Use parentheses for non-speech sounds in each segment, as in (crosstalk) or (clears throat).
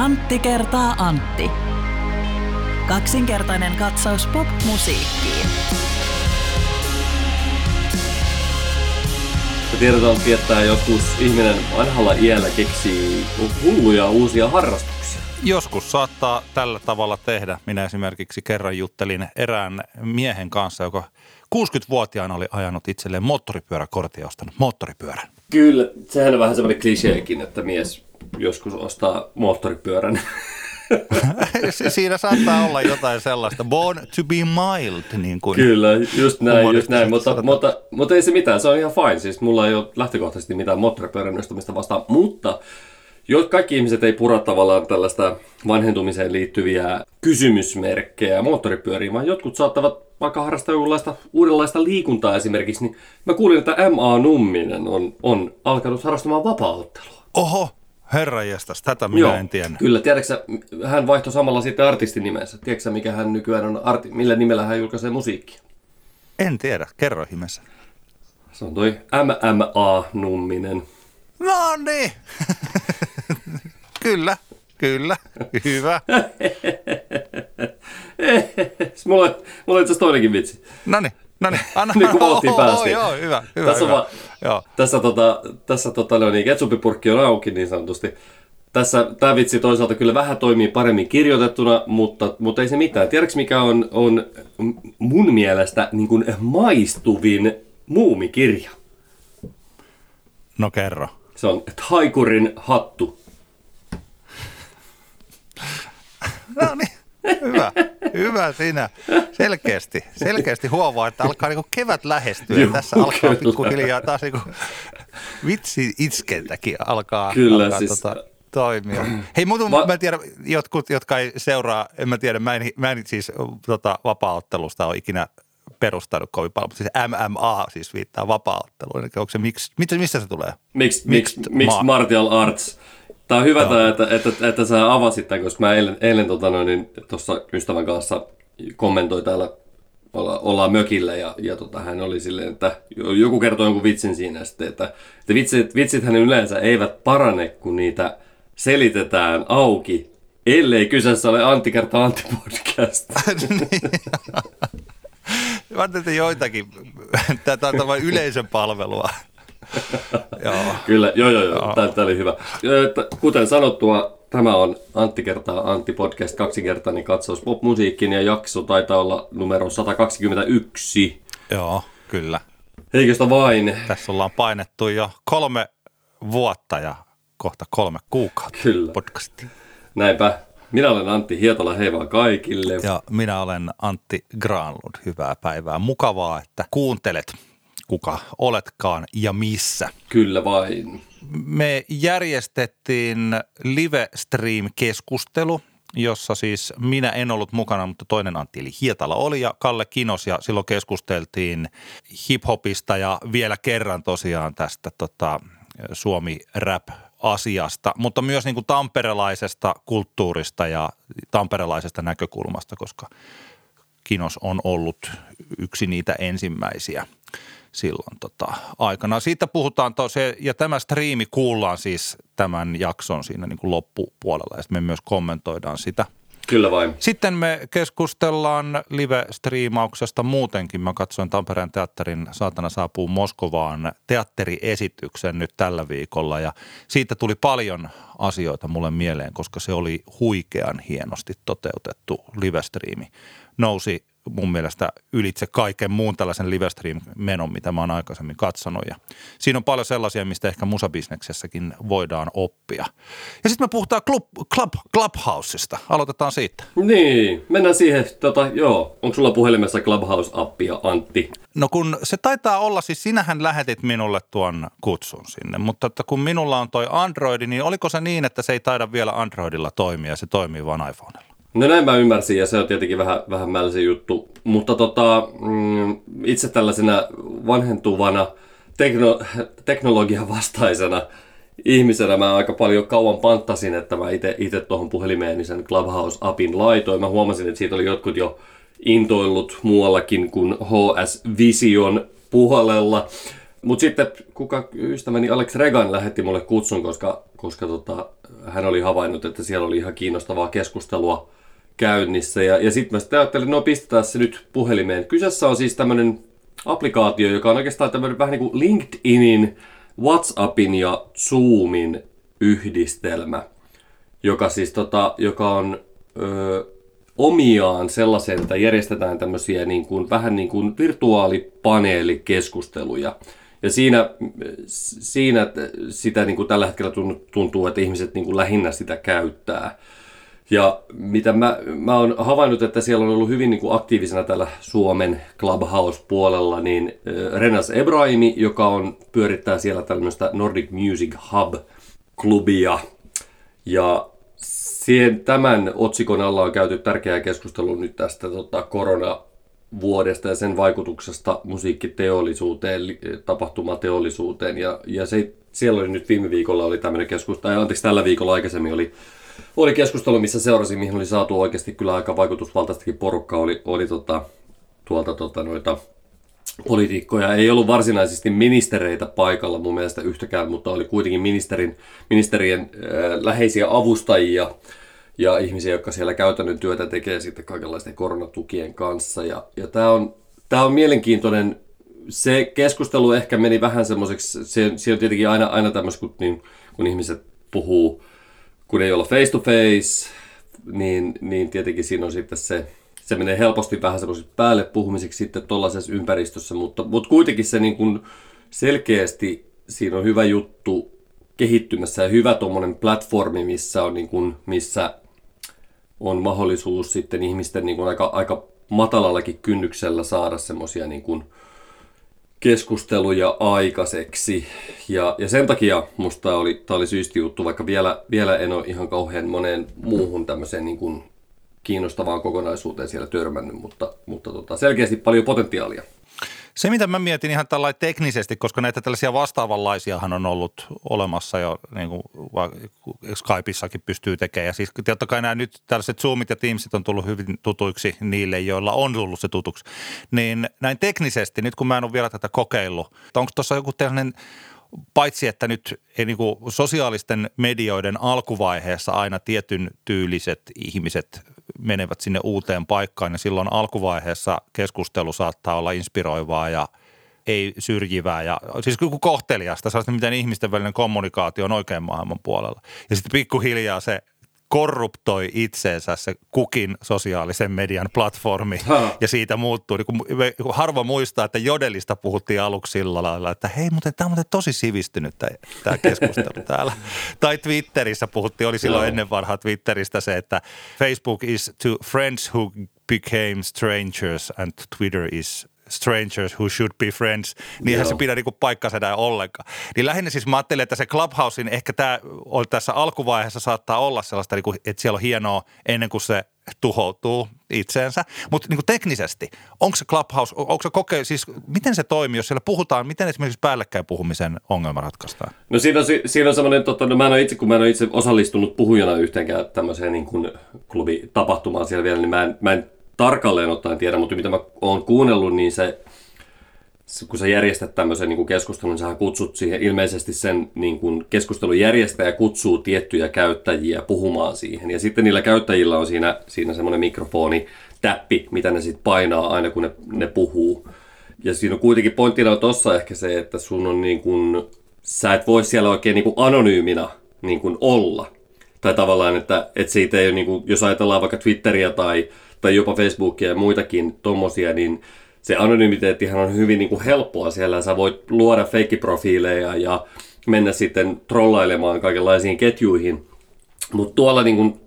Antti kertaa Antti. Kaksinkertainen katsaus pop-musiikkiin. Tiedetään, että joskus ihminen vanhalla iällä keksii hulluja uusia harrastuksia. Joskus saattaa tällä tavalla tehdä. Minä esimerkiksi kerran juttelin erään miehen kanssa, joka 60-vuotiaana oli ajanut itselleen moottoripyöräkortin ja ostanut moottoripyörän. Kyllä, sehän on vähän semmoinen kliseekin, että mies joskus ostaa moottoripyörän. (laughs) Siinä saattaa olla jotain sellaista. Born to be mild, niin kuin Kyllä, just näin, just näin. Mutta, mutta, mutta, ei se mitään, se on ihan fine. Siis mulla ei ole lähtökohtaisesti mitään moottoripyörän ostamista vastaan, mutta jos kaikki ihmiset ei pura tavallaan tällaista vanhentumiseen liittyviä kysymysmerkkejä moottoripyöriin, vaan jotkut saattavat vaikka harrastaa jonkunlaista uudenlaista liikuntaa esimerkiksi, niin mä kuulin, että M.A. Numminen on, on alkanut harrastamaan vapaa-ottelua. Oho, herra jestas, tätä minä Joo, en tiedä. Kyllä, tiedätkö hän vaihtoi samalla sitten artistinimensä. Tiedätkö mikä hän nykyään on, arti, millä nimellä hän julkaisee musiikkia? En tiedä, kerro ihmeessä. Se on toi MMA Numminen. No niin. (laughs) kyllä, kyllä, hyvä. (laughs) mulla, mulla on itse asiassa toinenkin vitsi. No niin. No niin, (laughs) anna. niin kuin vauhtiin päästiin. Joo, hyvä, hyvä. Tässä, hyvä. Va, joo. tässä, tota, tässä tota, no niin, ketsupipurkki on auki niin sanotusti. Tässä tämä vitsi toisaalta kyllä vähän toimii paremmin kirjoitettuna, mutta, mutta ei se mitään. Tiedätkö mikä on, on mun mielestä niin kuin maistuvin muumikirja? No kerro. Se on Taikurin hattu. no niin, hyvä. Hyvä sinä. Selkeästi, selkeästi huomaa, että alkaa niinku kevät lähestyä. Joo, Tässä alkaa pikkuhiljaa taas niinku vitsi itskentäkin alkaa, Kyllä, alkaa siis... tota, toimia. Hei, Ma- mä en tiedä, jotkut, jotka ei seuraa, en mä tiedä, mä en, mä en siis tota, vapaa-ottelusta ole ikinä perustanut kovin paljon, mutta siis MMA siis viittaa vapaa-otteluun. Onko se, miksi, mistä se tulee? Mixed, mixed, mixed martial arts. Tämä on hyvä, tämä, että, että, että, sä avasit tämän, koska mä eilen, eilen tota noin, niin tuossa ystävän kanssa kommentoi täällä, olla, ollaan mökillä ja, ja tota, hän oli silleen, että joku kertoi jonkun vitsin siinä sitten, että, että vitsit, vitsit hän yleensä eivät parane, kun niitä selitetään auki, ellei kyseessä ole Antti kertaa Antti podcast. (laughs) Niin. Mä ajattelin, joitakin, tätä on vain yleisön palvelua. (laughs) Kyllä, joo joo joo, tämä, tämä oli hyvä. Kuten sanottua, tämä on Antti kertaa Antti podcast kaksinkertainen katsaus popmusiikkiin ja jakso taitaa olla numero 121. Joo, kyllä. Eiköstä vain. Tässä ollaan painettu jo kolme vuotta ja kohta kolme kuukautta Kyllä. podcastiin. Näinpä. Minä olen Antti Hietola, hei vaan kaikille. Ja minä olen Antti Granlund, hyvää päivää. Mukavaa, että kuuntelet kuka oletkaan ja missä. Kyllä vain. Me järjestettiin live stream-keskustelu, jossa siis minä en ollut mukana, mutta toinen Antti eli Hietala oli ja Kalle Kinos ja silloin keskusteltiin hiphopista ja vielä kerran tosiaan tästä tota, Suomi-rap asiasta, mutta myös niin kuin tamperelaisesta kulttuurista ja tamperelaisesta näkökulmasta, koska Kinos on ollut yksi niitä ensimmäisiä – silloin tota, aikana. Siitä puhutaan tosiaan, ja tämä striimi kuullaan siis tämän jakson siinä niin kuin loppupuolella, ja me myös kommentoidaan sitä. Kyllä vain. Sitten me keskustellaan live-striimauksesta muutenkin. Mä katsoin Tampereen teatterin Saatana saapuu Moskovaan teatteriesityksen nyt tällä viikolla ja siitä tuli paljon asioita mulle mieleen, koska se oli huikean hienosti toteutettu live-striimi. Nousi mun mielestä ylitse kaiken muun tällaisen livestream-menon, mitä mä oon aikaisemmin katsonut. Ja siinä on paljon sellaisia, mistä ehkä musabisneksessäkin voidaan oppia. Ja sitten me puhutaan Club, Club, Clubhouseista. Aloitetaan siitä. Niin, mennään siihen. Tota, joo. Onko sulla puhelimessa Clubhouse-appia, Antti? No kun se taitaa olla, siis sinähän lähetit minulle tuon kutsun sinne, mutta että kun minulla on toi Android, niin oliko se niin, että se ei taida vielä Androidilla toimia, se toimii vain iPhonella? No näin mä ymmärsin ja se on tietenkin vähän, vähän mälsi juttu. Mutta tota, mm, itse tällaisena vanhentuvana tekno, teknologian vastaisena ihmisenä mä aika paljon kauan panttasin, että mä itse tuohon puhelimeeni sen Clubhouse-appin laitoin. Mä huomasin, että siitä oli jotkut jo intoillut muuallakin kuin HS Vision puolella. Mutta sitten kuka ystäväni Alex Regan lähetti mulle kutsun, koska, koska tota, hän oli havainnut, että siellä oli ihan kiinnostavaa keskustelua käynnissä. Ja, ja sitten mä sitten ajattelin, no pistetään se nyt puhelimeen. Kyseessä on siis tämmöinen applikaatio, joka on oikeastaan tämmöinen vähän niin kuin LinkedInin, WhatsAppin ja Zoomin yhdistelmä, joka siis tota, joka on ö, omiaan sellaiseen, että järjestetään tämmöisiä niin kuin, vähän niin kuin virtuaalipaneelikeskusteluja. Ja siinä, siinä sitä niin kuin tällä hetkellä tuntuu, että ihmiset niin kuin lähinnä sitä käyttää. Ja mitä mä, mä oon havainnut, että siellä on ollut hyvin niin kuin aktiivisena tällä Suomen Clubhouse-puolella, niin Renas Ebrahimi, joka on, pyörittää siellä tämmöistä Nordic Music Hub-klubia. Ja siihen, tämän otsikon alla on käyty tärkeää keskustelua nyt tästä tota, koronavuodesta ja sen vaikutuksesta musiikkiteollisuuteen, tapahtumateollisuuteen. Ja, ja se, siellä oli nyt viime viikolla oli tämmöinen keskustelu, tai anteeksi tällä viikolla aikaisemmin oli oli keskustelu, missä seurasin, mihin oli saatu oikeasti kyllä aika vaikutusvaltaistakin porukka, oli, oli tota, tuolta tota, noita poliitikkoja. Ei ollut varsinaisesti ministereitä paikalla mun mielestä yhtäkään, mutta oli kuitenkin ministerin, ministerien äh, läheisiä avustajia ja ihmisiä, jotka siellä käytännön työtä tekee sitten kaikenlaisten koronatukien kanssa. Ja, ja tämä on, tää on mielenkiintoinen. Se keskustelu ehkä meni vähän semmoiseksi, se, se on tietenkin aina, aina tämmöistä, kun, niin, kun ihmiset puhuu kun ei olla face to face, niin, niin tietenkin siinä on sitten se, se menee helposti vähän semmoiseksi päälle puhumiseksi sitten tuollaisessa ympäristössä, mutta, mutta kuitenkin se niin kuin selkeästi siinä on hyvä juttu kehittymässä ja hyvä tuommoinen platformi, missä on, niin kuin, missä on mahdollisuus sitten ihmisten niin kuin aika, aika matalallakin kynnyksellä saada semmoisia niin kuin, keskusteluja aikaiseksi. Ja, ja sen takia musta tämä oli, tää oli syysti juttu, vaikka vielä, vielä en ole ihan kauhean moneen muuhun tämmöiseen niin kuin kiinnostavaan kokonaisuuteen siellä törmännyt, mutta, mutta tota, selkeästi paljon potentiaalia. Se, mitä mä mietin ihan tällainen teknisesti, koska näitä tällaisia vastaavanlaisiahan on ollut olemassa jo, niin kuin Skypeissakin pystyy tekemään. Ja siis totta kai nämä nyt tällaiset Zoomit ja Teamsit on tullut hyvin tutuiksi niille, joilla on tullut se tutuksi. Niin näin teknisesti, nyt kun mä en ole vielä tätä kokeillut, onko tuossa joku tällainen paitsi että nyt ei niin sosiaalisten medioiden alkuvaiheessa aina tietyn tyyliset ihmiset menevät sinne uuteen paikkaan ja silloin alkuvaiheessa keskustelu saattaa olla inspiroivaa ja ei syrjivää ja siis kohteliasta, sellaista, miten ihmisten välinen kommunikaatio on oikein maailman puolella. Ja sitten pikkuhiljaa se korruptoi itseensä se kukin sosiaalisen median platformi ha. ja siitä muuttuu. Niin kun harva muistaa, että Jodelista puhuttiin aluksi sillä lailla, että hei, muuten, tämä on muuten tosi sivistynyt tämä, tämä keskustelu täällä. (laughs) tai Twitterissä puhuttiin, oli silloin ennen vanhaa Twitteristä se, että Facebook is to friends who became strangers and Twitter is strangers who should be friends, niin eihän se pidä niinku paikkansa enää ollenkaan. Niin lähinnä siis mä ajattelin, että se Clubhousein ehkä tämä tässä alkuvaiheessa saattaa olla sellaista, niinku, että siellä on hienoa ennen kuin se tuhoutuu itseensä. Mutta niin teknisesti, onko se Clubhouse, onko se koke, siis miten se toimii, jos siellä puhutaan, miten esimerkiksi päällekkäin puhumisen ongelma ratkaistaan? No siinä on, siinä on semmoinen, tota, no mä en ole itse, kun mä en ole itse osallistunut puhujana yhteenkään tämmöiseen niin kuin klubitapahtumaan siellä vielä, niin mä en, mä en tarkalleen ottaen tiedä, mutta mitä mä oon kuunnellut, niin se, kun sä järjestät tämmöisen niin keskustelun, niin sä kutsut siihen, ilmeisesti sen niin kuin keskustelun järjestäjä kutsuu tiettyjä käyttäjiä puhumaan siihen. Ja sitten niillä käyttäjillä on siinä, siinä semmoinen mikrofoni, täppi, mitä ne sitten painaa aina kun ne, ne puhuu. Ja siinä on kuitenkin pointtina on tossa ehkä se, että sun on niin kuin, sä et voi siellä oikein niin kuin anonyymina niin kuin olla. Tai tavallaan, että, että siitä ei ole, niin kuin, jos ajatellaan vaikka Twitteriä tai tai jopa Facebookia ja muitakin tommosia, niin se anonymiteettihan on hyvin niin kuin helppoa siellä. Sä voit luoda feikkiprofiileja ja mennä sitten trollailemaan kaikenlaisiin ketjuihin. Mutta tuolla niin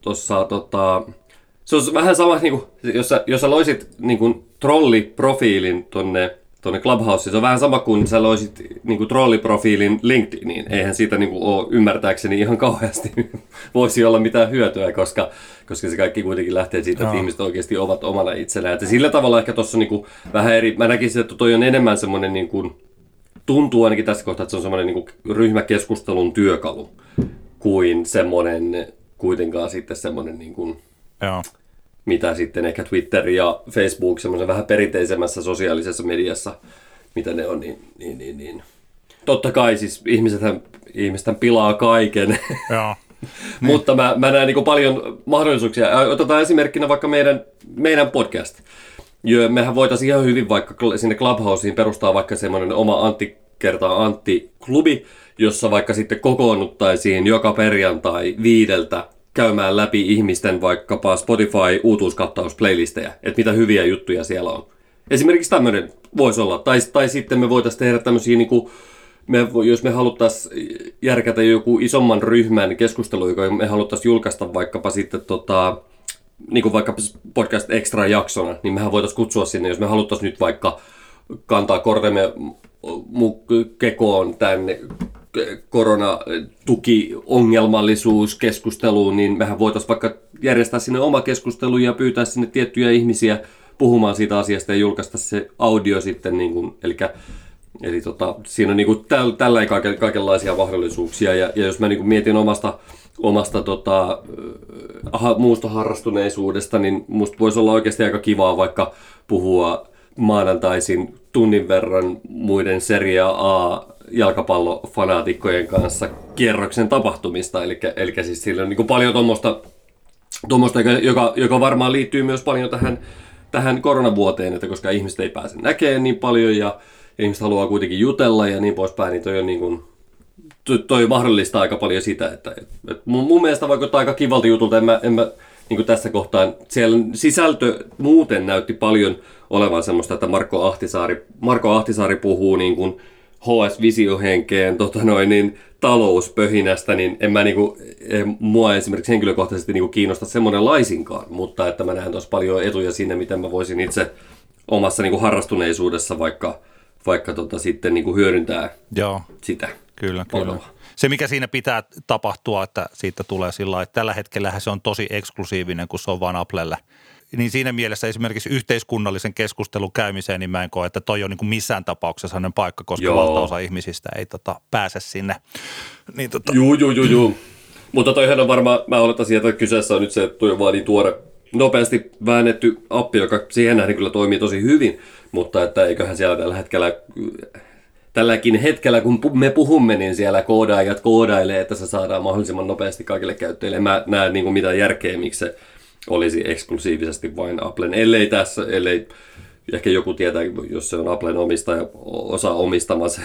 tuossa tota, se on vähän sama, niin kuin, jos, sä, jos sä loisit niin kuin, trolliprofiilin tonne tuonne Clubhouse. Se on vähän sama kuin sä loisit niin kuin trolliprofiilin LinkedIniin. Eihän siitä niin kuin, ole ymmärtääkseni ihan kauheasti (laughs) voisi olla mitään hyötyä, koska, koska se kaikki kuitenkin lähtee siitä, että no. ihmiset oikeasti ovat omana itsenään. Että sillä tavalla ehkä tuossa niin vähän eri, mä näkisin, että toi on enemmän semmoinen niin kuin, tuntuu ainakin tässä kohtaa, että se on semmoinen niin kuin, ryhmäkeskustelun työkalu kuin semmoinen kuitenkaan sitten semmoinen niin kuin, Joo mitä sitten ehkä Twitter ja Facebook semmoisen vähän perinteisemmässä sosiaalisessa mediassa mitä ne on, niin, niin, niin, niin. totta kai siis ihmisethän, ihmisten pilaa kaiken. (laughs) Joo. (laughs) Mutta mä, mä näen niin paljon mahdollisuuksia. Otetaan esimerkkinä vaikka meidän, meidän podcast. Jo, mehän voitaisiin ihan hyvin vaikka sinne Clubhouseen perustaa vaikka semmoinen oma Antti kertaa Antti-klubi, jossa vaikka sitten kokoonnuttaisiin joka perjantai viideltä käymään läpi ihmisten vaikkapa Spotify uutuuskattausplaylisteja, että mitä hyviä juttuja siellä on. Esimerkiksi tämmöinen voisi olla. Tai, tai sitten me voitaisiin tehdä tämmöisiä, niin kuin, me, jos me haluttaisiin järkätä joku isomman ryhmän keskustelu, joka me haluttaisiin julkaista vaikkapa sitten tota, niin kuin vaikka podcast extra jaksona, niin mehän voitaisiin kutsua sinne, jos me haluttaisiin nyt vaikka kantaa kortemme kekoon koronatuki-ongelmallisuuskeskusteluun, niin mehän voitaisiin vaikka järjestää sinne oma keskustelu ja pyytää sinne tiettyjä ihmisiä puhumaan siitä asiasta ja julkaista se audio sitten, niin kuin, eli, eli tota, siinä on niin kuin täl, tällä kaiken, kaikenlaisia mahdollisuuksia ja, ja jos mä niin kuin mietin omasta, omasta tota, aha, muusta harrastuneisuudesta, niin musta voisi olla oikeasti aika kivaa vaikka puhua maanantaisin tunnin verran muiden Serie A jalkapallofanaatikkojen kanssa kierroksen tapahtumista. Eli, eli siis sillä on niin paljon tuommoista, tuommoista joka, joka varmaan liittyy myös paljon tähän, tähän koronavuoteen, että koska ihmiset ei pääse näkemään niin paljon ja ihmiset haluaa kuitenkin jutella ja niin poispäin, niin toi on niin kuin, toi mahdollistaa aika paljon sitä, että, että, että mun, mun mielestä vaikuttaa aika kivalta jutulta, en mä, en mä niin kuin tässä kohtaa, siellä sisältö muuten näytti paljon olevan semmoista, että Marko Ahtisaari, Marko Ahtisaari puhuu niin kuin HS-visiohenkeen tota noin, niin, talouspöhinästä, niin en mä niinku, en, mua esimerkiksi henkilökohtaisesti niinku kiinnosta semmoinen laisinkaan, mutta että mä näen tuossa paljon etuja siinä, miten mä voisin itse omassa niinku harrastuneisuudessa vaikka, vaikka tota sitten niinku hyödyntää Joo. sitä. Kyllä, kyllä. Se, mikä siinä pitää tapahtua, että siitä tulee sillä että tällä hetkellä se on tosi eksklusiivinen, kun se on vain Applelle – niin siinä mielessä esimerkiksi yhteiskunnallisen keskustelun käymiseen, niin mä en koe, että toi on niin kuin missään tapauksessa sellainen paikka, koska joo. valtaosa ihmisistä ei tota, pääse sinne. Niin, tota... Juu, juu, juu, juu. Mutta toihan on varmaan, mä olettaisin, että kyseessä on nyt se, että on vaan niin tuore, nopeasti väännetty appi, joka siihen nähden kyllä toimii tosi hyvin, mutta että eiköhän siellä tällä hetkellä tälläkin hetkellä, kun me puhumme, niin siellä koodaajat koodailee, että se saadaan mahdollisimman nopeasti kaikille käyttäjille. Mä näen niin mitään järkeä, miksi se olisi eksklusiivisesti vain Applen, ellei tässä, ellei ehkä joku tietää, jos se on Applen omistaja, osa omistama se,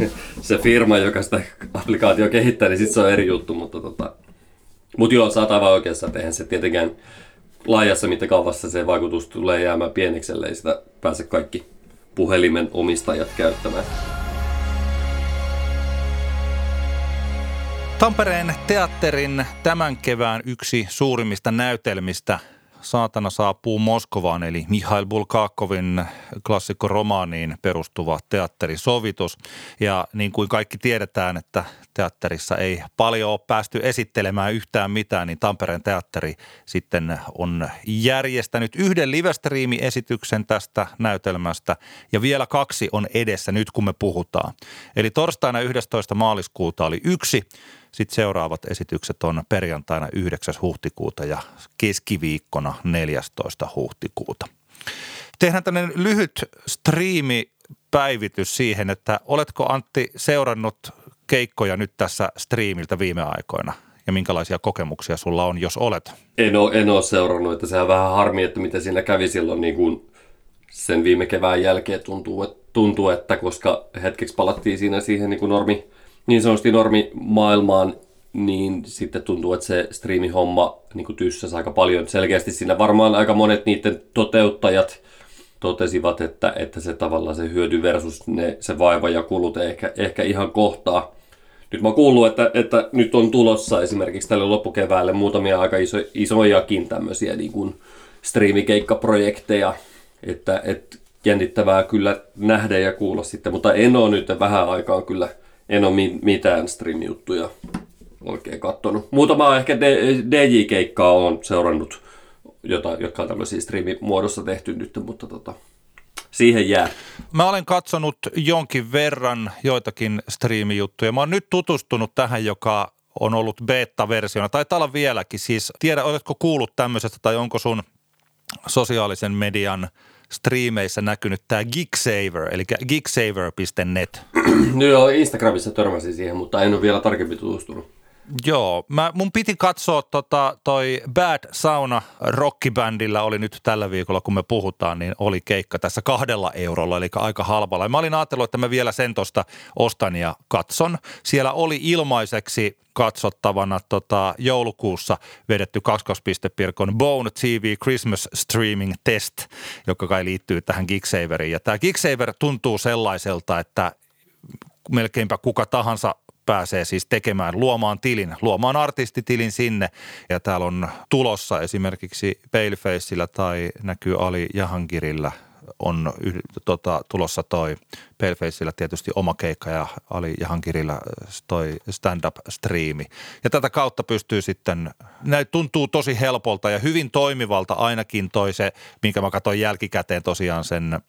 (laughs) se firma, joka sitä applikaatio kehittää, niin sitten se on eri juttu, mutta tota, mut joo, sä aivan oikeassa, että eihän se tietenkään laajassa mittakaavassa se vaikutus tulee jäämään pieneksi, ellei sitä pääse kaikki puhelimen omistajat käyttämään. Tampereen teatterin tämän kevään yksi suurimmista näytelmistä Saatana saapuu Moskovaan, eli Mihail Bulgakovin klassikko-romaaniin perustuva teatterisovitus. Ja niin kuin kaikki tiedetään, että teatterissa ei paljon ole päästy esittelemään yhtään mitään, niin Tampereen teatteri sitten on järjestänyt yhden livestriimi-esityksen tästä näytelmästä ja vielä kaksi on edessä nyt kun me puhutaan. Eli torstaina 11. maaliskuuta oli yksi sitten seuraavat esitykset on perjantaina 9. huhtikuuta ja keskiviikkona 14. huhtikuuta. Tehdään tämmöinen lyhyt striimipäivitys siihen, että oletko Antti seurannut keikkoja nyt tässä striimiltä viime aikoina ja minkälaisia kokemuksia sulla on, jos olet? En ole, en ole seurannut, että sehän vähän harmi, että mitä siinä kävi silloin niin kuin sen viime kevään jälkeen tuntuu, että, tuntuu, että koska hetkeksi palattiin siinä siihen niin kuin normi, niin sanotusti normimaailmaan, niin sitten tuntuu, että se striimihomma niin tyssäsi aika paljon. Selkeästi siinä varmaan aika monet niiden toteuttajat totesivat, että, että se tavallaan se hyöty versus ne, se vaiva ja kulut ehkä, ehkä ihan kohtaa. Nyt mä kuullut, että, että nyt on tulossa esimerkiksi tälle loppukeväälle muutamia aika iso, isojakin tämmöisiä niin kuin striimikeikkaprojekteja, että, että jännittävää kyllä nähdä ja kuulla sitten, mutta en ole nyt vähän aikaa kyllä – en ole mitään stream-juttuja oikein kattonut. Muutama ehkä DJ-keikkaa on seurannut, jota, jotka on tämmöisiä striimimuodossa tehty nyt, mutta tota, siihen jää. Mä olen katsonut jonkin verran joitakin striimijuttuja. Mä oon nyt tutustunut tähän, joka on ollut beta-versiona. Taitaa olla vieläkin. Siis tiedä, oletko kuullut tämmöisestä tai onko sun sosiaalisen median striimeissä näkynyt tämä Gigsaver, eli gigsaver.net. No joo, Instagramissa törmäsin siihen, mutta en ole vielä tarkemmin tutustunut. Joo, mä, mun piti katsoa tota, toi Bad Sauna rockibändillä oli nyt tällä viikolla, kun me puhutaan, niin oli keikka tässä kahdella eurolla, eli aika halvalla. Ja mä olin ajatellut, että mä vielä sen tosta ostan ja katson. Siellä oli ilmaiseksi katsottavana tota, joulukuussa vedetty 22 Pirkon Bone TV Christmas Streaming Test, joka kai liittyy tähän Gigsaveriin. Ja tämä Gigsaver tuntuu sellaiselta, että melkeinpä kuka tahansa pääsee siis tekemään, luomaan tilin, luomaan artistitilin sinne. Ja täällä on tulossa esimerkiksi Palefaceillä tai näkyy Ali Jahangirillä on tota, tulossa toi Palefaceillä tietysti oma keikka ja Ali Jahankirillä toi stand-up-striimi. Ja tätä kautta pystyy sitten, näitä tuntuu tosi helpolta ja hyvin toimivalta ainakin toi se, minkä mä katsoin jälkikäteen tosiaan sen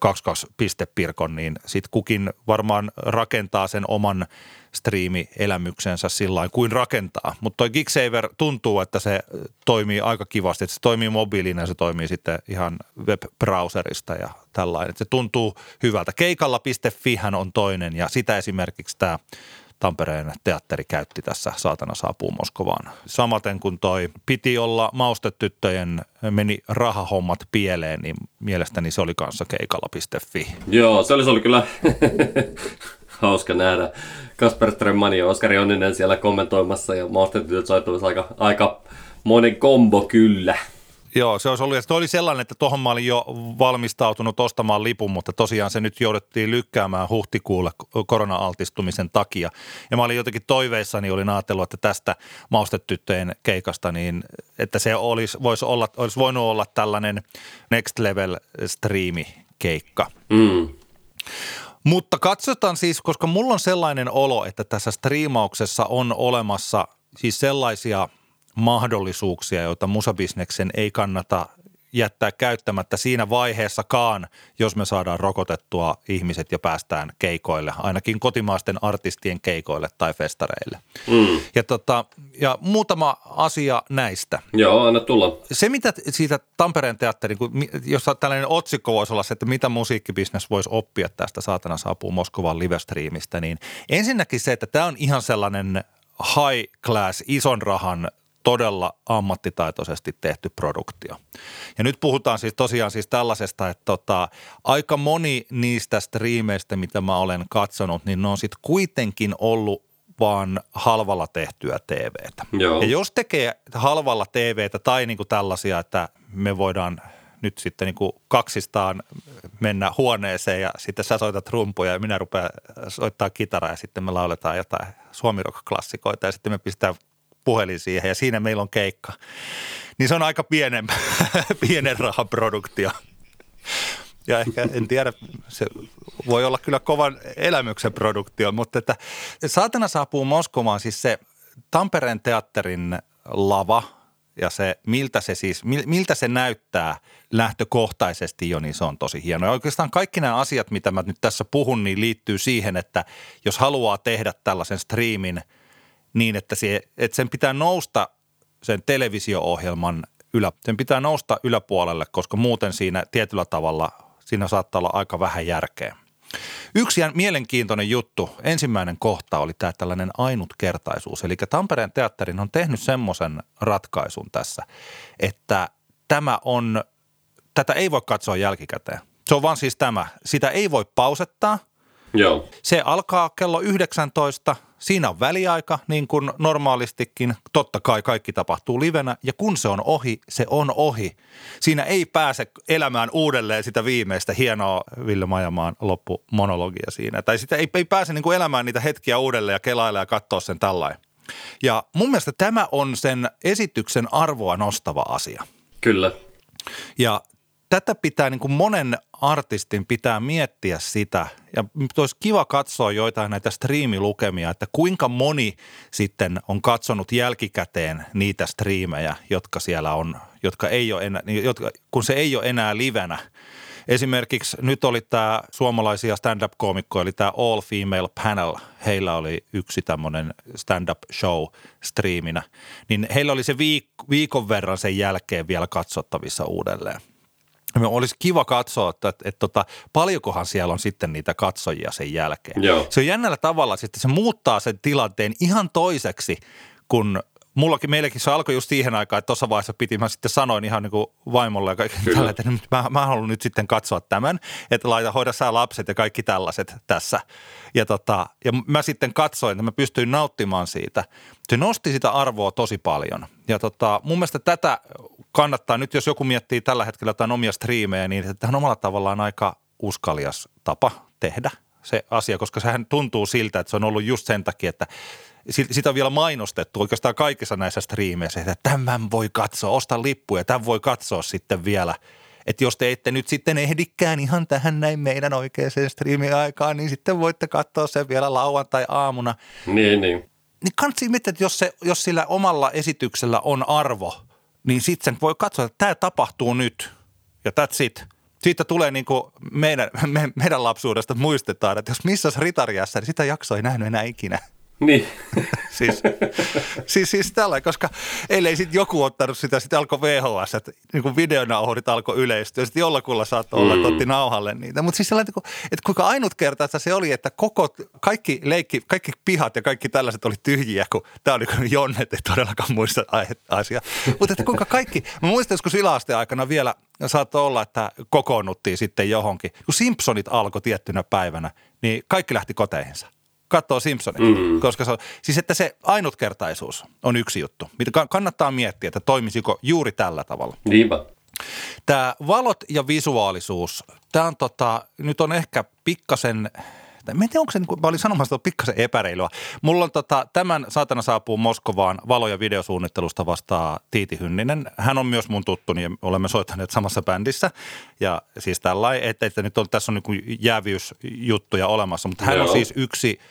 22 pistepirkon, niin sitten kukin varmaan rakentaa sen oman striimi-elämyksensä sillä kuin rakentaa. Mutta toi Gigsaver tuntuu, että se toimii aika kivasti, että se toimii mobiilina ja se toimii sitten ihan web-browserista ja tällainen. se tuntuu hyvältä. Keikalla.fi on toinen ja sitä esimerkiksi tämä Tampereen teatteri käytti tässä Saatana saapuu Moskovaan. Samaten kun toi piti olla maustetyttöjen, meni rahahommat pieleen, niin mielestäni se oli kanssa keikalla.fi. Joo, se olisi ollut kyllä (laughs) hauska nähdä. Kasper Strömmani ja Oskari Onninen siellä kommentoimassa ja maustetytöt soittamassa aika, aika monen kombo kyllä. Joo, se olisi ollut, ja se oli sellainen, että tuohon mä olin jo valmistautunut ostamaan lipun, mutta tosiaan se nyt jouduttiin lykkäämään huhtikuulle korona-altistumisen takia. Ja mä olin jotenkin toiveissani, olin ajatellut, että tästä maustetyttöjen keikasta, niin että se olisi, voisi, olla, olisi voinut olla tällainen next level striimi keikka. Mm. Mutta katsotaan siis, koska mulla on sellainen olo, että tässä striimauksessa on olemassa siis sellaisia – mahdollisuuksia, joita musabisneksen ei kannata jättää käyttämättä siinä vaiheessakaan, jos me saadaan rokotettua ihmiset ja päästään keikoille, ainakin kotimaisten artistien keikoille tai festareille. Mm. Ja, tota, ja muutama asia näistä. Joo, anna tulla. Se, mitä siitä Tampereen teatterin, jos tällainen otsikko voisi olla se, että mitä musiikkibisnes voisi oppia tästä saatana saapuu Moskovan livestriimistä, niin ensinnäkin se, että tämä on ihan sellainen high class, ison rahan todella ammattitaitoisesti tehty produktio. Ja nyt puhutaan siis tosiaan siis tällaisesta, että tota, aika moni niistä striimeistä, mitä mä olen katsonut, niin ne on sitten kuitenkin ollut vaan halvalla tehtyä TVtä. Joo. Ja jos tekee halvalla TVtä tai niinku tällaisia, että me voidaan nyt sitten niinku kaksistaan mennä huoneeseen ja sitten sä soitat rumpuja ja minä rupean soittaa kitaraa ja sitten me lauletaan jotain suomirock-klassikoita ja sitten me pistää puhelin siihen ja siinä meillä on keikka. Niin se on aika pienen, (laughs) pienen rahan produktio. Ja ehkä, en tiedä, se voi olla kyllä kovan elämyksen produktio, mutta että Saatana saapuu Moskovaan siis se Tampereen teatterin lava ja se, miltä se siis, miltä se näyttää lähtökohtaisesti jo, niin se on tosi hieno. Ja oikeastaan kaikki nämä asiat, mitä mä nyt tässä puhun, niin liittyy siihen, että jos haluaa tehdä tällaisen striimin – niin, että, se, että sen pitää nousta sen televisio-ohjelman ylä, sen pitää nousta yläpuolelle, koska muuten siinä tietyllä tavalla siinä saattaa olla aika vähän järkeä. Yksi mielenkiintoinen juttu, ensimmäinen kohta oli tämä tällainen ainutkertaisuus. Eli Tampereen teatterin on tehnyt semmoisen ratkaisun tässä, että tämä on, tätä ei voi katsoa jälkikäteen. Se on vaan siis tämä. Sitä ei voi pausettaa. Joo. Se alkaa kello 19 – Siinä on väliaika, niin kuin normaalistikin. Totta kai kaikki tapahtuu livenä, ja kun se on ohi, se on ohi. Siinä ei pääse elämään uudelleen sitä viimeistä hienoa Ville Majamaan loppumonologia siinä. Tai sitä ei, ei pääse niin kuin elämään niitä hetkiä uudelleen ja kelailla ja katsoa sen tällainen. Ja mun mielestä tämä on sen esityksen arvoa nostava asia. Kyllä. Ja tätä pitää niin kuin monen artistin pitää miettiä sitä, ja olisi kiva katsoa joitain näitä striimilukemia, että kuinka moni sitten on katsonut jälkikäteen niitä striimejä, jotka siellä on, jotka ei ole enää, jotka, kun se ei ole enää livenä. Esimerkiksi nyt oli tämä suomalaisia stand-up-koomikkoja, eli tämä All Female Panel. Heillä oli yksi tämmöinen stand-up show striiminä. Niin heillä oli se viik- viikon verran sen jälkeen vielä katsottavissa uudelleen. Olisi kiva katsoa, että, että, että tota, paljonkohan siellä on sitten niitä katsojia sen jälkeen. Joo. Se on jännällä tavalla, että se muuttaa sen tilanteen ihan toiseksi, kun mullakin, meillekin se alkoi just siihen aikaan, että tuossa vaiheessa piti, mä sitten sanoin ihan niin kuin vaimolle ja kaikki tällä, että nyt mä, mä haluan nyt sitten katsoa tämän, että laita, hoida sä lapset ja kaikki tällaiset tässä. Ja, tota, ja mä sitten katsoin, että mä pystyin nauttimaan siitä. Se nosti sitä arvoa tosi paljon. Ja tota, mun mielestä tätä kannattaa nyt, jos joku miettii tällä hetkellä jotain omia striimejä, niin tämä on omalla tavallaan aika uskalias tapa tehdä se asia, koska sehän tuntuu siltä, että se on ollut just sen takia, että sitä on vielä mainostettu oikeastaan kaikissa näissä striimeissä, että tämän voi katsoa, osta lippuja, tämän voi katsoa sitten vielä. Että jos te ette nyt sitten ehdikään ihan tähän näin meidän oikeaan striimiaikaan, niin sitten voitte katsoa sen vielä lauantai-aamuna. Niin, niin. Niin kannattaa miettiä, että jos, se, jos sillä omalla esityksellä on arvo, niin sitten voi katsoa, että tämä tapahtuu nyt ja that's it. Siitä tulee niin kuin meidän, (laughs) me, meidän lapsuudesta muistetaan, että jos missä ritariassa, niin sitä jaksoa ei nähnyt enää ikinä. Niin. (laughs) siis, siis, siis tällä, koska ellei sitten joku ottanut sitä, sitten alkoi VHS, että niin kuin videonauhurit alkoi yleistyä, sitten jollakulla saattoi olla, että otti nauhalle niitä. Mutta siis sellainen, että kuinka ainutkertaista se oli, että koko, kaikki leikki, kaikki pihat ja kaikki tällaiset oli tyhjiä, kun tämä oli kun Jonnet, ei todellakaan muista asia. Mutta että kuinka kaikki, mä muistan joskus yläasteen aikana vielä saattoi olla, että kokoonnuttiin sitten johonkin. Kun Simpsonit alkoi tiettynä päivänä, niin kaikki lähti koteihinsa katsoo Simpsonit. Mm. Koska se on, siis että se ainutkertaisuus on yksi juttu, mitä kannattaa miettiä, että toimisiko juuri tällä tavalla. Niinpä. Tämä valot ja visuaalisuus, tämä on tota, nyt on ehkä pikkasen tai en tiedä, onko se, niin kuin, mä olin sanomassa, että pikkasen epäreilua. Mulla on tota, tämän Saatana saapuu Moskovaan valo- ja videosuunnittelusta vastaa Tiiti Hynninen. Hän on myös mun tuttu, niin olemme soittaneet samassa bändissä. Ja siis tällainen, että, että nyt on, tässä on niin jäävyysjuttuja olemassa, mutta hän on siis yksi –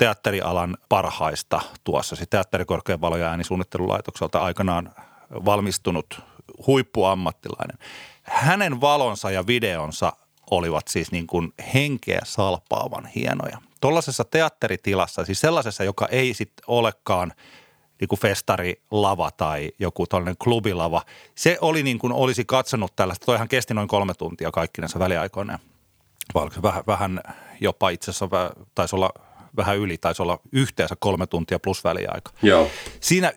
teatterialan parhaista tuossa, siis teatterikorkean valo- ja äänisuunnittelulaitokselta aikanaan valmistunut huippuammattilainen. Hänen valonsa ja videonsa olivat siis niin kuin henkeä salpaavan hienoja. Tuollaisessa teatteritilassa, siis sellaisessa, joka ei sitten olekaan niin kuin festarilava tai joku tällainen klubilava. Se oli niin kuin olisi katsonut tällaista, toihan kesti noin kolme tuntia kaikkinensa väliaikoina. Vähän, vähän jopa itse asiassa taisi olla vähän yli, taisi olla yhteensä kolme tuntia plus väliaika. Joo. Siinä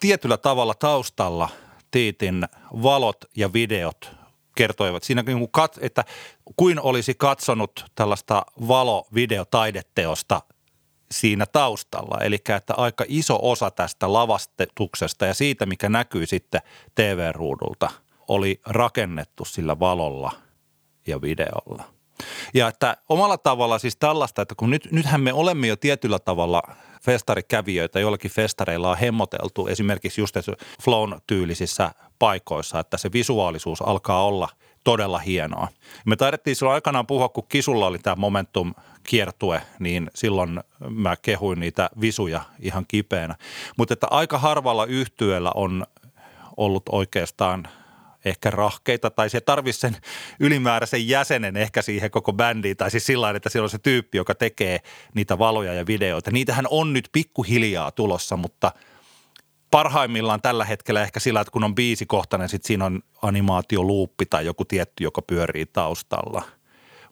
tietyllä tavalla taustalla Tiitin valot ja videot kertoivat siinä, niin että kuin olisi katsonut tällaista valo-videotaideteosta siinä taustalla. Eli että aika iso osa tästä lavastetuksesta ja siitä, mikä näkyy sitten TV-ruudulta, oli rakennettu sillä valolla ja videolla – ja että omalla tavalla siis tällaista, että kun nyt, nythän me olemme jo tietyllä tavalla festarikävijöitä, joillakin festareilla on hemmoteltu esimerkiksi just flown tyylisissä paikoissa, että se visuaalisuus alkaa olla todella hienoa. Me taidettiin silloin aikanaan puhua, kun Kisulla oli tämä Momentum kiertue, niin silloin mä kehuin niitä visuja ihan kipeänä. Mutta että aika harvalla yhtyöllä on ollut oikeastaan – ehkä rahkeita tai se tarvitsisi sen ylimääräisen jäsenen ehkä siihen koko bändiin tai siis sillä että siellä on se tyyppi, joka tekee niitä valoja ja videoita. Niitähän on nyt pikkuhiljaa tulossa, mutta parhaimmillaan tällä hetkellä ehkä sillä, että kun on biisikohtainen, sitten siinä on animaatioluuppi tai joku tietty, joka pyörii taustalla.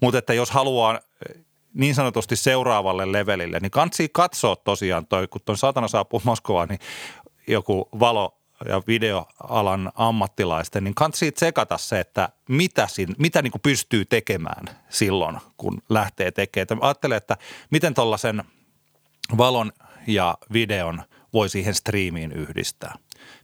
Mutta että jos haluaa eh, niin sanotusti seuraavalle levelille, niin kansi katsoa tosiaan toi, kun tuon saatana saapuu Moskovaan, niin joku valo ja videoalan ammattilaisten, niin kannattaa tsekata se, että mitä, siinä, mitä niin pystyy tekemään silloin, kun lähtee tekemään. Ajattelen, että miten tuollaisen valon ja videon voi siihen striimiin yhdistää.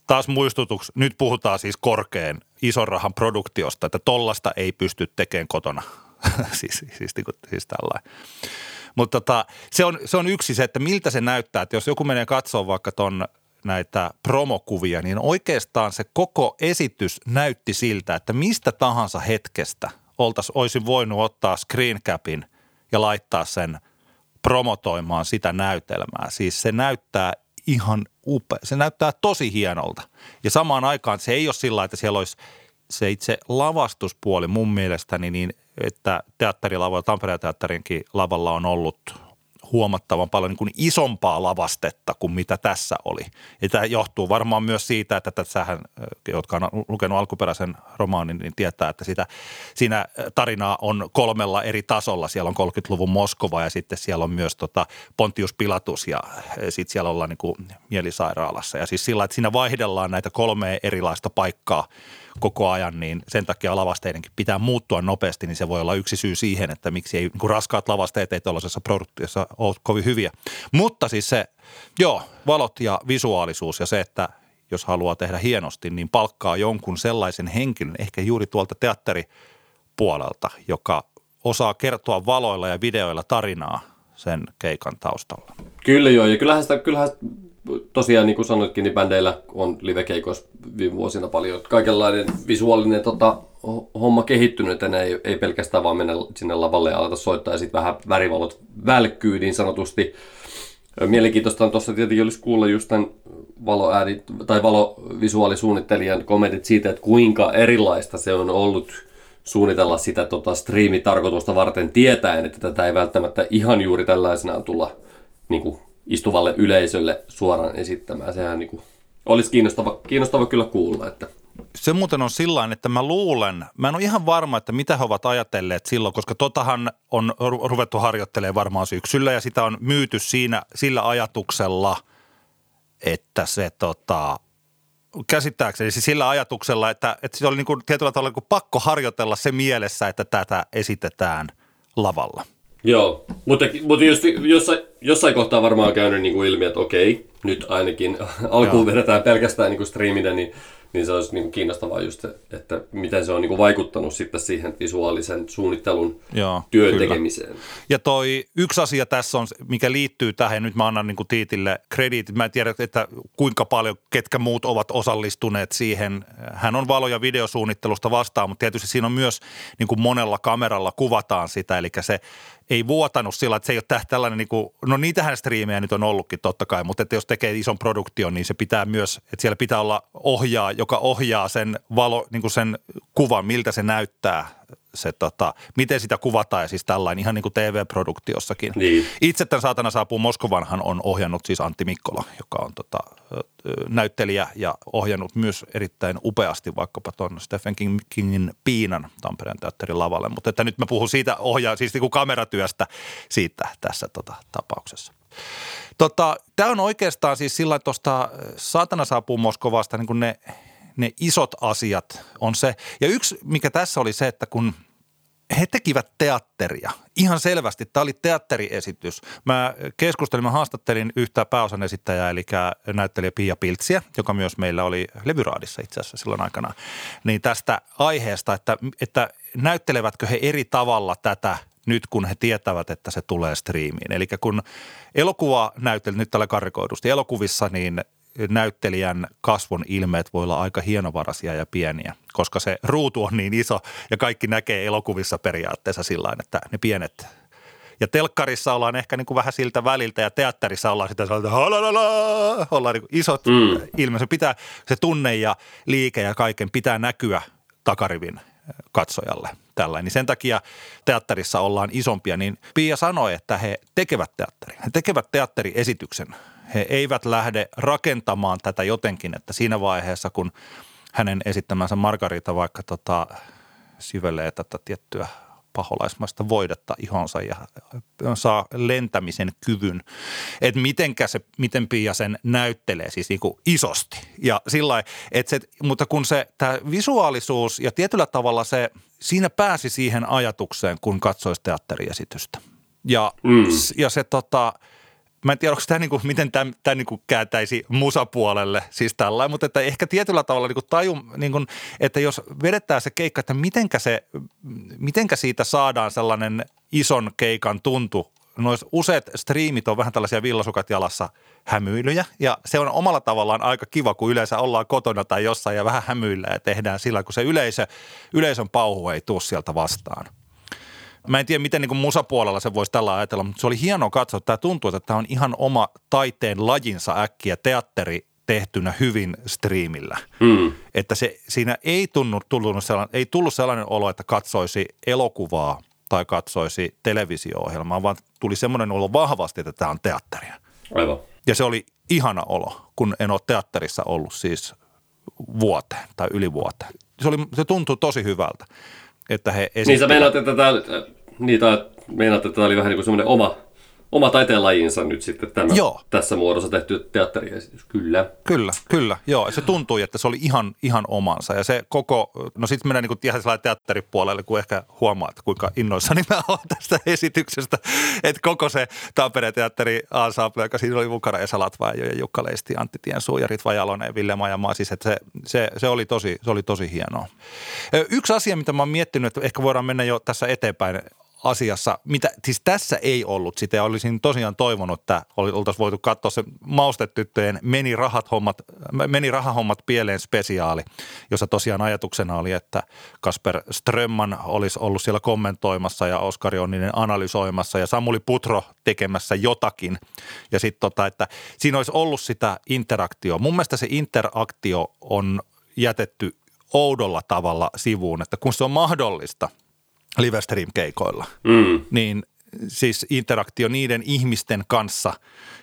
Taas muistutuksi, nyt puhutaan siis korkean ison rahan produktiosta, että tollasta ei pysty tekemään kotona. (laughs) siis, siis, siis, siis tällainen. Mutta tota, se, on, se on yksi se, että miltä se näyttää. Että jos joku menee katsoa vaikka ton näitä promokuvia, niin oikeastaan se koko esitys näytti siltä, että mistä tahansa hetkestä oltaisiin, olisi voinut ottaa screencapin ja laittaa sen promotoimaan sitä näytelmää. Siis se näyttää ihan upea. Se näyttää tosi hienolta. Ja samaan aikaan se ei ole sillä että siellä olisi se itse lavastuspuoli mun mielestäni niin, että teatterilavoilla, Tampereen teatterinkin lavalla on ollut huomattavan paljon niin kuin isompaa lavastetta kuin mitä tässä oli. Ja tämä johtuu varmaan myös siitä, että tässähän, jotka on lukenut alkuperäisen romaanin, niin tietää, että sitä, siinä tarinaa on kolmella eri tasolla. Siellä on 30-luvun Moskova ja sitten siellä on myös tota Pontius Pilatus ja sitten siellä ollaan niin kuin mielisairaalassa. Ja siis sillä, että siinä vaihdellaan näitä kolmea erilaista paikkaa – koko ajan, niin sen takia lavasteidenkin pitää muuttua nopeasti, niin se voi olla yksi syy siihen, että miksi ei niin raskaat lavasteet ei tuollaisessa produktiossa ole kovin hyviä. Mutta siis se, joo, valot ja visuaalisuus ja se, että jos haluaa tehdä hienosti, niin palkkaa jonkun sellaisen henkilön, ehkä juuri tuolta teatteripuolelta, joka osaa kertoa valoilla ja videoilla tarinaa sen keikan taustalla. Kyllä joo, ja kyllähän sitä, kyllähän tosiaan niin kuin sanoitkin, niin bändeillä on livekeikoissa viime vuosina paljon kaikenlainen visuaalinen tota, homma kehittynyt, että ei, ei pelkästään vaan mennä sinne lavalle ja aleta soittaa ja sitten vähän värivalot välkkyy niin sanotusti. Mielenkiintoista on tuossa tietenkin olisi kuulla just tämän valoääni, tai valovisuaalisuunnittelijan kommentit siitä, että kuinka erilaista se on ollut suunnitella sitä tota, striimitarkoitusta varten tietäen, että tätä ei välttämättä ihan juuri tällaisenaan tulla niin kuin, istuvalle yleisölle suoraan esittämään. Sehän niin kuin, olisi kiinnostava, kiinnostava kyllä kuulla. Että. Se muuten on sillä että mä luulen, mä en ole ihan varma, että mitä he ovat ajatelleet silloin, koska totahan on ruvettu harjoittelemaan varmaan syksyllä ja sitä on myyty siinä sillä ajatuksella, että se tota, käsittääkseni siis sillä ajatuksella, että, että se oli niin kuin tietyllä tavalla niin kuin pakko harjoitella se mielessä, että tätä esitetään lavalla. Joo, mutta, mutta just, jossain, jossain kohtaa varmaan on käynyt niin kuin ilmi, että okei, nyt ainakin (laughs) alkuun vedetään pelkästään niin kuin striiminä, niin niin se olisi niin kuin kiinnostavaa just, että miten se on niin kuin vaikuttanut sitten siihen visuaalisen suunnittelun Joo, työn kyllä. tekemiseen. Ja toi yksi asia tässä on, mikä liittyy tähän, nyt mä annan niin kuin Tiitille krediitit, mä en tiedä, että kuinka paljon ketkä muut ovat osallistuneet siihen. Hän on valo- ja videosuunnittelusta vastaan, mutta tietysti siinä on myös niin kuin monella kameralla kuvataan sitä, eli se ei vuotanut sillä, että se ei ole tällainen, niin kuin, no niitähän striimejä nyt on ollutkin totta kai, mutta että jos tekee ison produktion, niin se pitää myös, että siellä pitää olla ohjaa, joka ohjaa sen, valo, niin kuin sen kuvan, miltä se näyttää se, tota, miten sitä kuvataan ja siis tällainen ihan niin kuin TV-produktiossakin. Niin. Itse tämän Saatana saapuu Moskovanhan on ohjannut siis Antti Mikkola, joka on tota, näyttelijä ja ohjannut myös erittäin upeasti vaikkapa tuon Stephen King, Kingin Piinan Tampereen teatterin lavalle. Mutta että nyt mä puhun siitä ohjaa, siis niin kuin kameratyöstä siitä tässä tota, tapauksessa. Tota, Tämä on oikeastaan siis sillä tuosta Saatana saapuu Moskovasta niin kuin ne – ne isot asiat on se. Ja yksi, mikä tässä oli se, että kun he tekivät teatteria. Ihan selvästi. Tämä oli teatteriesitys. Mä keskustelin, mä haastattelin yhtä pääosan esittäjää, eli näyttelijä Pia Piltsiä, joka myös meillä oli Levyraadissa itse asiassa silloin aikana. Niin tästä aiheesta, että, että näyttelevätkö he eri tavalla tätä nyt kun he tietävät, että se tulee striimiin. Eli kun elokuva näytteli, nyt tällä karikoidusti, elokuvissa niin näyttelijän kasvon ilmeet voi olla aika hienovaraisia ja pieniä, koska se ruutu on niin iso ja kaikki näkee elokuvissa periaatteessa sillä että ne pienet ja telkkarissa ollaan ehkä niin kuin vähän siltä väliltä ja teatterissa ollaan sitä sellaista ollaan niin isot mm. ilme. Se pitää, se tunne ja liike ja kaiken pitää näkyä takarivin katsojalle tällainen. Niin sen takia teatterissa ollaan isompia, niin Pia sanoi, että he tekevät teatterin. He tekevät teatteriesityksen he eivät lähde rakentamaan tätä jotenkin, että siinä vaiheessa, kun hänen esittämänsä Margarita vaikka tota, syvelee tätä tiettyä paholaismaista voidetta ihonsa ja saa lentämisen kyvyn. Että mitenkä se, miten Pia sen näyttelee siis niin kuin isosti. Ja sillä että se, mutta kun se tämä visuaalisuus ja tietyllä tavalla se, siinä pääsi siihen ajatukseen, kun katsoisi teatteriesitystä. Ja, mm. ja se tota, mä en tiedä, onko tämä niinku, miten tämä, tämä niinku kääntäisi musapuolelle, siis tällä, mutta että ehkä tietyllä tavalla niinku taju, niinku, että jos vedetään se keikka, että mitenkä, se, mitenkä siitä saadaan sellainen ison keikan tuntu. Nois useat striimit on vähän tällaisia villasukat jalassa hämyilyjä ja se on omalla tavallaan aika kiva, kun yleensä ollaan kotona tai jossain ja vähän hämyillä ja tehdään sillä, kun se yleisö, yleisön pauhu ei tule sieltä vastaan – Mä en tiedä, miten niin kuin musapuolella se voisi tällä ajatella, mutta se oli hienoa katsoa. Tämä tuntuu, että tämä on ihan oma taiteen lajinsa äkkiä teatteri tehtynä hyvin striimillä. Mm. Että se, siinä ei, tunnu, tullut sellainen, ei tullut sellainen olo, että katsoisi elokuvaa tai katsoisi televisio-ohjelmaa, vaan tuli semmoinen olo vahvasti, että tämä on teatteria. Aivan. Ja se oli ihana olo, kun en ole teatterissa ollut siis vuoteen tai yli vuoteen. Se, oli, se tuntui tosi hyvältä, että he Niin sä meinaat, että tämä, niin, meinaat, että tämä oli vähän niin kuin semmoinen oma oma taiteenlajinsa nyt sitten tämä joo. tässä muodossa tehty teatteriesitys, kyllä. Kyllä, kyllä, joo. Se tuntui, että se oli ihan, ihan omansa ja se koko, no sitten mennään niin ihan sellainen teatteripuolelle, kun ehkä huomaa, että kuinka innoissani mä olen tästä esityksestä, että koko se Tampereen teatteri ensemble, joka siinä oli mukana Esa Latvajo ja Jukka Leisti, Antti Tiensuu ja Ritva Jalonen ja Ville Majamaa, siis että se, se, se, oli tosi, se oli tosi hienoa. Yksi asia, mitä mä oon miettinyt, että ehkä voidaan mennä jo tässä eteenpäin asiassa, mitä siis tässä ei ollut sitä ja olisin tosiaan toivonut, että oltaisiin voitu katsoa se maustetyttöjen meni, rahat hommat, meni rahahommat pieleen spesiaali, jossa tosiaan ajatuksena oli, että Kasper Strömman olisi ollut siellä kommentoimassa ja Oskari Onninen analysoimassa ja Samuli Putro tekemässä jotakin. Ja sitten tota, että siinä olisi ollut sitä interaktio. Mun mielestä se interaktio on jätetty oudolla tavalla sivuun, että kun se on mahdollista – livestream-keikoilla, mm. niin siis interaktio niiden ihmisten kanssa,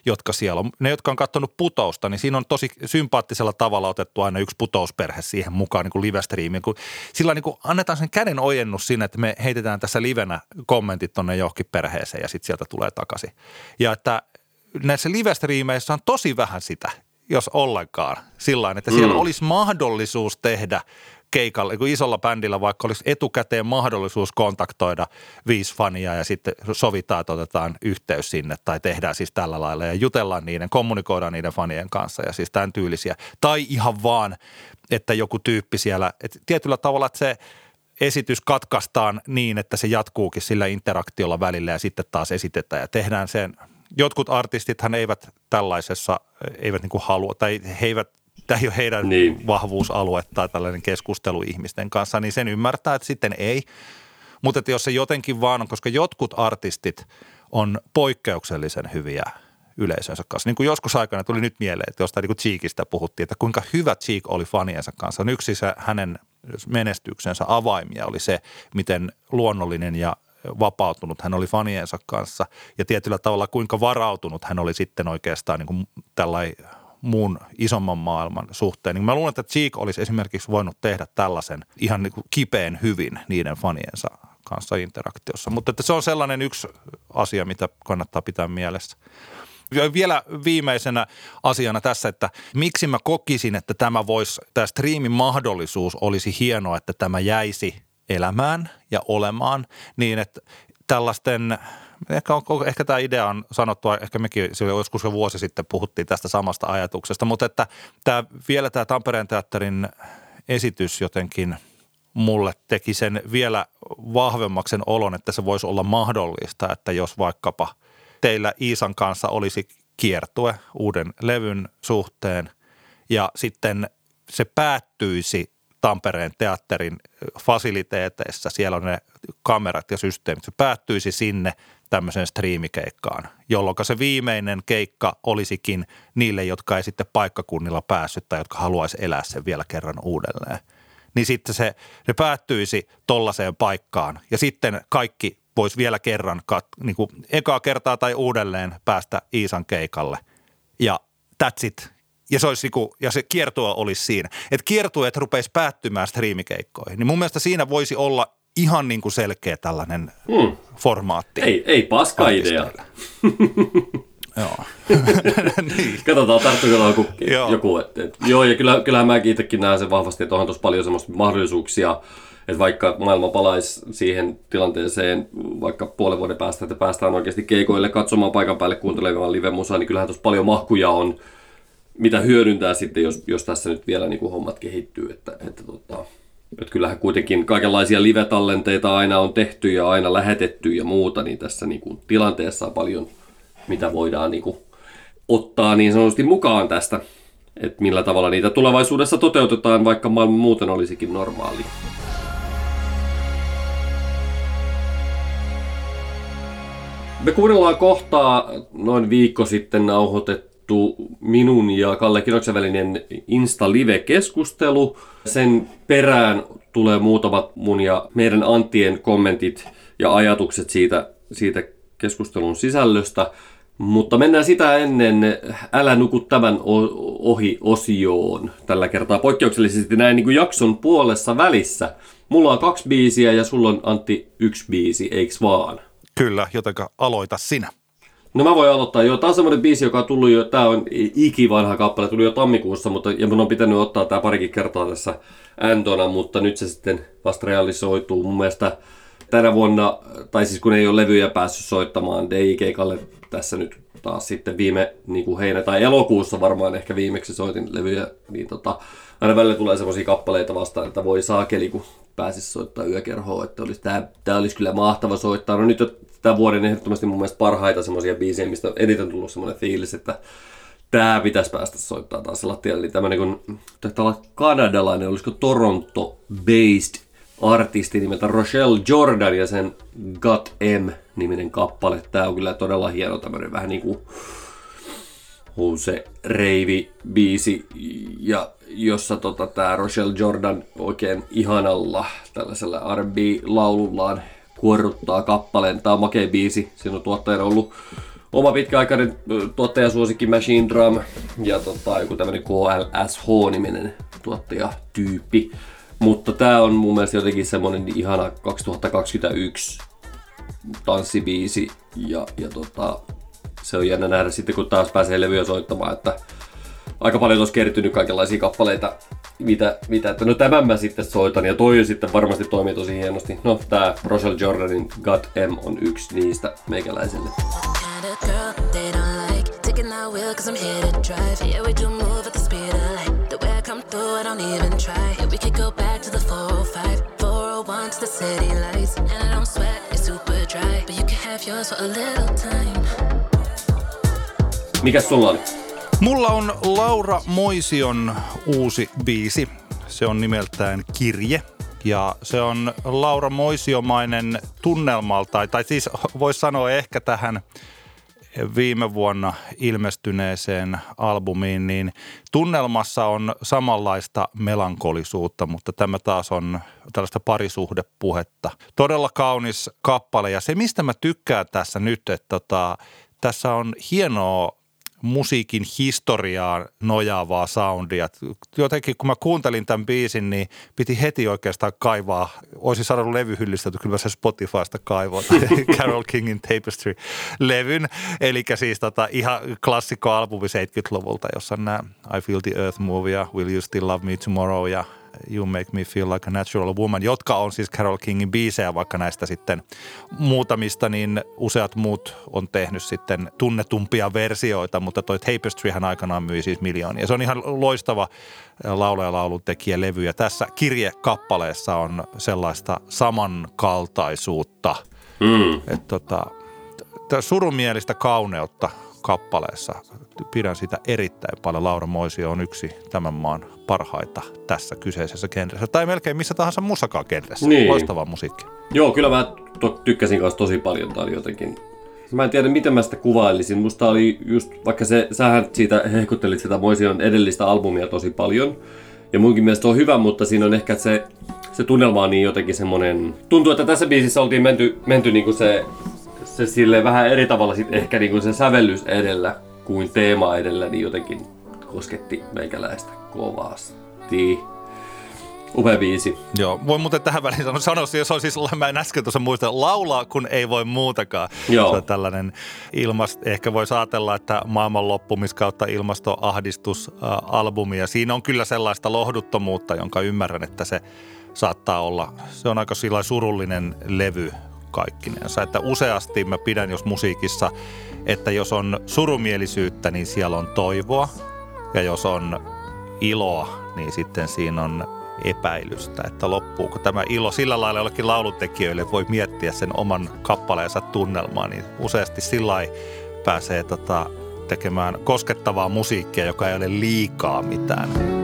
jotka siellä on. Ne, jotka on katsonut putousta, niin siinä on tosi sympaattisella tavalla otettu aina yksi putousperhe siihen mukaan niin kuin livestreamiin. Kun sillä niin kuin annetaan sen käden ojennus siinä, että me heitetään tässä livenä kommentit tuonne johonkin perheeseen ja sitten sieltä tulee takaisin. Ja että näissä livestreameissä on tosi vähän sitä, jos ollenkaan, sillä että siellä mm. olisi mahdollisuus tehdä keikalla, kun isolla bändillä vaikka olisi etukäteen mahdollisuus kontaktoida viisi fania ja sitten sovitaan, että otetaan yhteys sinne tai tehdään siis tällä lailla ja jutellaan niiden, kommunikoidaan niiden fanien kanssa ja siis tämän tyylisiä. Tai ihan vaan, että joku tyyppi siellä, että tietyllä tavalla, että se esitys katkaistaan niin, että se jatkuukin sillä interaktiolla välillä ja sitten taas esitetään ja tehdään sen jotkut artistithan eivät tällaisessa, eivät niin halua, tai he eivät tämä ei ole heidän niin. vahvuusalue tai tällainen keskustelu ihmisten kanssa, niin sen ymmärtää, että sitten ei. Mutta että jos se jotenkin vaan on, koska jotkut artistit on poikkeuksellisen hyviä yleisönsä kanssa. Niin kuin joskus aikana tuli nyt mieleen, että jostain niin Cheekistä puhuttiin, että kuinka hyvä Cheek oli faniensa kanssa. Yksi se hänen menestyksensä avaimia oli se, miten luonnollinen ja vapautunut hän oli faniensa kanssa ja tietyllä tavalla kuinka varautunut hän oli sitten oikeastaan niin kuin tällainen muun isomman maailman suhteen. Niin mä luulen, että Cheek olisi esimerkiksi voinut tehdä tällaisen ihan niin kuin kipeen hyvin niiden faniensa kanssa interaktiossa. Mutta että se on sellainen yksi asia, mitä kannattaa pitää mielessä. Ja vielä viimeisenä asiana tässä, että miksi mä kokisin, että tämä voisi, tämä striimin mahdollisuus olisi hienoa, että tämä jäisi elämään ja olemaan niin, että tällaisten – ehkä, on, ehkä tämä idea on sanottu, ehkä mekin joskus jo vuosi sitten puhuttiin tästä samasta ajatuksesta, mutta että tämä, vielä tämä Tampereen teatterin esitys jotenkin mulle teki sen vielä vahvemmaksen olon, että se voisi olla mahdollista, että jos vaikkapa teillä Iisan kanssa olisi kiertue uuden levyn suhteen ja sitten se päättyisi Tampereen teatterin fasiliteeteissa, siellä on ne kamerat ja systeemit, se päättyisi sinne tämmöiseen striimikeikkaan, jolloin se viimeinen keikka olisikin niille, jotka ei sitten paikkakunnilla päässyt tai jotka haluaisi elää sen vielä kerran uudelleen. Niin sitten se, se päättyisi tollaiseen paikkaan ja sitten kaikki voisi vielä kerran, kat, niin kuin ekaa kertaa tai uudelleen päästä Iisan keikalle ja that's it. Ja se, olisi, niinku, ja se kiertue olisi siinä. Että kiertueet rupeisi päättymään striimikeikkoihin. Niin mun mielestä siinä voisi olla ihan niin kuin selkeä tällainen hmm. formaatti. Ei, ei paska idea. (laughs) Joo. (laughs) niin. Katsotaan, tarttuuko joku. joo. joku et, et, joo, ja kyllä, kyllähän mäkin itsekin näen sen vahvasti, että onhan tuossa paljon semmoista mahdollisuuksia, että vaikka maailma palaisi siihen tilanteeseen vaikka puolen vuoden päästä, että päästään oikeasti keikoille katsomaan paikan päälle kuuntelemaan live-musaa, niin kyllähän tuossa paljon mahkuja on, mitä hyödyntää sitten, jos, jos tässä nyt vielä niin kuin hommat kehittyy. Että, että tota, että kyllähän kuitenkin kaikenlaisia live-tallenteita aina on tehty ja aina lähetetty ja muuta, niin tässä niin kuin tilanteessa on paljon, mitä voidaan niin kuin ottaa niin sanotusti mukaan tästä, että millä tavalla niitä tulevaisuudessa toteutetaan, vaikka maailma muuten olisikin normaali. Me kuunnellaan kohtaa noin viikko sitten nauhoitettu minun ja Kalle Kinoksen välinen Insta-live-keskustelu. Sen perään tulee muutamat mun ja meidän Anttien kommentit ja ajatukset siitä, siitä keskustelun sisällöstä. Mutta mennään sitä ennen Älä nuku tämän ohi osioon tällä kertaa poikkeuksellisesti näin niin kuin jakson puolessa välissä. Mulla on kaksi biisiä ja sulla on Antti yksi biisi, eiks vaan? Kyllä, jotenka aloita sinä. No mä voin aloittaa jo. Tää on semmoinen biisi, joka on tullut jo, tää on ikivanha kappale, tuli jo tammikuussa, mutta ja mun on pitänyt ottaa tää parikin kertaa tässä Antona, mutta nyt se sitten vasta realisoituu. Mun mielestä tänä vuonna, tai siis kun ei ole levyjä päässyt soittamaan DIG-kalle tässä nyt taas sitten viime niin kuin heinä tai elokuussa varmaan ehkä viimeksi soitin levyjä, niin tota, aina välillä tulee semmoisia kappaleita vastaan, että voi saakeli, kun pääsisi soittaa yökerhoa, että olisi, tämä, tämä olisi kyllä mahtava soittaa. No nyt tämän vuoden ehdottomasti mun mielestä parhaita semmoisia biisejä, mistä on eniten tullut semmoinen fiilis, että tämä pitäisi päästä soittaa taas lattialle. Eli tämmöinen kun, olla kanadalainen, olisiko Toronto-based artisti nimeltä Rochelle Jordan ja sen Got M-niminen kappale. Tää on kyllä todella hieno tämmönen vähän niinku se reivi biisi ja jossa tota, tää Rochelle Jordan oikein ihanalla tällaisella R&B-laulullaan kuorruttaa kappaleen. Tää on makea biisi. Siinä on tuottajana ollut oma pitkäaikainen tuottajasuosikki Machine Drum ja tota, joku tämmönen KLSH-niminen tuottajatyyppi. Mutta tää on mun mielestä jotenkin semmonen ihana 2021 tanssibiisi ja, ja tota, se on jännä nähdä sitten kun taas pääsee levyä soittamaan, että aika paljon olisi kertynyt kaikenlaisia kappaleita, mitä, mitä että no tämän mä sitten soitan ja toi sitten varmasti toimii tosi hienosti. No tää Rochelle Jordanin God M on yksi niistä meikäläiselle. come through, I don't even try. Yeah, we could go back to the 405, 401 to the city lights. And I don't sweat, it's super dry. But you can have yours for a little time. Mikäs sulla oli? Mulla on Laura Moision uusi biisi. Se on nimeltään Kirje. Ja se on Laura Moisiomainen tunnelmalta, tai siis voisi sanoa ehkä tähän viime vuonna ilmestyneeseen albumiin, niin tunnelmassa on samanlaista melankolisuutta, mutta tämä taas on tällaista parisuhdepuhetta. Todella kaunis kappale ja se, mistä mä tykkään tässä nyt, että tota, tässä on hienoa musiikin historiaan nojaavaa soundia. Jotenkin kun mä kuuntelin tämän biisin, niin piti heti oikeastaan kaivaa, olisin sanonut levyhyllistä, kyllä se Spotifysta kaivaa, (laughs) Carol Kingin Tapestry-levyn. Eli siis tota, ihan klassikko-albumi 70-luvulta, jossa on nämä I Feel the Earth Movie ja Will You Still Love Me Tomorrow ja You Make Me Feel Like a Natural Woman, jotka on siis Carol Kingin biisejä, vaikka näistä sitten muutamista, niin useat muut on tehnyt sitten tunnetumpia versioita, mutta toi Tapestryhän aikanaan myi siis miljoonia. Se on ihan loistava laulaja laulun tekijä levy ja tässä kirjekappaleessa on sellaista samankaltaisuutta, mm. että tota, surumielistä kauneutta kappaleessa. Pidän sitä erittäin paljon. Laura Moisio on yksi tämän maan parhaita tässä kyseisessä genressä. Tai melkein missä tahansa musakaan genressä. Niin. Loistavaa musiikki. Joo, kyllä mä to- tykkäsin kanssa tosi paljon. Tämä oli jotenkin Mä en tiedä, miten mä sitä kuvailisin. Musta oli just, vaikka se, sähän siitä hehkuttelit sitä Moision edellistä albumia tosi paljon. Ja munkin mielestä on hyvä, mutta siinä on ehkä se, se tunnelma on niin jotenkin semmonen... Tuntuu, että tässä biisissä oltiin menty, menty niinku se se sille vähän eri tavalla sit ehkä niinku se sävellys edellä kuin teema edellä, niin jotenkin kosketti meikäläistä kovasti. Upea biisi. Joo, voi muuten tähän väliin sanoa, sanoa se on siis, mä en äsken tuossa muista, laulaa kun ei voi muutakaan. Joo. Se on tällainen ilmast, ehkä voi ajatella, että maailman loppumiskautta ilmastoahdistusalbumi, ja siinä on kyllä sellaista lohduttomuutta, jonka ymmärrän, että se saattaa olla, se on aika sillä surullinen levy kaikkinensa. Että useasti mä pidän, jos musiikissa, että jos on surumielisyyttä, niin siellä on toivoa. Ja jos on iloa, niin sitten siinä on epäilystä, että loppuuko tämä ilo sillä lailla jollekin laulutekijöille voi miettiä sen oman kappaleensa tunnelmaa, niin useasti sillä pääsee tota, tekemään koskettavaa musiikkia, joka ei ole liikaa mitään.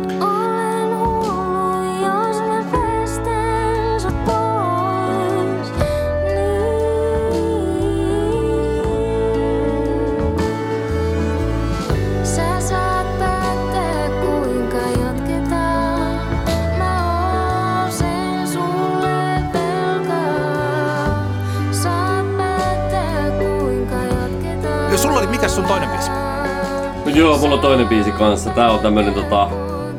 Joo, mulla on toinen biisi kanssa. Tää on tämmönen tota,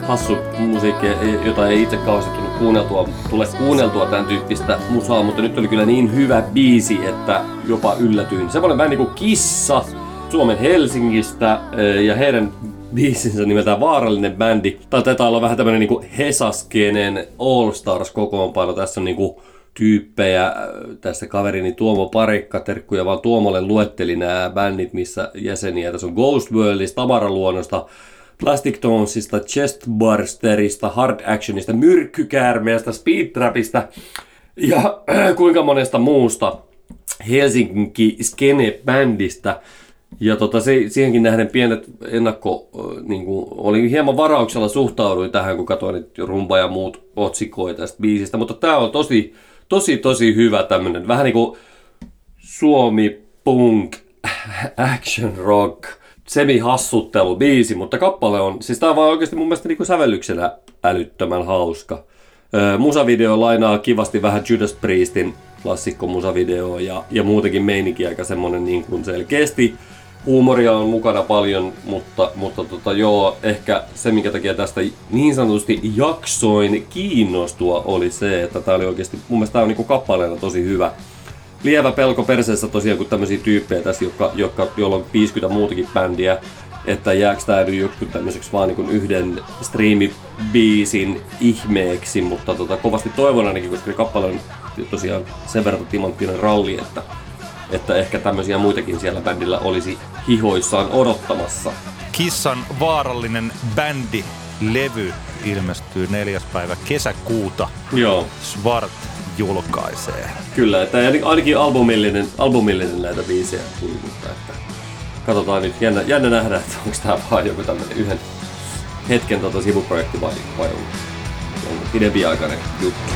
hassu musiikki, jota ei itse kauheasti tullut kuunneltua, tule kuunneltua tämän tyyppistä musaa, mutta nyt oli kyllä niin hyvä biisi, että jopa yllätyin. Semmoinen bändi kuin Kissa Suomen Helsingistä eh, ja heidän biisinsä nimeltään Vaarallinen bändi. Tai taitaa olla vähän tämmönen niinku Hesaskenen All Stars kokoonpano. Tässä on niinku tyyppejä. Tässä kaverini Tuomo Parikka, terkkuja vaan Tuomolle luetteli nämä bändit, missä jäseniä. Tässä on Ghost Worldista, Tamaraluonnosta, Plastic Tonesista, Chestbursterista, Hard Actionista, Myrkkykäärmeestä, Speedtrapista ja äh, (clears throat) kuinka monesta muusta Helsinki Skene-bändistä. Ja tota, se, siihenkin nähden pienet ennakko, niin kuin, oli hieman varauksella suhtauduin tähän, kun katsoin rumba ja muut otsikoita tästä biisistä. Mutta tämä on tosi, tosi, tosi hyvä tämmönen, vähän niin kuin Suomi punk, (laughs) action rock, semi-hassuttelu biisi, mutta kappale on, siis tää on vaan oikeasti mun mielestä niin kuin sävellyksenä älyttömän hauska. musavideo lainaa kivasti vähän Judas Priestin klassikko musavideo ja, ja muutenkin meininki aika semmonen niin kuin selkeästi huumoria on mukana paljon, mutta, mutta tota, joo, ehkä se, minkä takia tästä niin sanotusti jaksoin kiinnostua, oli se, että tämä oli oikeasti, mun mielestä tämä on niinku kappaleena tosi hyvä. Lievä pelko perseessä tosiaan, kun tämmöisiä tyyppejä tässä, jotka, jotka, joilla on 50 muutakin bändiä, että jääkö tämä nyt joku tämmöiseksi vaan niin yhden striimibiisin ihmeeksi, mutta tota, kovasti toivon ainakin, koska kappale on tosiaan sen verran timanttinen ralli, että että ehkä tämmöisiä muitakin siellä bändillä olisi hihoissaan odottamassa. Kissan vaarallinen bändi levy ilmestyy neljäs päivä kesäkuuta. Joo. Svart julkaisee. Kyllä, että ainakin albumillinen, albumillinen näitä biisejä tuli, mutta että katsotaan nyt, jännä, jännä nähdä, että onko tämä vaan joku tämmöinen yhden hetken tota sivuprojekti vai, vai on, on pidempiaikainen juttu.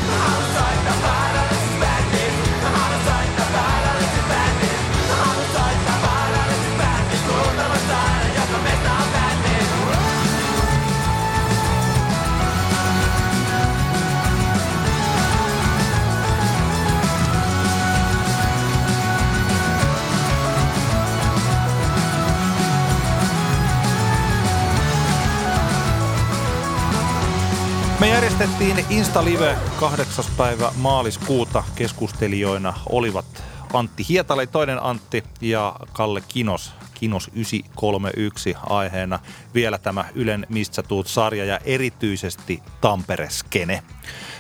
Järjestettiin Insta Live 8. päivä maaliskuuta. Keskustelijoina olivat Antti Hietala, toinen Antti ja Kalle Kinos, Kinos 931 aiheena vielä tämä Ylen Mistä tuut sarja ja erityisesti Tampere-skene.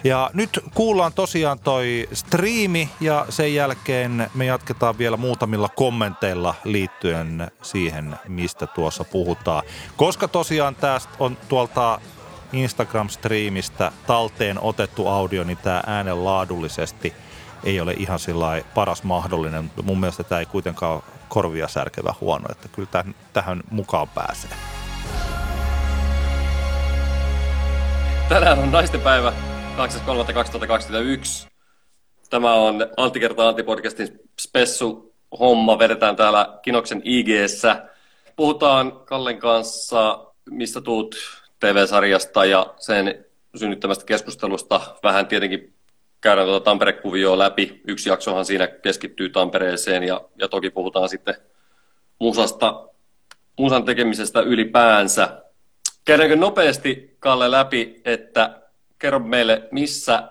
Ja nyt kuullaan tosiaan toi striimi ja sen jälkeen me jatketaan vielä muutamilla kommenteilla liittyen siihen, mistä tuossa puhutaan. Koska tosiaan tästä on tuolta Instagram-striimistä talteen otettu audio, niin tämä äänen laadullisesti ei ole ihan sillä paras mahdollinen, mun mielestä tämä ei kuitenkaan ole korvia särkevä huono, että kyllä tähän, tähän mukaan pääsee. Tänään on naistenpäivä 8.3.2021. Tämä on Antti kertaa Antti podcastin spessu homma. Vedetään täällä Kinoksen ig Puhutaan Kallen kanssa, mistä tuut TV-sarjasta ja sen synnyttämästä keskustelusta. Vähän tietenkin käydään tuota Tampere-kuvioa läpi. Yksi jaksohan siinä keskittyy Tampereeseen ja, ja toki puhutaan sitten musasta, musan tekemisestä ylipäänsä. Käydäänkö nopeasti, Kalle, läpi, että kerro meille, missä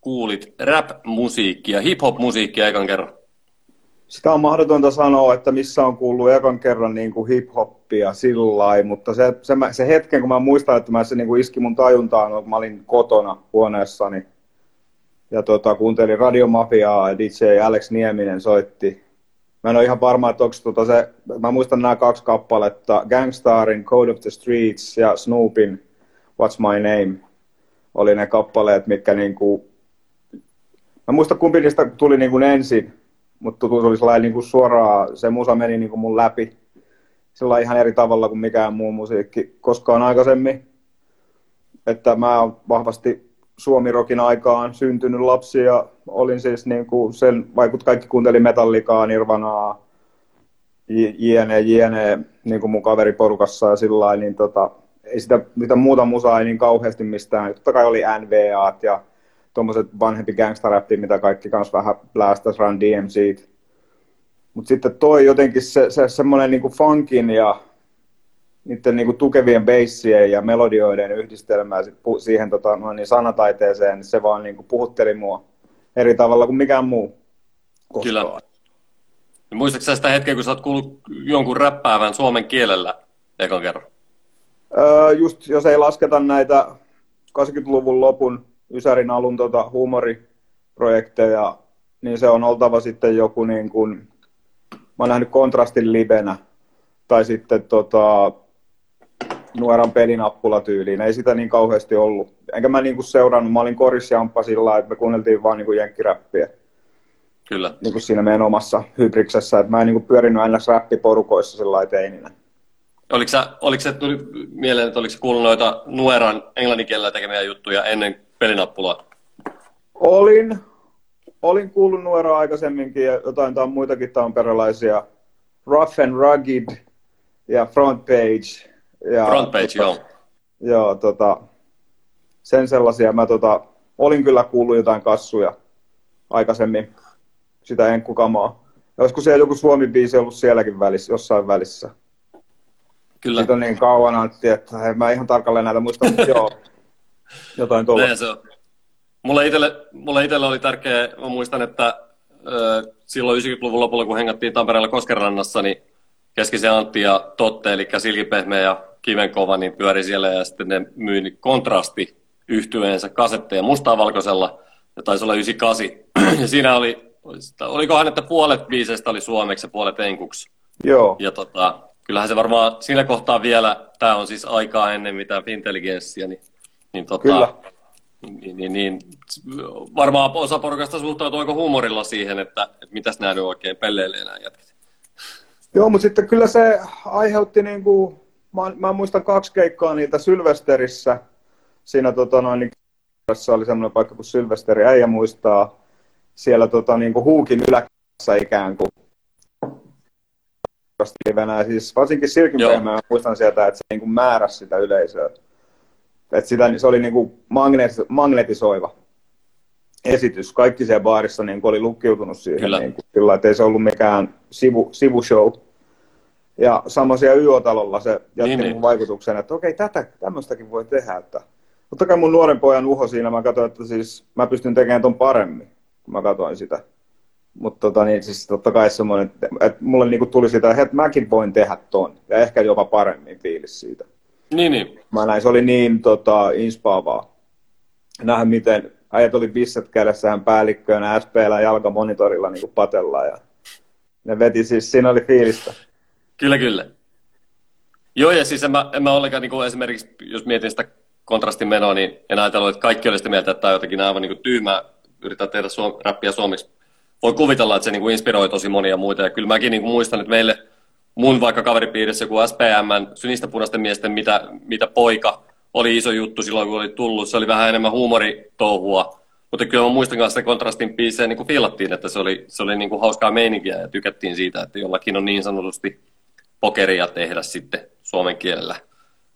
kuulit rap-musiikkia, hip-hop-musiikkia ekan kerran? sitä on mahdotonta sanoa, että missä on kuullut ekan kerran niin kuin hip-hoppia sillä mutta se, se, se, hetken, kun mä muistan, että mä se niin kuin iski mun tajuntaan, kun mä olin kotona huoneessani ja tota, kuuntelin Radiomafiaa ja DJ Alex Nieminen soitti. Mä en ole ihan varma, että onko tota se, mä muistan nämä kaksi kappaletta, Gangstarin Code of the Streets ja Snoopin What's My Name oli ne kappaleet, mitkä niinku, mä muistan kumpi niistä tuli niinku ensin, mutta oli sellainen niin kuin suoraan, se musa meni niin kuin mun läpi sillä ihan eri tavalla kuin mikään muu musiikki koskaan aikaisemmin. Että mä oon vahvasti suomirokin aikaan syntynyt lapsi ja olin siis niin kuin sen, vaikut kaikki kuunteli metallikaa, nirvanaa, jne, jne, niin kuin mun kaveriporukassa ja sillä niin tota, ei sitä, mitä muuta musaa ei niin kauheasti mistään. Totta kai oli NVAt ja tuommoiset vanhempi gangsta mitä kaikki kanssa vähän blästäs Run DMC. Mutta sitten toi jotenkin se, se semmoinen niinku funkin ja niiden niinku tukevien beissien ja melodioiden yhdistelmää sit pu, siihen tota, no niin sanataiteeseen, niin se vaan niinku puhutteli mua eri tavalla kuin mikään muu. Koskaan. Kyllä. Muistatko sitä hetkeä, kun sä oot kuullut jonkun räppäävän suomen kielellä ekan kerran? Öö, just jos ei lasketa näitä 80-luvun lopun Ysärin alun tota, huumoriprojekteja, niin se on oltava sitten joku niin kuin, oon nähnyt kontrastin livenä, tai sitten tota, nuoran pelinappulatyyliin. Ei sitä niin kauheasti ollut. Enkä mä niinku seurannut, mä olin korisjamppa sillä että me kuunneltiin vaan niinku jenkkiräppiä. Kyllä. Niinku siinä meidän omassa hybriksessä, että mä en niinku pyörinyt aina räppiporukoissa sillä teininä. Oliko, sä, oliko se tuli mieleen, että oliko se kuullut noita Nueran englanninkielellä tekemiä juttuja ennen pelinappulaa? Olin. Olin kuullut Nueraa aikaisemminkin ja jotain tai muitakin tamperelaisia. Rough and Rugged ja Front Page. Ja, Front Page, tota, joo. Joo, tota, sen sellaisia. Mä tota, olin kyllä kuullut jotain kassuja aikaisemmin, sitä enkkukamaa. Olisiko siellä joku Suomi-biisi ollut sielläkin välissä, jossain välissä? Kyllä. Siitä on niin kauan, Antti, että hei, mä ihan tarkalleen näitä muista, mutta joo, (laughs) jotain tuolla. se on. Mulle itselle, mulle itselle oli tärkeää, mä muistan, että äh, silloin 90-luvun lopulla, kun hengattiin Tampereella Koskenrannassa, niin Keskisen Antti ja Totte, eli Silkipehmeä ja Kivenkova, niin pyöri siellä ja sitten ne myi niin kontrasti yhtyeensä kasetteja mustaa valkoisella, ja taisi olla 98. ja siinä oli, olikohan, että puolet biiseistä oli suomeksi ja puolet enkuksi. Joo. Ja tota, kyllähän se varmaan siinä kohtaa vielä, tämä on siis aikaa ennen mitään intelligenssia, niin, niin, tota, Kyllä. Niin, niin, niin, varmaan osa porukasta suhtautuu aika huumorilla siihen, että, että mitäs nämä nyt oikein pelleilee nämä jätkät. Joo, mutta sitten kyllä se aiheutti, niin kuin, mä, mä muistan kaksi keikkaa niitä Sylvesterissä. Siinä tota, noin, niin, oli semmoinen paikka kuin Sylvesteri, äijä muistaa. Siellä tota, niin kuin huukin yläkässä ikään kuin livenä. Siis varsinkin Silkinpehmeä muistan sieltä, että se niin kuin määräsi sitä yleisöä. Että sitä, se oli niin kuin magnetis- magnetisoiva esitys. Kaikki siellä baarissa niin kuin oli lukkiutunut siihen. Kyllä. Niin kuin, sillä, että ei se ollut mikään sivu, sivushow. Ja sama siellä YO-talolla se jätti niin, niin. vaikutuksen, että okei, tätä, tämmöistäkin voi tehdä. Että... Totta kai mun nuoren pojan uho siinä, mä katsoin, että siis mä pystyn tekemään ton paremmin, kun mä katsoin sitä. Mutta tota, niin, siis totta kai semmoinen, että mulle niinku tuli sitä, että mäkin voin tehdä ton, ja ehkä jopa paremmin fiilis siitä. Niin, niin. Mä näin, se oli niin tota, inspaavaa. Nähdä, miten äijät oli bisset kädessään päällikköönä SPllä jalkamonitorilla niin patellaan. Ja ne veti siis, siinä oli fiilistä. Kyllä, kyllä. Joo, ja siis en mä, en mä ollenkaan niin kuin esimerkiksi, jos mietin sitä kontrastin menoa, niin en ajatellut, että kaikki oli sitä mieltä, että tämä on jotenkin aivan niin tyhmää, yrittää tehdä suom- räppiä suomeksi. Voi kuvitella, että se niin kuin inspiroi tosi monia muita, ja kyllä mäkin niin kuin muistan, että meille mun vaikka kaveripiirissä joku SPM, synistä punaisten miesten, mitä, mitä poika, oli iso juttu silloin, kun oli tullut. Se oli vähän enemmän huumoritouhua. Mutta kyllä mä muistan kanssa kontrastin biisejä niin fiilattiin, että se oli, se oli niin kuin hauskaa meininkiä ja tykättiin siitä, että jollakin on niin sanotusti pokeria tehdä sitten suomen kielellä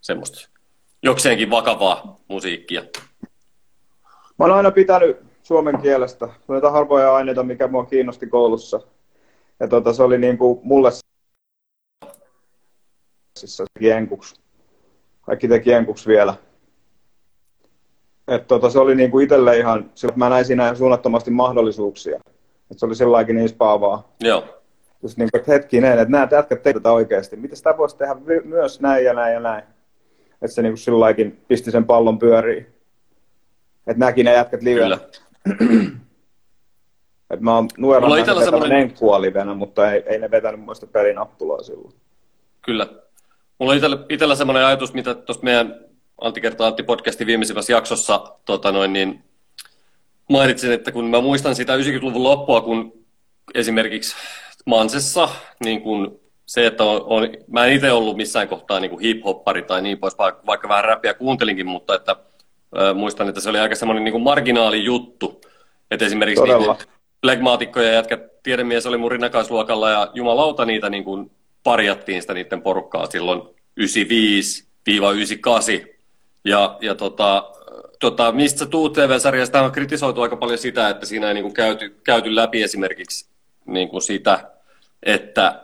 semmoista jokseenkin vakavaa musiikkia. Mä oon aina pitänyt suomen kielestä. Se on harvoja aineita, mikä mua kiinnosti koulussa. Ja tota, se oli niin kuin mulle siis enkuksi kaikki teki enkuksi vielä. Et tota, se oli niinku itselle ihan, mä näin siinä suunnattomasti mahdollisuuksia. Et se oli sellaikin niin spaavaa. Joo. Just niin kuin, että hetkinen, että nämä jätkät tekevät tätä oikeasti. Miten sitä voisi tehdä myös näin ja näin ja näin? Että se niin kuin pisti sen pallon pyöriin. Että näki ne jätkät livenä. (clears throat) Et mä oon nuorena nähnyt semmoinen... livenä, mutta ei, ei ne vetänyt muista pelinappuloa silloin. Kyllä. Mulla on itsellä, itsellä semmoinen ajatus, mitä tuosta meidän Antti kertaa Antti podcastin viimeisimmässä jaksossa tota noin, niin mainitsin, että kun mä muistan sitä 90-luvun loppua, kun esimerkiksi Mansessa niin kun se, että on, on, mä en itse ollut missään kohtaa niin hip-hoppari tai niin pois, vaikka, vaikka vähän räppiä kuuntelinkin, mutta että, äh, muistan, että se oli aika semmoinen niin marginaali juttu. Että esimerkiksi niin flegmaatikkoja jätkät, tiedemies oli mun rinnakaisluokalla ja jumalauta niitä niin kuin parjattiin sitä niiden porukkaa silloin 95-98. Ja, ja tota, tota, mistä tuut TV-sarjasta, on kritisoitu aika paljon sitä, että siinä ei niin kuin käyty, käyty läpi esimerkiksi niin kuin sitä että,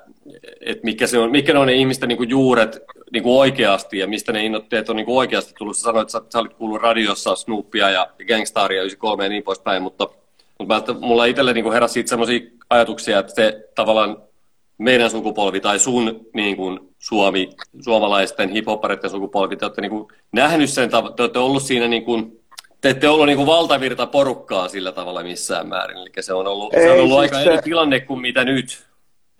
että mikä, se on, mikä ne on ne ihmisten niin kuin juuret niin kuin oikeasti ja mistä ne innoitteet on niin kuin oikeasti tullut. Sä sanoit, että sä, sä olit kuullut radiossa Snoopia ja Gangstaria 93 ja niin poispäin, mutta, mutta mä, mulla itselle niin heräsi siitä sellaisia ajatuksia, että se tavallaan meidän sukupolvi tai sun niin kuin Suomi, suomalaisten hiphoppareiden sukupolvi, te olette niin kuin nähnyt sen, te olette ollut siinä niin kuin, te ette ollut niin kuin valtavirta porukkaa sillä tavalla missään määrin, eli se on ollut, ei, se on ollut siis aika se... eri tilanne kuin mitä nyt.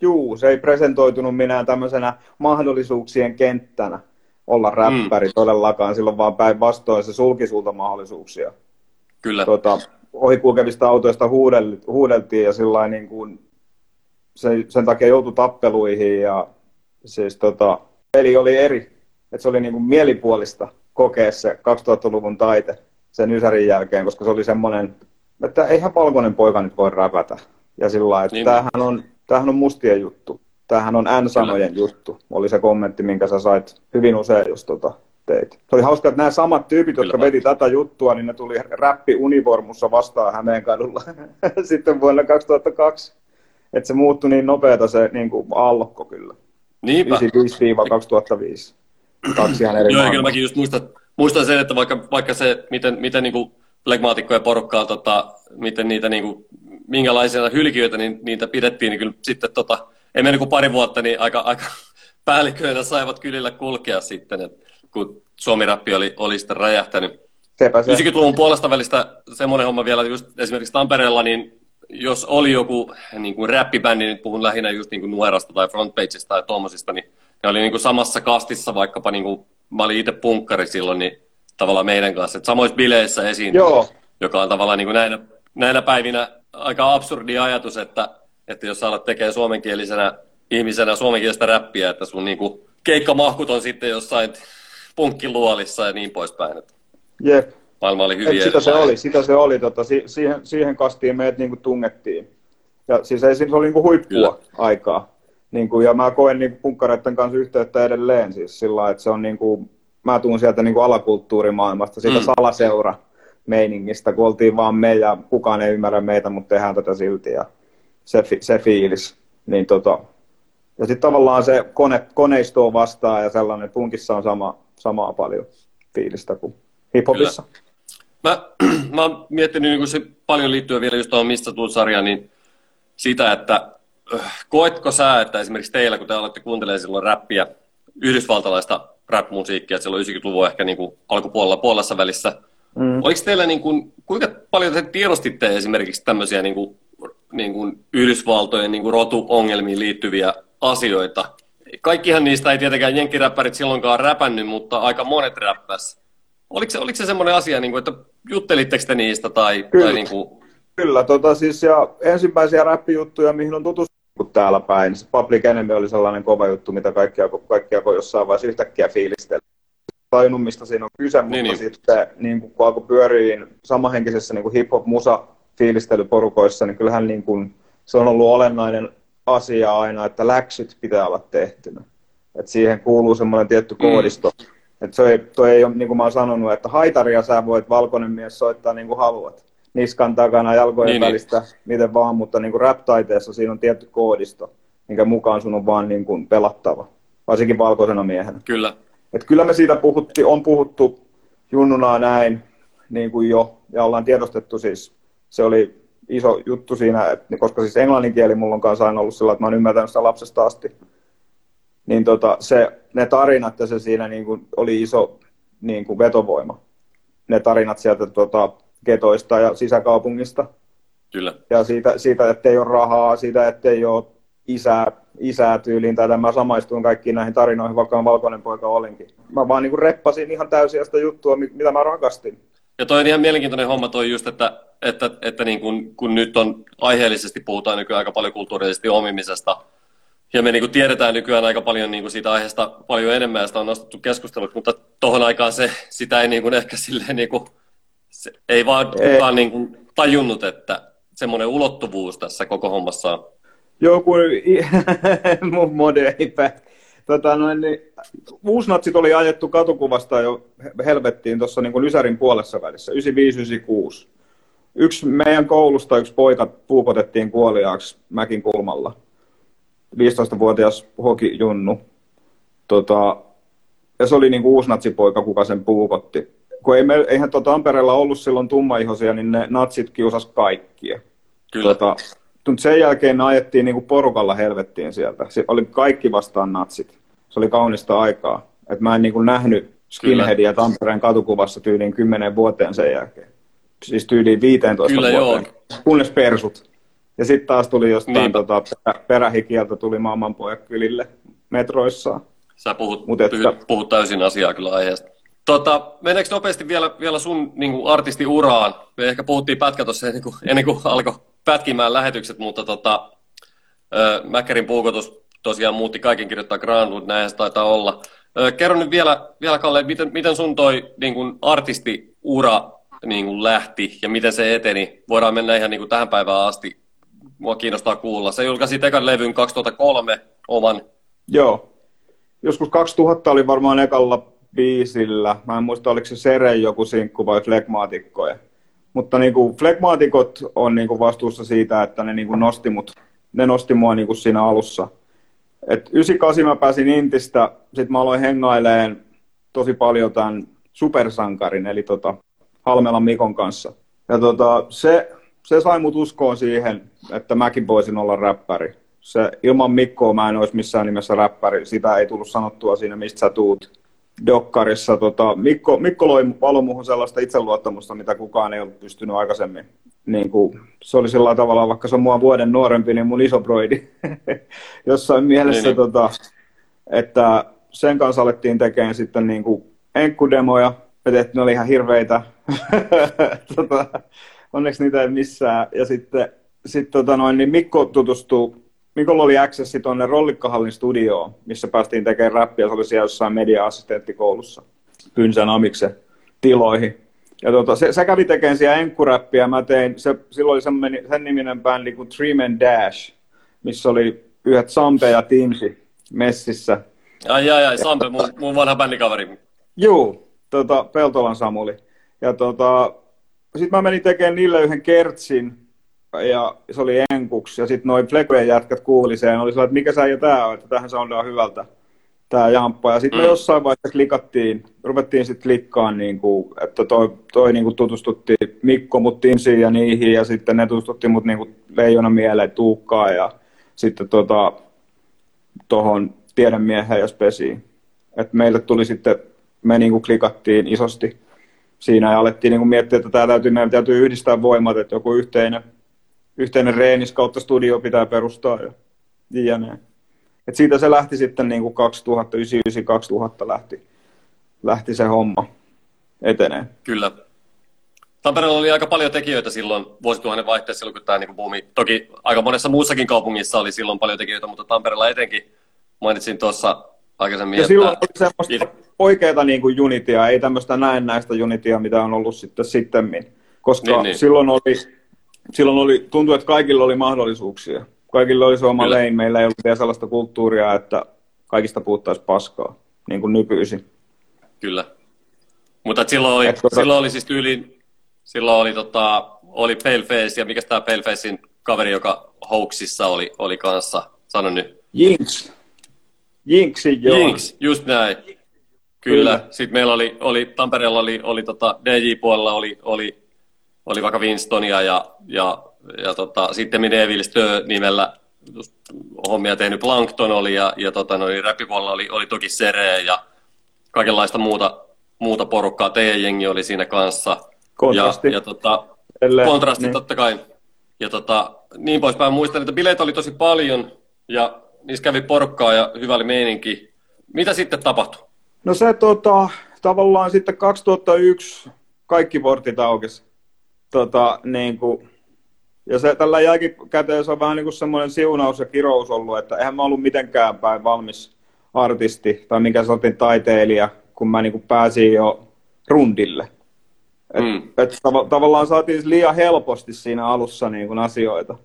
Juu, se ei presentoitunut minä tämmöisenä mahdollisuuksien kenttänä olla räppäri mm. todellakaan, silloin vaan päinvastoin se sulki sulta mahdollisuuksia. Kyllä. Tota, ohikulkevista autoista huudeltiin ja sillä niin kuin, se, sen takia joutui tappeluihin ja siis tota, peli oli eri. Et se oli niin kuin mielipuolista kokea se 2000-luvun taite sen Ysärin jälkeen, koska se oli semmoinen, että eihän valkoinen poika nyt voi räpätä. Ja sillä että niin. tämähän on, tämähän on mustien juttu. Tämähän on N-sanojen juttu, oli se kommentti, minkä sä sait hyvin usein, jos tota, teit. Se oli hauska, että nämä samat tyypit, jotka Kyllä. veti tätä juttua, niin ne tuli räppi univormussa vastaan Hämeenkadulla (laughs) sitten vuonna 2002. Että se muuttui niin nopeata se niin kuin aallokko kyllä. Niinpä. 95-2005. Kaksi ihan eri Joo, kyllä mäkin just muistan, muistan sen, että vaikka, vaikka se, miten, miten niin kuin flegmaatikkoja porukkaa, tota, miten niitä, niin kuin, minkälaisia hylkiöitä niin, niitä pidettiin, niin kyllä sitten tota, ei mennyt kuin pari vuotta, niin aika, aika (laughs) päälliköinä saivat kylillä kulkea sitten, että kun Suomi-rappi oli, oli sitten räjähtänyt. 90-luvun puolesta välistä semmoinen homma vielä, just esimerkiksi Tampereella, niin jos oli joku niin kuin räppibändi, nyt puhun lähinnä just niin kuin Nuerasta tai Frontpageista tai tuommoisista, niin ne oli niin kuin samassa kastissa vaikkapa, niin kuin, mä olin itse punkkari silloin, niin tavallaan meidän kanssa, että samoissa bileissä esiin, Joo. joka on tavallaan niin kuin näinä, näinä päivinä aika absurdi ajatus, että, että jos sä alat tekemään suomenkielisenä ihmisenä suomenkielistä räppiä, että sun niin kuin keikkamahkut on sitten jossain punkkiluolissa ja niin poispäin. Jep maailma oli hyvin sitä se oli, sitä se oli, tota, si- siihen, siihen kastiin meidät niin kuin tungettiin. Ja siis ei, se oli niin kuin huippua Kyllä. aikaa. Niin kuin, ja mä koen niin punkkareiden kanssa yhteyttä edelleen siis sillä että se on niin kuin, mä tuun sieltä niin kuin alakulttuurimaailmasta, siitä mm. salaseura meiningistä, kun oltiin vaan me ja kukaan ei ymmärrä meitä, mutta tehdään tätä silti ja se, se fiilis. Niin tota, ja sitten tavallaan se kone, koneisto vastaan ja sellainen, punkissa on sama, samaa paljon fiilistä kuin hiphopissa. Kyllä. Mä, (clears throat) mä oon miettinyt niin se paljon liittyen vielä just tuohon Mistä tuut sarjaan, niin sitä, että äh, koetko sä, että esimerkiksi teillä, kun te olette kuuntelemaan silloin räppiä, yhdysvaltalaista rap-musiikkia, silloin 90-luvun ehkä niin kuin alkupuolella puolessa välissä, mm. oliko teillä, niin kuin, kuinka paljon te tiedostitte esimerkiksi tämmöisiä niin kuin, niin kuin Yhdysvaltojen niin kuin rotuongelmiin liittyviä asioita? Kaikkihan niistä ei tietenkään jenkkiräppärit silloinkaan räpännyt, mutta aika monet räppäs. Oliko se, oliko se semmoinen asia, niin kuin, että juttelitteko te niistä? Tai, Kyllä, tai niin kuin... Kyllä tota, siis, ja ensimmäisiä räppijuttuja, mihin on tutustunut täällä päin. Se Public Enemy oli sellainen kova juttu, mitä kaikkia, kaikkia voi jossain vaiheessa yhtäkkiä fiilistellä. Tajunnut, mistä siinä on kyse, niin, mutta niin. sitten niin kun alkoi pyöriin samahenkisessä niin hip-hop-musa fiilistelyporukoissa, niin kyllähän niin kuin, se on ollut olennainen asia aina, että läksyt pitää olla tehtynä. Et siihen kuuluu semmoinen tietty mm. koodisto, mm et se ei, toi ei ole, niin kuin mä oon sanonut, että haitaria sä voit valkoinen mies soittaa niin kuin haluat. Niskan takana, jalkojen niin, niin. välistä, niin. miten vaan, mutta niin kuin rap-taiteessa siinä on tietty koodisto, minkä mukaan sun on vaan niin kuin pelattava, varsinkin valkoisena miehenä. Kyllä. Et kyllä me siitä puhutti, on puhuttu junnunaa näin niin kuin jo, ja ollaan tiedostettu siis, se oli iso juttu siinä, että, koska siis englannin kieli mulla on kanssa aina ollut sillä, että mä oon ymmärtänyt sitä lapsesta asti, niin tota, se, ne tarinat ja se siinä niin kuin oli iso niin kuin vetovoima. Ne tarinat sieltä tota, ketoista ja sisäkaupungista. Kyllä. Ja siitä, siitä ettei ole rahaa, siitä ettei ole isää, isää tyyliin, tai mä samaistuin kaikkiin näihin tarinoihin, vaikka on valkoinen poika olinkin. Mä vaan niin kuin reppasin ihan täysin sitä juttua, mitä mä rakastin. Ja toi on ihan mielenkiintoinen homma toi just, että, että, että niin kun, kun nyt on aiheellisesti puhutaan nykyään aika paljon kulttuurisesti omimisesta, ja me niin kuin tiedetään nykyään aika paljon niin kuin siitä aiheesta paljon enemmän, ja sitä on nostettu keskustelut, mutta tuohon aikaan se, sitä ei niin kuin ehkä silleen, niin kuin, se, ei vaan ei. kukaan niin kuin tajunnut, että semmoinen ulottuvuus tässä koko hommassa on. Joku (laughs) moderni tota noin, niin, uusnatsit oli ajettu katukuvasta jo helvettiin tuossa niin Ysärin puolessa välissä, 95-96. Yksi meidän koulusta yksi poika puukotettiin kuoliaaksi Mäkin kulmalla 15-vuotias hokijunnu. Tota, ja se oli niin kuin uusi natsipoika, kuka sen puukotti. Kun ei me, eihän tota Tampereella ollut silloin tummaihosia, niin ne natsit kiusas kaikkia. Kyllä. Tota, mutta sen jälkeen ne ajettiin niin kuin porukalla helvettiin sieltä. Se oli kaikki vastaan natsit. Se oli kaunista aikaa. Et mä en niin kuin nähnyt skinheadia Tampereen katukuvassa tyyliin kymmenen vuoteen sen jälkeen. Siis tyyliin 15 Kyllä, vuoteen. Joo. Kunnes persut. Ja sitten taas tuli jostain tota, perähikieltä tuli maailmanpojat kylille metroissaan. Sä puhut, Mut että... puhut täysin asiaa kyllä aiheesta. Tota, mennäänkö nopeasti vielä, vielä sun niin kuin artistiuraan? Me ehkä puhuttiin pätkä tuossa ennen kuin, ennen kuin alkoi pätkimään lähetykset, mutta tota, Mäkkärin puukotus tosiaan muutti kaiken kirjoittaa Granwood, näin se taitaa olla. Ö, kerro nyt vielä, vielä Kalle, miten, miten sun toi niin kuin artistiura niin kuin lähti ja miten se eteni? Voidaan mennä ihan niin kuin tähän päivään asti. Mua kiinnostaa kuulla. Se julkaisi ekan levyn 2003 oman. Joo. Joskus 2000 oli varmaan ekalla biisillä. Mä en muista, oliko se Sere joku sinkku vai Flegmaatikkoja. Mutta niin kuin, Flegmaatikot on niin kuin vastuussa siitä, että ne niin kuin nosti, mut, ne nosti mua niin kuin siinä alussa. Et 98 mä pääsin Intistä, sitten mä aloin hengaileen tosi paljon tämän supersankarin, eli tota, Halmelan Mikon kanssa. Ja tota, se, se sai mut uskoon siihen, että mäkin voisin olla räppäri. Se, ilman Mikkoa mä en olisi missään nimessä räppäri. Sitä ei tullut sanottua siinä, mistä sä tuut. Dokkarissa. Tota, Mikko, Mikko loi valo muuhun sellaista itseluottamusta, mitä kukaan ei ollut pystynyt aikaisemmin. Niin kuin, se oli sillä tavalla, vaikka se on mua vuoden nuorempi, niin mun iso broidi. (laughs) Jossain mielessä, niin, niin. Tota, että sen kanssa alettiin tekemään sitten niin kuin enkkudemoja. Me tehtiin, ne oli ihan hirveitä. (laughs) tota, onneksi niitä ei missään. Ja sitten sit, tota noin, niin Mikko tutustuu Mikolla oli accessi tuonne Rollikkahallin studioon, missä päästiin tekemään räppiä. Se oli siellä jossain media-assistenttikoulussa Pynsän Amiksen tiloihin. Ja tota, se, se, kävi tekemään siellä enkkuräppiä. Mä tein, se, silloin oli semmoinen, sen niminen bändi kuin Three Men Dash, missä oli yhdet Sampe ja Teamsi messissä. Ai, ai, ai, Sampe, mun, mun vanha bändikaveri. Juu, tota, Peltolan Samuli. Ja tota, sitten mä menin tekemään niille yhden kertsin, ja se oli enkuks, ja sitten noin Flekojen jätkät kuuli sen, oli sellainen, että mikä sä ja tää on, että tähän soundaa hyvältä, tää jamppa. Ja sitten mm. me jossain vaiheessa klikattiin, ruvettiin sitten klikkaan, niin kuin, että toi, toi niin kuin tutustutti Mikko mut Timsiin ja niihin, ja sitten ne tutustutti mut niin kuin Leijona mieleen Tuukkaan, ja sitten tota, tohon tiedemieheen ja Spesiin. Että meille tuli sitten, me niin kuin klikattiin isosti siinä ja alettiin niin kuin miettiä, että tämä täytyy, meidän täytyy yhdistää voimat, että joku yhteinen yhteinen reenis kautta studio pitää perustaa ja jne. Et siitä se lähti sitten niin kuin 2099-2000 lähti, lähti se homma etenee. Kyllä. Tampereella oli aika paljon tekijöitä silloin vuosituhannen vaihteessa, silloin kun tämä niin buumi. Toki aika monessa muussakin kaupungissa oli silloin paljon tekijöitä, mutta Tampereella etenkin mainitsin tuossa aikaisemmin. Ja että... silloin oli semmoista it... oikeaa niin kuin unitia, ei tämmöistä näennäistä unitia, mitä on ollut sitten sittemmin. Koska niin, niin. silloin oli silloin oli, tuntui, että kaikilla oli mahdollisuuksia. Kaikilla oli se oma Kyllä. lein. Meillä ei ollut vielä sellaista kulttuuria, että kaikista puhuttaisiin paskaa, niin kuin nykyisin. Kyllä. Mutta silloin oli, tota... silloin oli siis tyyli, silloin oli, tota, oli Paleface, ja mikä tämä Palefacein kaveri, joka Hoaxissa oli, oli kanssa, sano nyt. Jinx. Jinxi, joo. Jinx, just näin. Kyllä. Kyllä. Sitten meillä oli, oli Tampereella oli, oli tota, DJ-puolella oli, oli oli vaikka Winstonia ja, ja, ja tota, sitten Devil Stö nimellä hommia tehnyt Plankton oli ja, ja tota, no, niin räppipuolella oli, oli toki Sere ja kaikenlaista muuta, muuta porukkaa. Teidän jengi oli siinä kanssa. Kontrasti. Ja, ja tota, kontrasti niin. totta kai. Ja tota, niin poispäin. Muistan, että bileitä oli tosi paljon ja niissä kävi porukkaa ja hyvä oli meininki. Mitä sitten tapahtui? No se tota, tavallaan sitten 2001 kaikki portit aukesi tota, niin kuin, ja se tällä jälkikäteen se on vähän niin kuin semmoinen siunaus ja kirous ollut, että eihän mä ollut mitenkään päin valmis artisti tai minkä sortin taiteilija, kun mä niin kuin pääsin jo rundille. Et, mm. et tav- tavallaan saatiin liian helposti siinä alussa niin kuin asioita.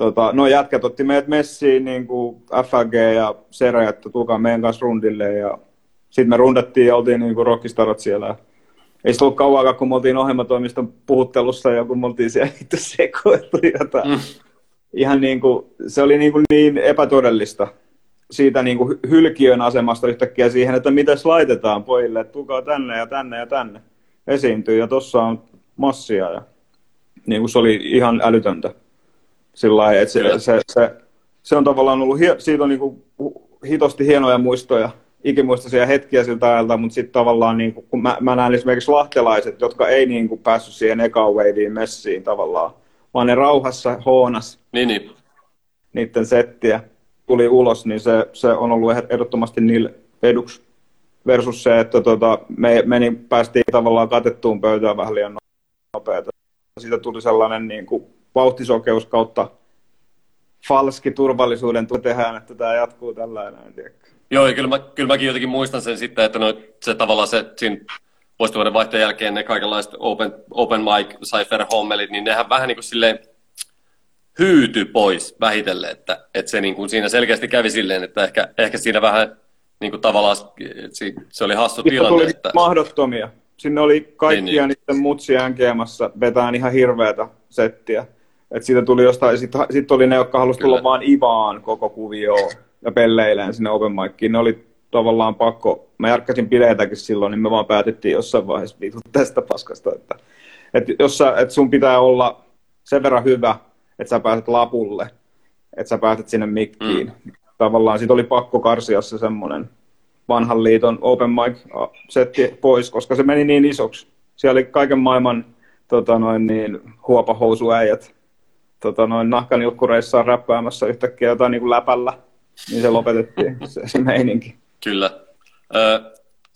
Tota, no jätkät otti meidät messiin, niin kuin FG ja Sere, että tulkaa meidän kanssa rundille. Ja sitten me rundattiin ja oltiin niin kuin rockistarat siellä ei se ollut kauan, kun me oltiin ohjelmatoimiston puhuttelussa ja kun me oltiin siellä itse sekoiltu jotain. Mm. ihan niin kuin, se oli niin, kuin niin epätodellista siitä niin kuin hylkiön asemasta yhtäkkiä siihen, että mitäs laitetaan pojille, että tulkaa tänne ja tänne ja tänne esiintyy ja tuossa on massia ja niin kuin se oli ihan älytöntä. Sillä että se, se, se, se, on tavallaan ollut, siitä on niin kuin hitosti hienoja muistoja, ikimuistoisia hetkiä siltä ajalta, mutta sitten tavallaan niin kuin, kun mä, mä näen esimerkiksi lahtelaiset, jotka ei niin kuin päässyt siihen eka messiin tavallaan, vaan ne rauhassa hoonas niin, niin. niiden settiä tuli ulos, niin se, se on ollut ehdottomasti niille eduksi versus se, että tota, me meni, päästiin tavallaan katettuun pöytään vähän liian nopeasti. Siitä tuli sellainen niin kuin, vauhtisokeus kautta falski turvallisuuden tehdään, että tämä jatkuu tällainen. Joo, ja kyllä, mä, kyllä mäkin jotenkin muistan sen sitten, että no, se tavallaan se siinä vuosituhannen vaihteen jälkeen ne kaikenlaiset open, open mic, cypher hommelit, niin nehän vähän niin kuin silleen hyyty pois vähitellen, että, että se niin kuin siinä selkeästi kävi silleen, että ehkä, ehkä siinä vähän niin kuin tavallaan se oli hassu Sitten tilanne. Tuli että... mahdottomia. Sinne oli kaikkia niin, niin. niiden mutsia NGMassa vetään ihan hirveätä settiä. Et siitä tuli jostain, sitten sit oli ne, jotka halusivat tulla vaan Ivaan koko kuvio ja pelleileen sinne open mickiin. Ne oli tavallaan pakko, mä järkkäsin bileitäkin silloin, niin me vaan päätettiin jossain vaiheessa viitut tästä paskasta, että, että jos sä, että sun pitää olla sen verran hyvä, että sä pääset lapulle, että sä pääset sinne mikkiin. Mm. Tavallaan siitä oli pakko karsia se semmoinen vanhan liiton open mic-setti pois, koska se meni niin isoksi. Siellä oli kaiken maailman tota noin, niin, huopahousuäijät tota noin, nahkanilkkureissaan räppäämässä yhtäkkiä jotain niin kuin läpällä, niin se lopetettiin (laughs) se, se meininki. Kyllä. Ö,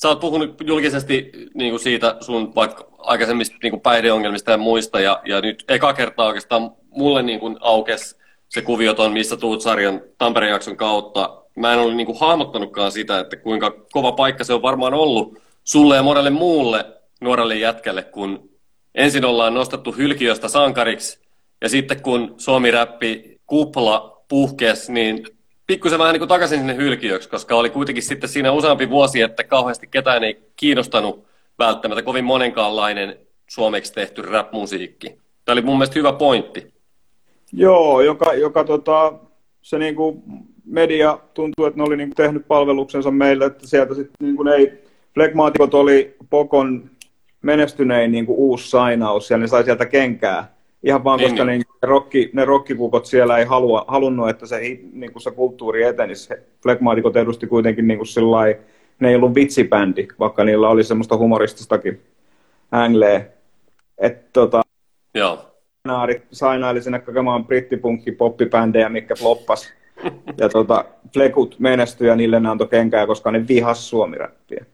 sä oot puhunut julkisesti niin kuin siitä sun vaikka aikaisemmista niin kuin päihdeongelmista ja muista, ja, ja nyt eka kertaa oikeastaan mulle niin kuin aukesi se kuvio ton Missä tuut sarjan Tampereen jakson kautta. Mä en ole niin kuin hahmottanutkaan sitä, että kuinka kova paikka se on varmaan ollut sulle ja monelle muulle nuorelle jätkälle, kun ensin ollaan nostettu hylkiöstä sankariksi, ja sitten kun Suomi-räppi kupla puhkesi, niin pikkusen vähän niin kuin takaisin sinne hylkiöksi, koska oli kuitenkin sitten siinä useampi vuosi, että kauheasti ketään ei kiinnostanut välttämättä kovin monenkaanlainen suomeksi tehty rap-musiikki. Tämä oli mun mielestä hyvä pointti. Joo, joka, joka tota, se niinku media tuntuu, että ne oli niinku tehnyt palveluksensa meille, että sieltä sitten niinku ei, Flegmaatikot oli Pokon menestynein niinku uusi sainaus ja ne sai sieltä kenkää. Ihan vaan, niin, koska niin. Ne, rokki, ne rokkikukot siellä ei halua, halunnut, että se, niin kuin se kulttuuri etenisi. Flegmaatikot edusti kuitenkin niin kuin sillai, ne ei ollut vitsibändi, vaikka niillä oli semmoista humorististakin ängleä. Että tota, Joo. Sainaili sinne kokemaan brittipunkki poppibändejä, mikä floppas. ja tota, Flekut menestyi ja niille ne antoi kenkää, koska ne vihas suomiräppiä.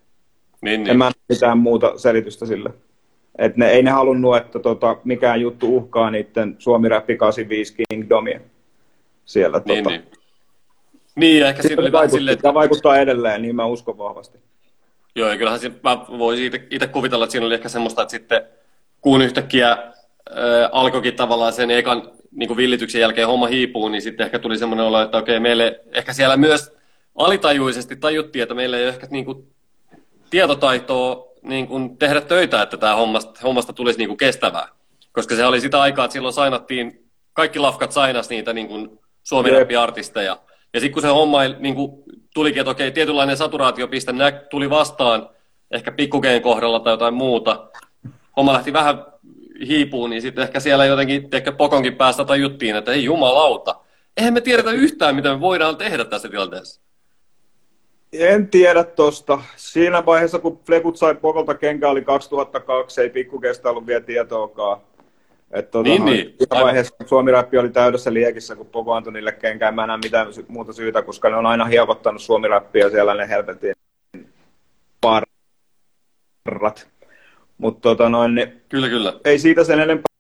Niin, niin. En mä mitään muuta selitystä sille. Et ne, ei ne halunnut, että tota, mikään juttu uhkaa niiden Suomi Rappi 85 Kingdomia siellä. Niin, tota. niin. Niin, ehkä siinä oli vähän silleen... Tämä vaikuttaa edelleen, niin mä uskon vahvasti. Joo, ja kyllähän siinä, mä voisin itse kuvitella, että siinä oli ehkä semmoista, että sitten kun yhtäkkiä äh, alkoikin tavallaan sen ekan niin villityksen jälkeen homma hiipuu, niin sitten ehkä tuli semmoinen olo, että okei, meille ehkä siellä myös alitajuisesti tajuttiin, että meillä ei ole ehkä niin kuin, tietotaitoa niin kuin tehdä töitä, että tämä hommasta, hommasta tulisi niin kuin kestävää. Koska se oli sitä aikaa, että silloin sainattiin, kaikki lafkat sainas niitä niin kuin artisteja Ja sitten kun se homma niin kuin tulikin, että okei, tietynlainen saturaatiopiste tuli vastaan, ehkä pikkukeen kohdalla tai jotain muuta, homma lähti vähän hiipuun, niin sitten ehkä siellä jotenkin ehkä pokonkin päästä tajuttiin, että ei jumalauta, eihän me tiedetä yhtään, mitä me voidaan tehdä tässä tilanteessa. En tiedä tosta. Siinä vaiheessa, kun Flekut sai Pokolta kenkä, oli 2002, ei pikkukestä ollut vielä tietoakaan. Et tuota, niin, niin. Siinä vaiheessa Suomi Rappi oli täydessä liekissä, kun Poko antoi niille kenkään. Mä en näe mitään muuta syytä, koska ne on aina hievottanut Suomi Rappia siellä ne helvetin parrat. Mutta tota noin, niin kyllä, kyllä. ei siitä sen enempää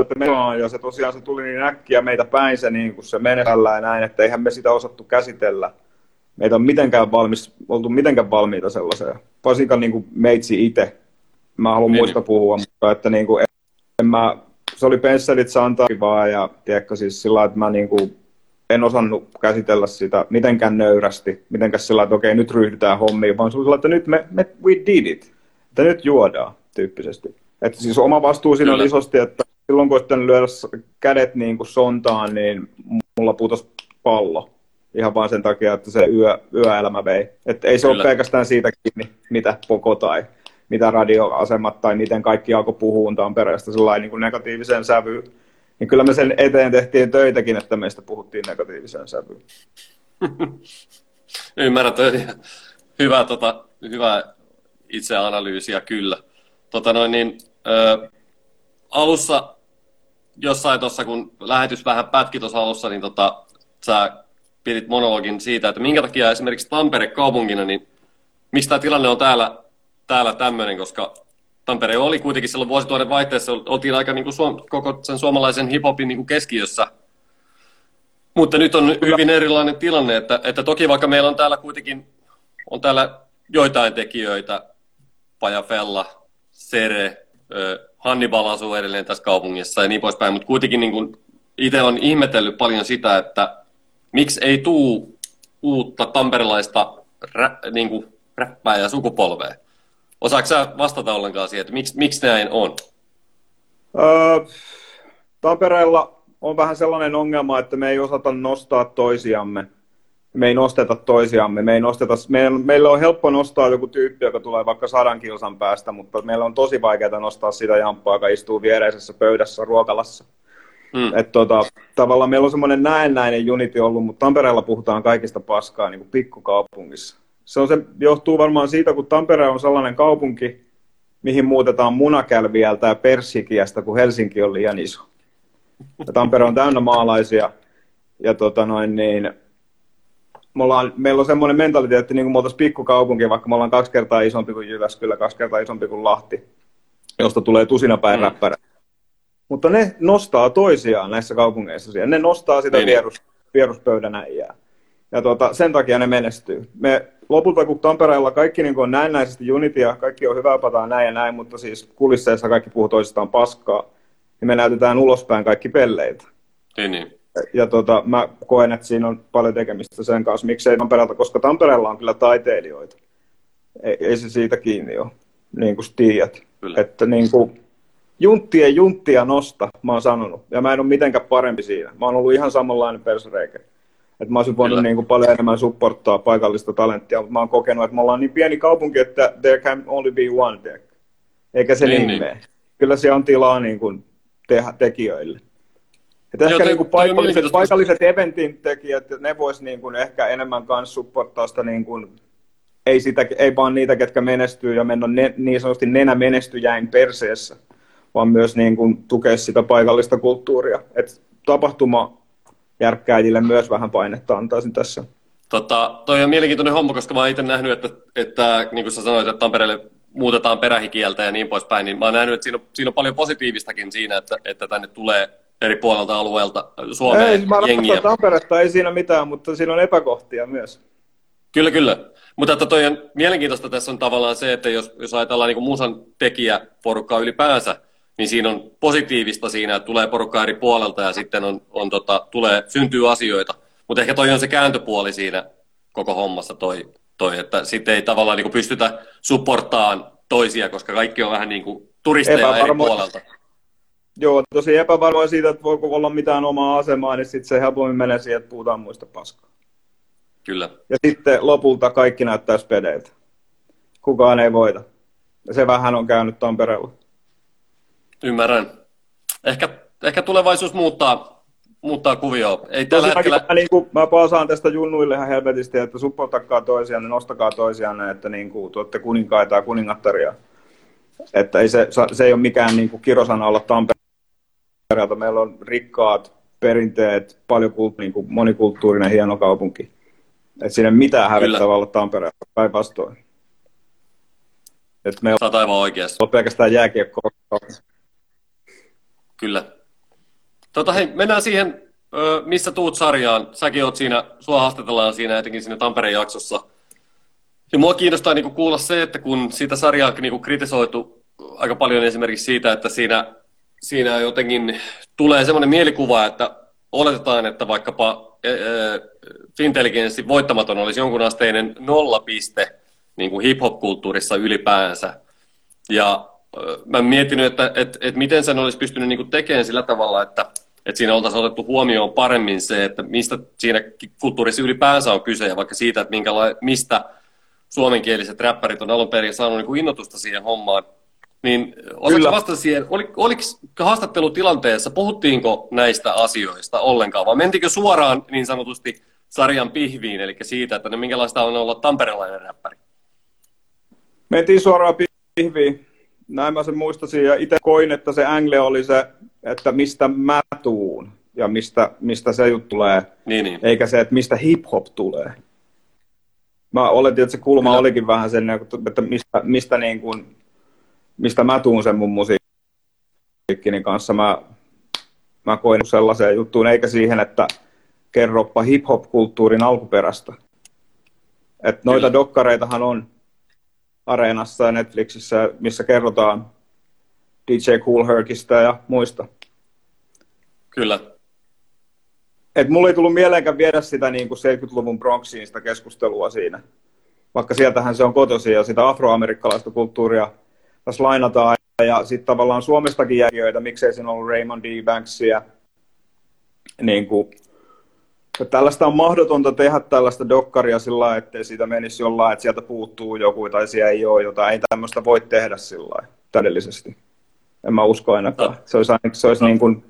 että me on, ja se tosiaan se tuli niin äkkiä meitä päin se, niin kun se menee ja näin, että eihän me sitä osattu käsitellä meitä on mitenkään valmis, oltu mitenkään valmiita sellaiseen. Varsinkaan niin kuin meitsi itse. Mä haluan niin, muista niin. puhua, mutta että niin kuin, en mä, se oli pensselit Santaa vaan ja tiedätkö, siis sillä että mä niin kuin, en osannut käsitellä sitä mitenkään nöyrästi, mitenkään sillä että okei, nyt ryhdytään hommiin, vaan se oli että nyt me, me we did it, että nyt juodaan tyyppisesti. Että siis oma vastuu siinä on isosti, että silloin kun olisi lyödä kädet niin kuin sontaan, niin mulla putosi pallo. Ihan vain sen takia, että se yö, yöelämä vei. Että ei se Kyllä. ole pelkästään siitä kiinni, mitä Poko tai mitä radioasemat tai miten kaikki alkoi puhua Tampereesta sellainen niin kuin negatiiviseen sävyyn. Niin kyllä me sen eteen tehtiin töitäkin, että meistä puhuttiin negatiiviseen sävyyn. (laughs) Ymmärrän, hyvä, tota, hyvä itseanalyysiä kyllä. Tota noin, niin, ö, alussa jossain tuossa, kun lähetys vähän pätki tuossa alussa, niin tota, sä pidit monologin siitä, että minkä takia esimerkiksi Tampere kaupungina, niin miksi tämä tilanne on täällä, täällä tämmöinen, koska Tampere oli kuitenkin silloin vuosituhannen vaihteessa, oltiin aika niin kuin suom- koko sen suomalaisen hiphopin niin kuin keskiössä. Mutta nyt on hyvin erilainen tilanne, että, että toki vaikka meillä on täällä kuitenkin on täällä joitain tekijöitä, Paja Fella, Sere, Hannibal asuu edelleen tässä kaupungissa ja niin poispäin, mutta kuitenkin niin kuin itse on ihmetellyt paljon sitä, että miksi ei tuu uutta tamperilaista rä, niin kuin räppää ja sukupolvea? Osaatko sä vastata ollenkaan siihen, että miksi, miksi näin on? Öö, Tampereella on vähän sellainen ongelma, että me ei osata nostaa toisiamme. Me ei nosteta toisiamme. Me ei nosteta, meillä, meillä on helppo nostaa joku tyyppi, joka tulee vaikka sadan kilsan päästä, mutta meillä on tosi vaikeaa nostaa sitä jamppaa, joka istuu viereisessä pöydässä ruokalassa. Mm. Et tota, tavallaan meillä on semmoinen näennäinen unity ollut, mutta Tampereella puhutaan kaikista paskaa niin kuin pikkukaupungissa. Se, on se johtuu varmaan siitä, kun Tampere on sellainen kaupunki, mihin muutetaan munakälviältä ja persikiästä, kun Helsinki on liian iso. Ja Tampere on täynnä maalaisia. Ja tota noin, niin, me ollaan, meillä on semmoinen mentaliteetti, niin kuin me oltaisiin pikkukaupunki, vaikka me ollaan kaksi kertaa isompi kuin Jyväskylä, kaksi kertaa isompi kuin Lahti, josta tulee tusina päin mm. Mutta ne nostaa toisiaan näissä kaupungeissa. Siellä. Ne nostaa sitä niin. vierus, vieruspöydän äijää. Ja tuota, sen takia ne menestyy. Me lopulta, kun Tampereella kaikki niin on näennäisesti unitia, kaikki on hyvää pataa näin ja näin, mutta siis kulisseissa kaikki puhuu toisistaan paskaa, niin me näytetään ulospäin kaikki pelleitä. Niin, niin. Ja tuota, mä koen, että siinä on paljon tekemistä sen kanssa. Miksei Tampereelta, koska Tampereella on kyllä taiteilijoita. Ei, ei se siitä kiinni ole, niin kuin tiedät. Kyllä. Että niin kuin, junttien junttia nosta, mä oon sanonut. Ja mä en ole mitenkään parempi siinä. Mä oon ollut ihan samanlainen persoreikä. Että mä olisin voinut niin kuin paljon enemmän supporttaa paikallista talenttia, mutta mä oon kokenut, että me ollaan niin pieni kaupunki, että there can only be one deck. Eikä se niin, niin. Kyllä siellä on tilaa niin kuin tehdä tekijöille. Että ehkä niin kuin paikalliset, paikalliset eventin tekijät, ne vois niin kuin ehkä enemmän kanssa supporttaa sitä niin kuin, ei, sitä, ei vaan niitä, ketkä menestyy ja mennä ne, niin sanotusti nenä menestyjäin perseessä, vaan myös niin kuin tukea sitä paikallista kulttuuria. Et tapahtuma järkkääjille myös vähän painetta antaisin tässä. Tota, toi on mielenkiintoinen homma, koska mä oon itse nähnyt, että, että niin kuin sä sanoit, että Tampereelle muutetaan perähikieltä ja niin poispäin, niin mä oon nähnyt, että siinä on, siinä on paljon positiivistakin siinä, että, että tänne tulee eri puolelta alueelta Suomeen ei, mä jengiä. Tamperetta ei siinä mitään, mutta siinä on epäkohtia myös. Kyllä, kyllä. Mutta että toi on mielenkiintoista tässä on tavallaan se, että jos, jos ajatellaan niin musan tekijäporukkaa ylipäänsä, niin siinä on positiivista siinä, että tulee porukka eri puolelta ja sitten on, on tota, tulee, syntyy asioita. Mutta ehkä toi on se kääntöpuoli siinä koko hommassa toi, toi että sitten ei tavallaan niin kuin pystytä supportaan toisia, koska kaikki on vähän niin kuin turisteja eri puolelta. Joo, tosi epävarmoja siitä, että voiko olla mitään omaa asemaa, niin sitten se helpommin menee siihen, että puhutaan muista paskaa. Kyllä. Ja sitten lopulta kaikki näyttää spedeiltä. Kukaan ei voita. Ja se vähän on käynyt Tampereella. Ymmärrän. Ehkä, ehkä tulevaisuus muuttaa, muuttaa kuvioa. Ei tällä hetkellä... mä, niin kuin, mä paasaan tästä junnuille ihan helvetisti, että supportakaa toisiaan, nostakaa toisiaan, että niin kuin, tuotte kuninkaita ja kuningattaria. Että ei se, se ei ole mikään niin kuin kirosana olla Tampereelta. Meillä on rikkaat perinteet, paljon kult, niin kuin monikulttuurinen hieno kaupunki. Että siinä ei mitään hävittävää olla Tampereelta, päinvastoin. Että meillä on aivan oikeassa. on pelkästään jääkiekkoa. Kyllä. Tota, hei, mennään siihen, missä tuut sarjaan. Säkin oot siinä, sua haastatellaan siinä etenkin siinä Tampereen jaksossa. Ja mua kiinnostaa niin kuulla se, että kun sitä sarjaa niin kritisoitu aika paljon esimerkiksi siitä, että siinä, siinä jotenkin tulee semmoinen mielikuva, että oletetaan, että vaikkapa e, e, Fintelligenssin voittamaton olisi jonkun asteinen nollapiste niin kuin hip-hop-kulttuurissa ylipäänsä. Ja mä miettinyt, että et, et miten sen olisi pystynyt niinku tekemään sillä tavalla, että et siinä oltaisiin otettu huomioon paremmin se, että mistä siinä kulttuurissa ylipäänsä on kyse, ja vaikka siitä, että mistä suomenkieliset räppärit on alun perin saanut niin innotusta siihen hommaan. Niin osaatko vastata siihen, oli, oliko haastattelutilanteessa, puhuttiinko näistä asioista ollenkaan, vai mentikö suoraan niin sanotusti sarjan pihviin, eli siitä, että ne minkälaista on olla tamperelainen räppäri? Mentiin suoraan pihviin. Näin mä sen muistasin, ja itse koin, että se angle oli se, että mistä mä tuun, ja mistä, mistä se juttu tulee, niin, niin. eikä se, että mistä hip-hop tulee mä oletin, että se kulma Kyllä. olikin vähän sen, että mistä, mistä, niin kuin, mistä mä tuun sen mun musiikkini kanssa. Mä, mä koin sellaiseen juttuun, eikä siihen, että kerroppa hip-hop-kulttuurin alkuperästä. Et noita Kyllä. dokkareitahan on Areenassa ja Netflixissä, missä kerrotaan DJ Cool Herkistä ja muista. Kyllä et mulla ei tullut mieleenkään viedä sitä niin kuin 70-luvun Bronxiin sitä keskustelua siinä. Vaikka sieltähän se on kotosi ja sitä afroamerikkalaista kulttuuria tässä lainataan. Ja sitten tavallaan Suomestakin järjöitä, miksei siinä ollut Raymond D. Banksia. Niin kuin, tällaista on mahdotonta tehdä tällaista dokkaria sillä ettei siitä menisi jollain, että sieltä puuttuu joku tai siellä ei ole jotain. Ei tämmöistä voi tehdä sillä täydellisesti. En mä usko ainakaan. Se olisi, se olisi niin kuin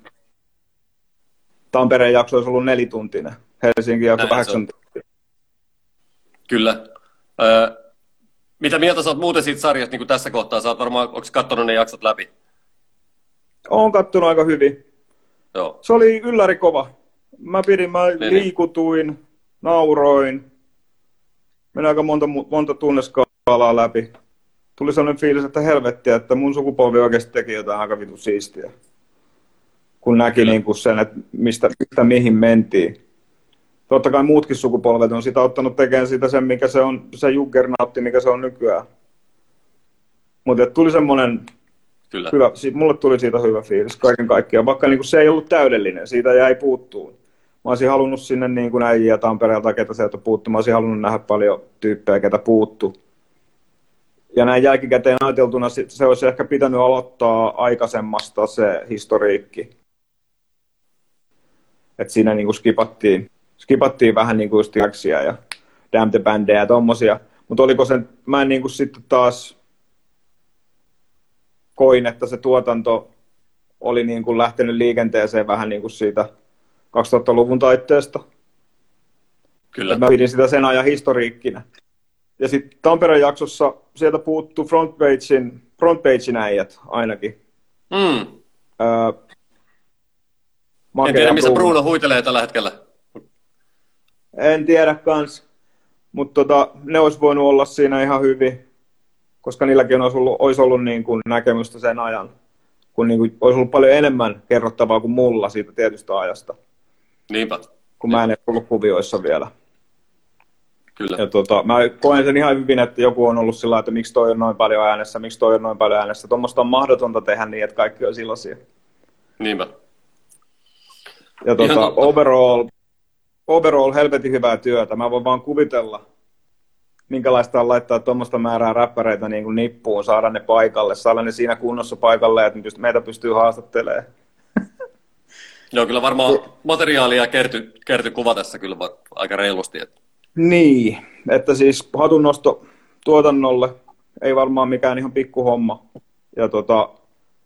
Tampereen jakso olisi ollut nelituntinen, Helsingin jakso kahdeksan tuntia. Kyllä. Öö, mitä mieltä sä oot muuten siitä sarjasta niin kuin tässä kohtaa? Sä oot varmaan, onko katsonut ne jaksot läpi? Oon kattonut aika hyvin. Joo. Se oli ylläri kova. Mä pidin, mä niin. liikutuin, nauroin. Meni aika monta, monta tunneskaalaa läpi. Tuli sellainen fiilis, että helvettiä, että mun sukupolvi oikeasti teki jotain aika vitu siistiä kun näki niin kuin sen, että mistä, mistä mihin mentiin. Totta kai muutkin sukupolvet on sitä ottanut tekemään sitä sen, mikä se on, se juggernautti, mikä se on nykyään. Mutta tuli semmoinen Kyllä. Hyvä, mulle tuli siitä hyvä fiilis kaiken kaikkiaan, vaikka niin kuin se ei ollut täydellinen, siitä jäi puuttuun. Mä olisin halunnut sinne niin kuin äijiä Tampereelta, ketä sieltä puuttu. Mä olisin halunnut nähdä paljon tyyppejä, ketä puuttu. Ja näin jälkikäteen ajateltuna se olisi ehkä pitänyt aloittaa aikaisemmasta se historiikki että siinä niin kuin skipattiin, skipattiin vähän niin kuin ja Damn the Bandia ja tommosia. Mutta oliko se, mä en niin kuin sitten taas koin, että se tuotanto oli niin kuin lähtenyt liikenteeseen vähän niin kuin siitä 2000-luvun taitteesta. Kyllä. mä pidin sitä sen ajan historiikkinä. Ja sitten Tampereen jaksossa sieltä puuttuu frontpagein, frontpagein äijät ainakin. Mm. Öö, en tiedä, missä Bruno. Bruno huitelee tällä hetkellä. En tiedä kans, mutta tota, ne olisi voinut olla siinä ihan hyvin, koska niilläkin olisi ollut, olisi ollut niin kuin näkemystä sen ajan, kun niin kuin olisi ollut paljon enemmän kerrottavaa kuin mulla siitä tietystä ajasta. Niinpä. Kun mä en ollut kuvioissa vielä. Kyllä. Ja tota, mä koen sen ihan hyvin, että joku on ollut sillä että miksi toi on noin paljon äänessä, miksi toi on noin paljon äänessä. Tuommoista on mahdotonta tehdä niin, että kaikki on iloisia. Niinpä. Ja tuota, overall, overall helvetin hyvää työtä. Mä voin vaan kuvitella, minkälaista on laittaa tuommoista määrää räppäreitä niin kuin nippuun, saada ne paikalle, saada ne siinä kunnossa paikalle, että meitä pystyy haastattelemaan. Joo, kyllä varmaan materiaalia kerty, kerty kuvatessa kyllä aika reilusti. Että. Niin, että siis hatunnosto tuotannolle ei varmaan mikään ihan pikkuhomma. Ja tota,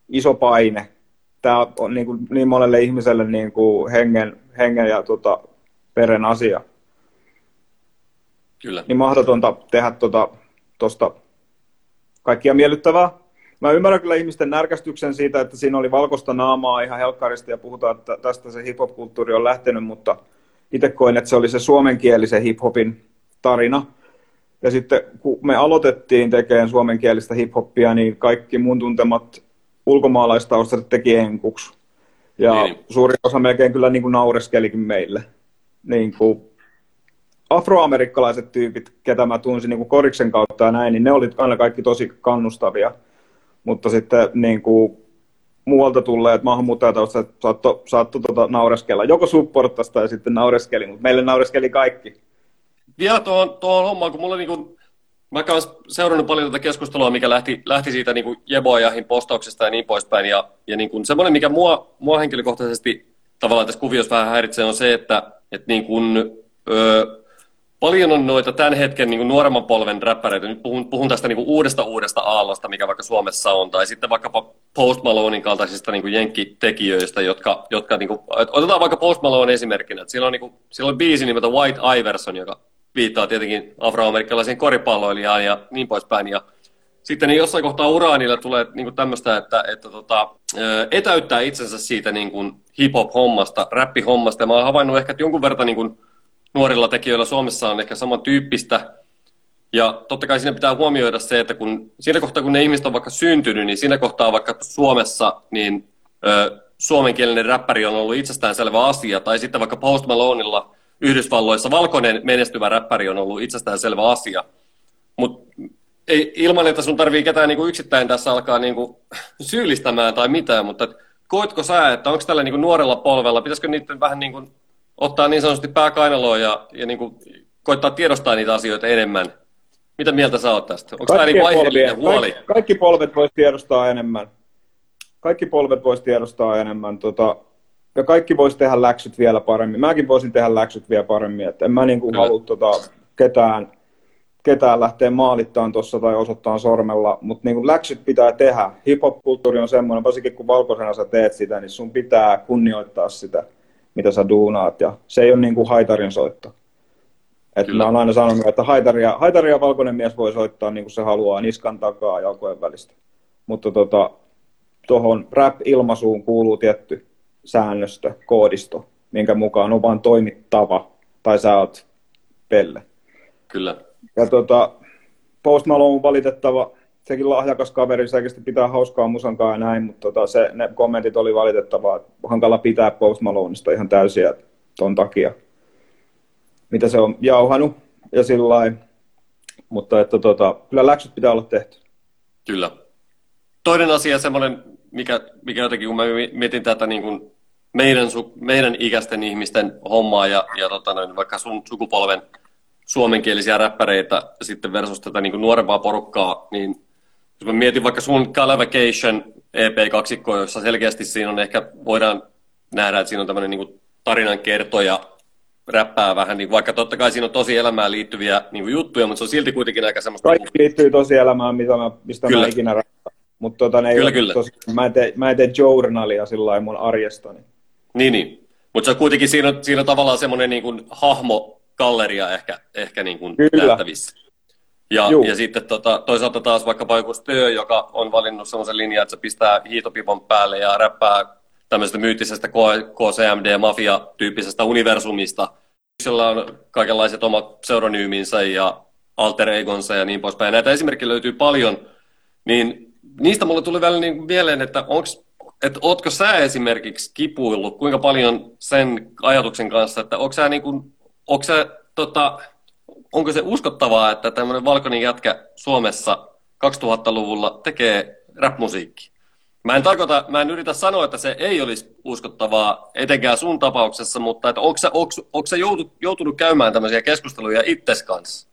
iso paine tämä on niin, kuin, niin monelle ihmiselle niin kuin hengen, hengen ja tota, peren asia. Kyllä. Niin mahdotonta tehdä tuosta tota, kaikkia miellyttävää. Mä ymmärrän kyllä ihmisten närkästyksen siitä, että siinä oli valkoista naamaa ihan helkkarista ja puhutaan, että tästä se hip-hop-kulttuuri on lähtenyt, mutta itse koin, että se oli se suomenkielisen hip-hopin tarina. Ja sitten kun me aloitettiin tekemään suomenkielistä hip-hoppia, niin kaikki mun tuntemat ulkomaalaistaustaiset teki enkuksi. Ja niin. suuri osa melkein kyllä niin kuin naureskelikin meille. Niin kuin afroamerikkalaiset tyypit, ketä mä tunsin niin kuin koriksen kautta ja näin, niin ne oli aina kaikki tosi kannustavia. Mutta sitten niin kuin muualta tulleet maahanmuuttajataustat saatto, saatto tota naureskella. Joko supporttasi tai sitten naureskeli, mutta meille naureskeli kaikki. Vielä tuohon, tuohon hommaan, kun mulla niin kuin mä oon seurannut paljon tätä keskustelua, mikä lähti, lähti siitä niin Jeboajahin postauksesta ja niin poispäin. Ja, ja niin kuin semmoinen, mikä mua, mua henkilökohtaisesti tavallaan tässä kuviossa vähän häiritsee, on se, että, että niin öö, paljon on noita tämän hetken niin nuoremman polven räppäreitä. Nyt puhun, puhun tästä niin uudesta uudesta aallosta, mikä vaikka Suomessa on, tai sitten vaikkapa Post Malonein kaltaisista niin jenkkitekijöistä, jotka, jotka niin kuin, otetaan vaikka Post Malone esimerkkinä. Että on, niin kuin, on biisi nimeltä White Iverson, joka viittaa tietenkin afroamerikkalaisiin koripalloilijaan ja niin poispäin. Ja sitten niin jossain kohtaa uraanilla tulee niin tämmöistä, että, että tota, etäyttää itsensä siitä niin hip-hop-hommasta, räppi-hommasta. Ja mä oon havainnut ehkä, että jonkun verran niin kuin nuorilla tekijöillä Suomessa on ehkä samantyyppistä. Ja totta kai siinä pitää huomioida se, että kun, siinä kohtaa kun ne ihmiset on vaikka syntynyt, niin siinä kohtaa vaikka Suomessa, niin ö, suomenkielinen räppäri on ollut itsestäänselvä asia. Tai sitten vaikka Post Maloneilla Yhdysvalloissa valkoinen menestyvä räppäri on ollut itsestäänselvä asia. Mutta ilman, että sun tarvii ketään niinku yksittäin tässä alkaa niinku syyllistämään tai mitään, mutta koetko sä, että onko tällä niinku nuorella polvella, pitäisikö niiden vähän niinku ottaa niin sanotusti pääkainaloa ja, ja niinku koittaa tiedostaa niitä asioita enemmän? Mitä mieltä sä oot tästä? Onko tämä niinku aiheellinen huoli? Kaikki, kaikki polvet voisi tiedostaa enemmän. Kaikki polvet voisi tiedostaa enemmän. Tota, ja kaikki voisi tehdä läksyt vielä paremmin. Mäkin voisin tehdä läksyt vielä paremmin. Et en mä niinku halua tota, ketään ketään lähtee maalittaan tuossa tai osoittaa sormella, mutta niin läksyt pitää tehdä. Hip-hop-kulttuuri on semmoinen, varsinkin kun valkoisena sä teet sitä, niin sun pitää kunnioittaa sitä, mitä sä duunaat, ja se ei ole niin kuin haitarin soitto. Et mä oon aina sanonut, että haitaria, haitaria valkoinen mies voi soittaa niin kuin se haluaa, niskan takaa jalkojen välistä. Mutta tuohon tota, rap-ilmaisuun kuuluu tietty säännöstö, koodisto, minkä mukaan on vain toimittava, tai sä oot pelle. Kyllä. Ja tota, Post Malone on valitettava, sekin lahjakas kaveri, sekin pitää hauskaa musankaa ja näin, mutta tota, se, ne kommentit oli valitettavaa, hankala pitää Post Maloneista ihan täysiä ton takia, mitä se on jauhanut ja sillä mutta että tota, kyllä läksyt pitää olla tehty. Kyllä. Toinen asia, semmoinen, mikä, mikä jotenkin, kun mä mietin tätä niin kuin meidän, meidän ikäisten ihmisten hommaa ja, ja tota, noin, vaikka sun sukupolven suomenkielisiä räppäreitä sitten versus tätä niin kuin nuorempaa porukkaa, niin jos mä mietin vaikka sun Calavacation EP-kaksikko, jossa selkeästi siinä on ehkä, voidaan nähdä, että siinä on tämmöinen niin tarinan kertoja, räppää vähän, niin vaikka totta kai siinä on tosi elämään liittyviä niin kuin juttuja, mutta se on silti kuitenkin aika semmoista... Kaikki niin liittyy tosi elämään, mitä mä, mistä kyllä. mä ikinä räppään. Mutta tota, ne kyllä, kyllä. Tosi, mä, en tee, mä en tee journalia sillä mun arjestani. Niin, niin. Mutta se on kuitenkin siinä, siinä on tavallaan semmoinen niin kuin hahmo, galleria ehkä, ehkä niin kuin nähtävissä. Ja, ja sitten tota, toisaalta taas vaikkapa joku Stö, joka on valinnut sellaisen linjan, että se pistää hiitopipon päälle ja räppää tämmöisestä myyttisestä KCMD-mafia-tyyppisestä universumista. Sillä on kaikenlaiset omat pseudonyyminsä ja alter egonsa ja niin poispäin. Näitä esimerkkejä löytyy paljon, niin niistä mulle tuli välillä niin mieleen, että onks, että ootko sä esimerkiksi kipuillut kuinka paljon sen ajatuksen kanssa, että onko sä niin kuin onko se, tota, onko se uskottavaa, että tämmöinen valkoinen jätkä Suomessa 2000-luvulla tekee rap-musiikki? Mä en, tarkoita, mä en yritä sanoa, että se ei olisi uskottavaa, etenkään sun tapauksessa, mutta että onko sä, onko, onko sä joutunut, joutunut käymään tämmöisiä keskusteluja itses kanssa?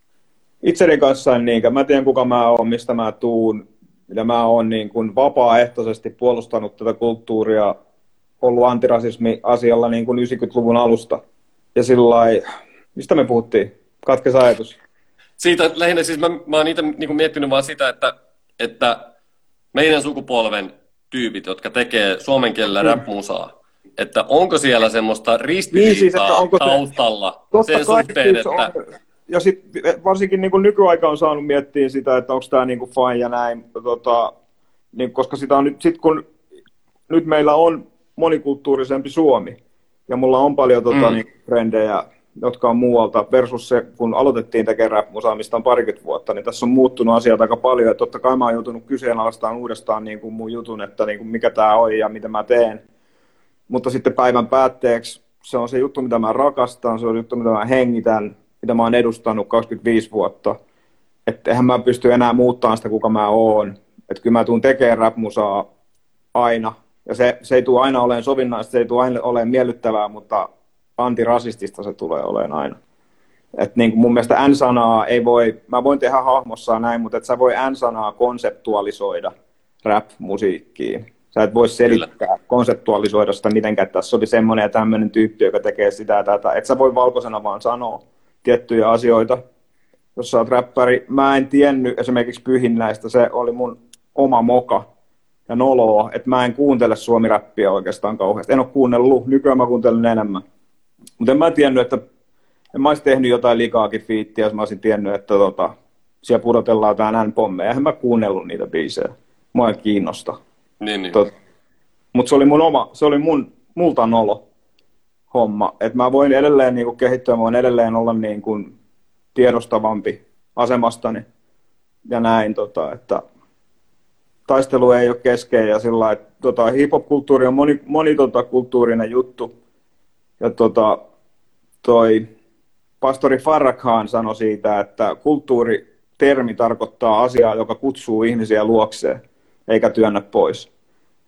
Itseni kanssa en niinkään. Mä tiedän, kuka mä oon, mistä mä tuun. Ja mä oon niin kuin vapaaehtoisesti puolustanut tätä kulttuuria, ollut antirasismi-asialla niin kuin 90-luvun alusta – ja sillä mistä me puhuttiin? Katkes ajatus. Siitä lähinnä siis mä, mä oon niitä niin miettinyt vaan sitä, että, että meidän sukupolven tyypit, jotka tekee suomen kielellä mm. rap-musaa, että onko siellä semmoista ristiriitaa niin siis, että onko taustalla se, sen suhteen, siis että... On, ja sit, varsinkin niin nykyaika on saanut miettiä sitä, että onko tämä niin fine ja näin, tota, niin, koska sitä on nyt, sit kun nyt meillä on monikulttuurisempi Suomi, ja mulla on paljon tota, mm. niin, frendejä, jotka on muualta, versus se, kun aloitettiin tekemään on parikymmentä vuotta, niin tässä on muuttunut asiat aika paljon, ja totta kai mä oon joutunut kyseenalaistamaan uudestaan niin kuin mun jutun, että niin kuin mikä tämä on ja mitä mä teen. Mutta sitten päivän päätteeksi se on se juttu, mitä mä rakastan, se on juttu, mitä mä hengitän, mitä mä oon edustanut 25 vuotta. Että eihän mä pysty enää muuttamaan sitä, kuka mä oon. Että kyllä mä tuun tekemään rap aina, ja se, se ei tule aina olemaan sovinnaista, se ei tule aina olemaan miellyttävää, mutta antirasistista se tulee olemaan aina. että niin kuin mun mielestä N-sanaa ei voi, mä voin tehdä hahmossa näin, mutta et sä voi N-sanaa konseptualisoida rap-musiikkiin. Sä et voi selittää, Kyllä. konseptualisoida sitä mitenkään, että tässä oli semmoinen ja tämmöinen tyyppi, joka tekee sitä ja tätä. Et sä voi valkoisena vaan sanoa tiettyjä asioita. Jos sä oot räppäri, mä en tiennyt esimerkiksi pyhinnäistä, se oli mun oma moka ja noloa, että mä en kuuntele suomi-räppiä oikeastaan kauheasti. En ole kuunnellut, nykyään mä kuuntelen enemmän. Mutta en mä tiennyt, että en mä olisi tehnyt jotain likaakin fiittiä, jos mä olisin tiennyt, että tota, siellä pudotellaan jotain N-pommeja. Eihän mä kuunnellut niitä biisejä. Mua ei kiinnosta. Niin, niin. Tot, mutta se oli mun oma, se oli mun, multa nolo homma. Että mä voin edelleen niin kuin kehittyä, mä voin edelleen olla niin kuin tiedostavampi asemastani ja näin, tota, että taistelu ei ole keskeinen ja sillä että tota, hip-hop-kulttuuri on moni, moni tota, kulttuurinen juttu. Ja tota, toi pastori Farrakhan sanoi siitä, että kulttuuritermi tarkoittaa asiaa, joka kutsuu ihmisiä luokseen, eikä työnnä pois.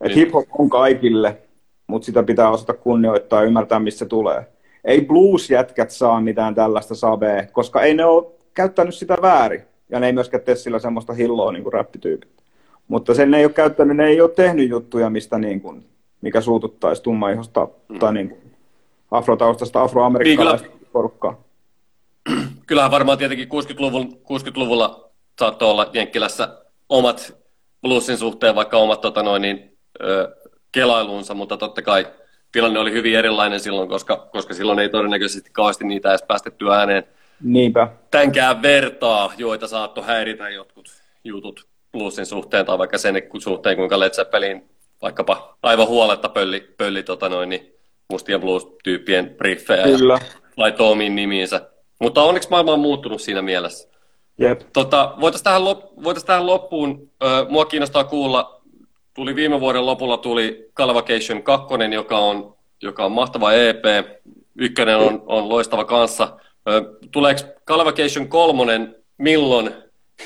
Et niin. hip-hop on kaikille, mutta sitä pitää osata kunnioittaa ja ymmärtää, missä se tulee. Ei blues-jätkät saa mitään tällaista sabea, koska ei ne ole käyttänyt sitä väärin. Ja ne ei myöskään tee sillä semmoista hilloa niin kuin räppityypit. Mutta sen ne ei ole käyttänyt, ne ei ole tehnyt juttuja, mistä niin kuin, mikä suututtaisi tummaihosta mm. tai niin kuin afrotaustasta afroamerikkalaista niin, porukkaa. (clears throat) Kyllähän varmaan tietenkin 60-luvulla, 60-luvulla saattoi olla Jenkkilässä omat bluesin suhteen vaikka omat tota noin, niin, ö, kelailunsa, mutta totta kai tilanne oli hyvin erilainen silloin, koska, koska silloin ei todennäköisesti kauheasti niitä edes päästetty ääneen. Niinpä. Tänkään vertaa, joita saattoi häiritä jotkut jutut bluesin suhteen tai vaikka sen suhteen, kuinka Led Zeppelin vaikkapa aivan huoletta pölli, pölli tota noin, niin mustien blues-tyyppien briefejä Kyllä. ja laittoi omiin nimiinsä. Mutta onneksi maailma on muuttunut siinä mielessä. Jep. Tota, voitaisiin, tähän lop, voitais tähän loppuun, ö, mua kiinnostaa kuulla, tuli viime vuoden lopulla tuli Calvacation 2, joka on, joka on mahtava EP, ykkönen on, on loistava kanssa. Ö, tuleeko Calvacation 3 milloin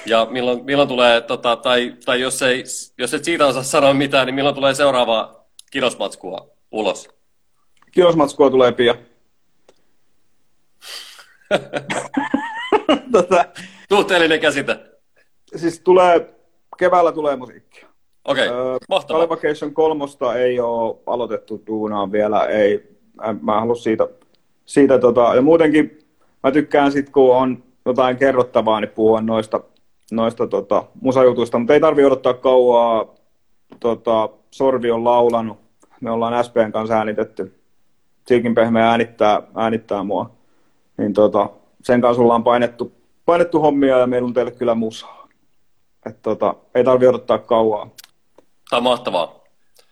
ja milloin, milloin tulee, tota, tai, tai jos, ei, jos et siitä osaa sanoa mitään, niin milloin tulee seuraavaa kinosmatskua ulos? Kinosmatskua tulee pian. (laughs) tota, Suhteellinen käsite. Siis tulee, keväällä tulee musiikkia. Okei, okay, öö, mahtavaa. Kolmosta ei ole aloitettu duunaan vielä, ei, mä halua siitä, siitä tota, ja muutenkin mä tykkään sit, kun on jotain kerrottavaa, niin puhua noista, noista tota, musajutuista, mutta ei tarvi odottaa kauaa. Tota, Sorvi on laulanut, me ollaan SPn kanssa äänitetty. Silkin pehmeä äänittää, äänittää mua. Niin tota, sen kanssa ollaan painettu, painettu hommia ja meillä on teille kyllä musaa. Et tota, ei tarvi odottaa kauaa. Tämä on mahtavaa.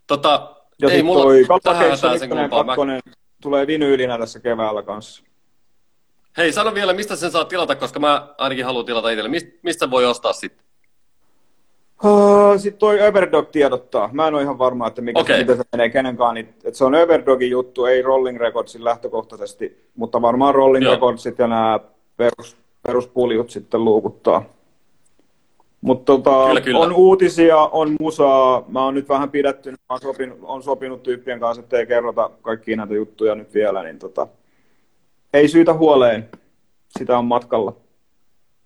Tota, ja ei mulla toi Kalpakeisson kakkonen mä... tulee vinyylinä tässä keväällä kanssa. Hei, sano vielä, mistä sen saa tilata, koska mä ainakin haluan tilata itselle. Mist, mistä voi ostaa sitten? Sitten toi Overdog tiedottaa. Mä en ole ihan varma, että mikä, okay. miten se menee kenenkaan. Niin, että se on Overdogin juttu, ei Rolling Recordsin lähtökohtaisesti, mutta varmaan Rolling Joo. Recordsit ja nämä perus, peruspuljut sitten luukuttaa. Mutta tota, kyllä, kyllä. on uutisia, on musaa. Mä oon nyt vähän pidettynyt, mä oon sopinut, on sopinut tyyppien kanssa, että ei kerrota kaikkia näitä juttuja nyt vielä, niin tota, ei syytä huoleen. Sitä on matkalla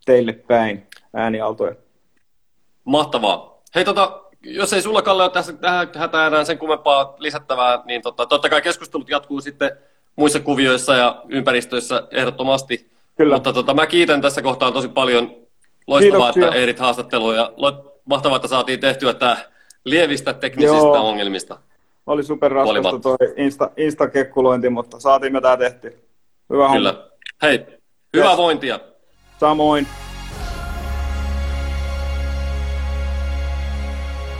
teille päin äänialtoja. Mahtavaa. Hei tota, jos ei sulla Kalle ole tässä tähän hätään sen kummempaa lisättävää, niin tota, totta kai keskustelut jatkuu sitten muissa kuvioissa ja ympäristöissä ehdottomasti. Kyllä. Mutta tota, mä kiitän tässä kohtaa tosi paljon. Loistavaa, Kiitoksia. että ehdit haastatteluun ja mahtavaa, että saatiin tehtyä tämä lievistä teknisistä Joo. ongelmista. Oli super raskasta tuo Insta, Insta-kekkulointi, mutta saatiin me tämä tehty. Hyvä Kyllä. Homma. Hei, hyvää yes. vointia. Samoin.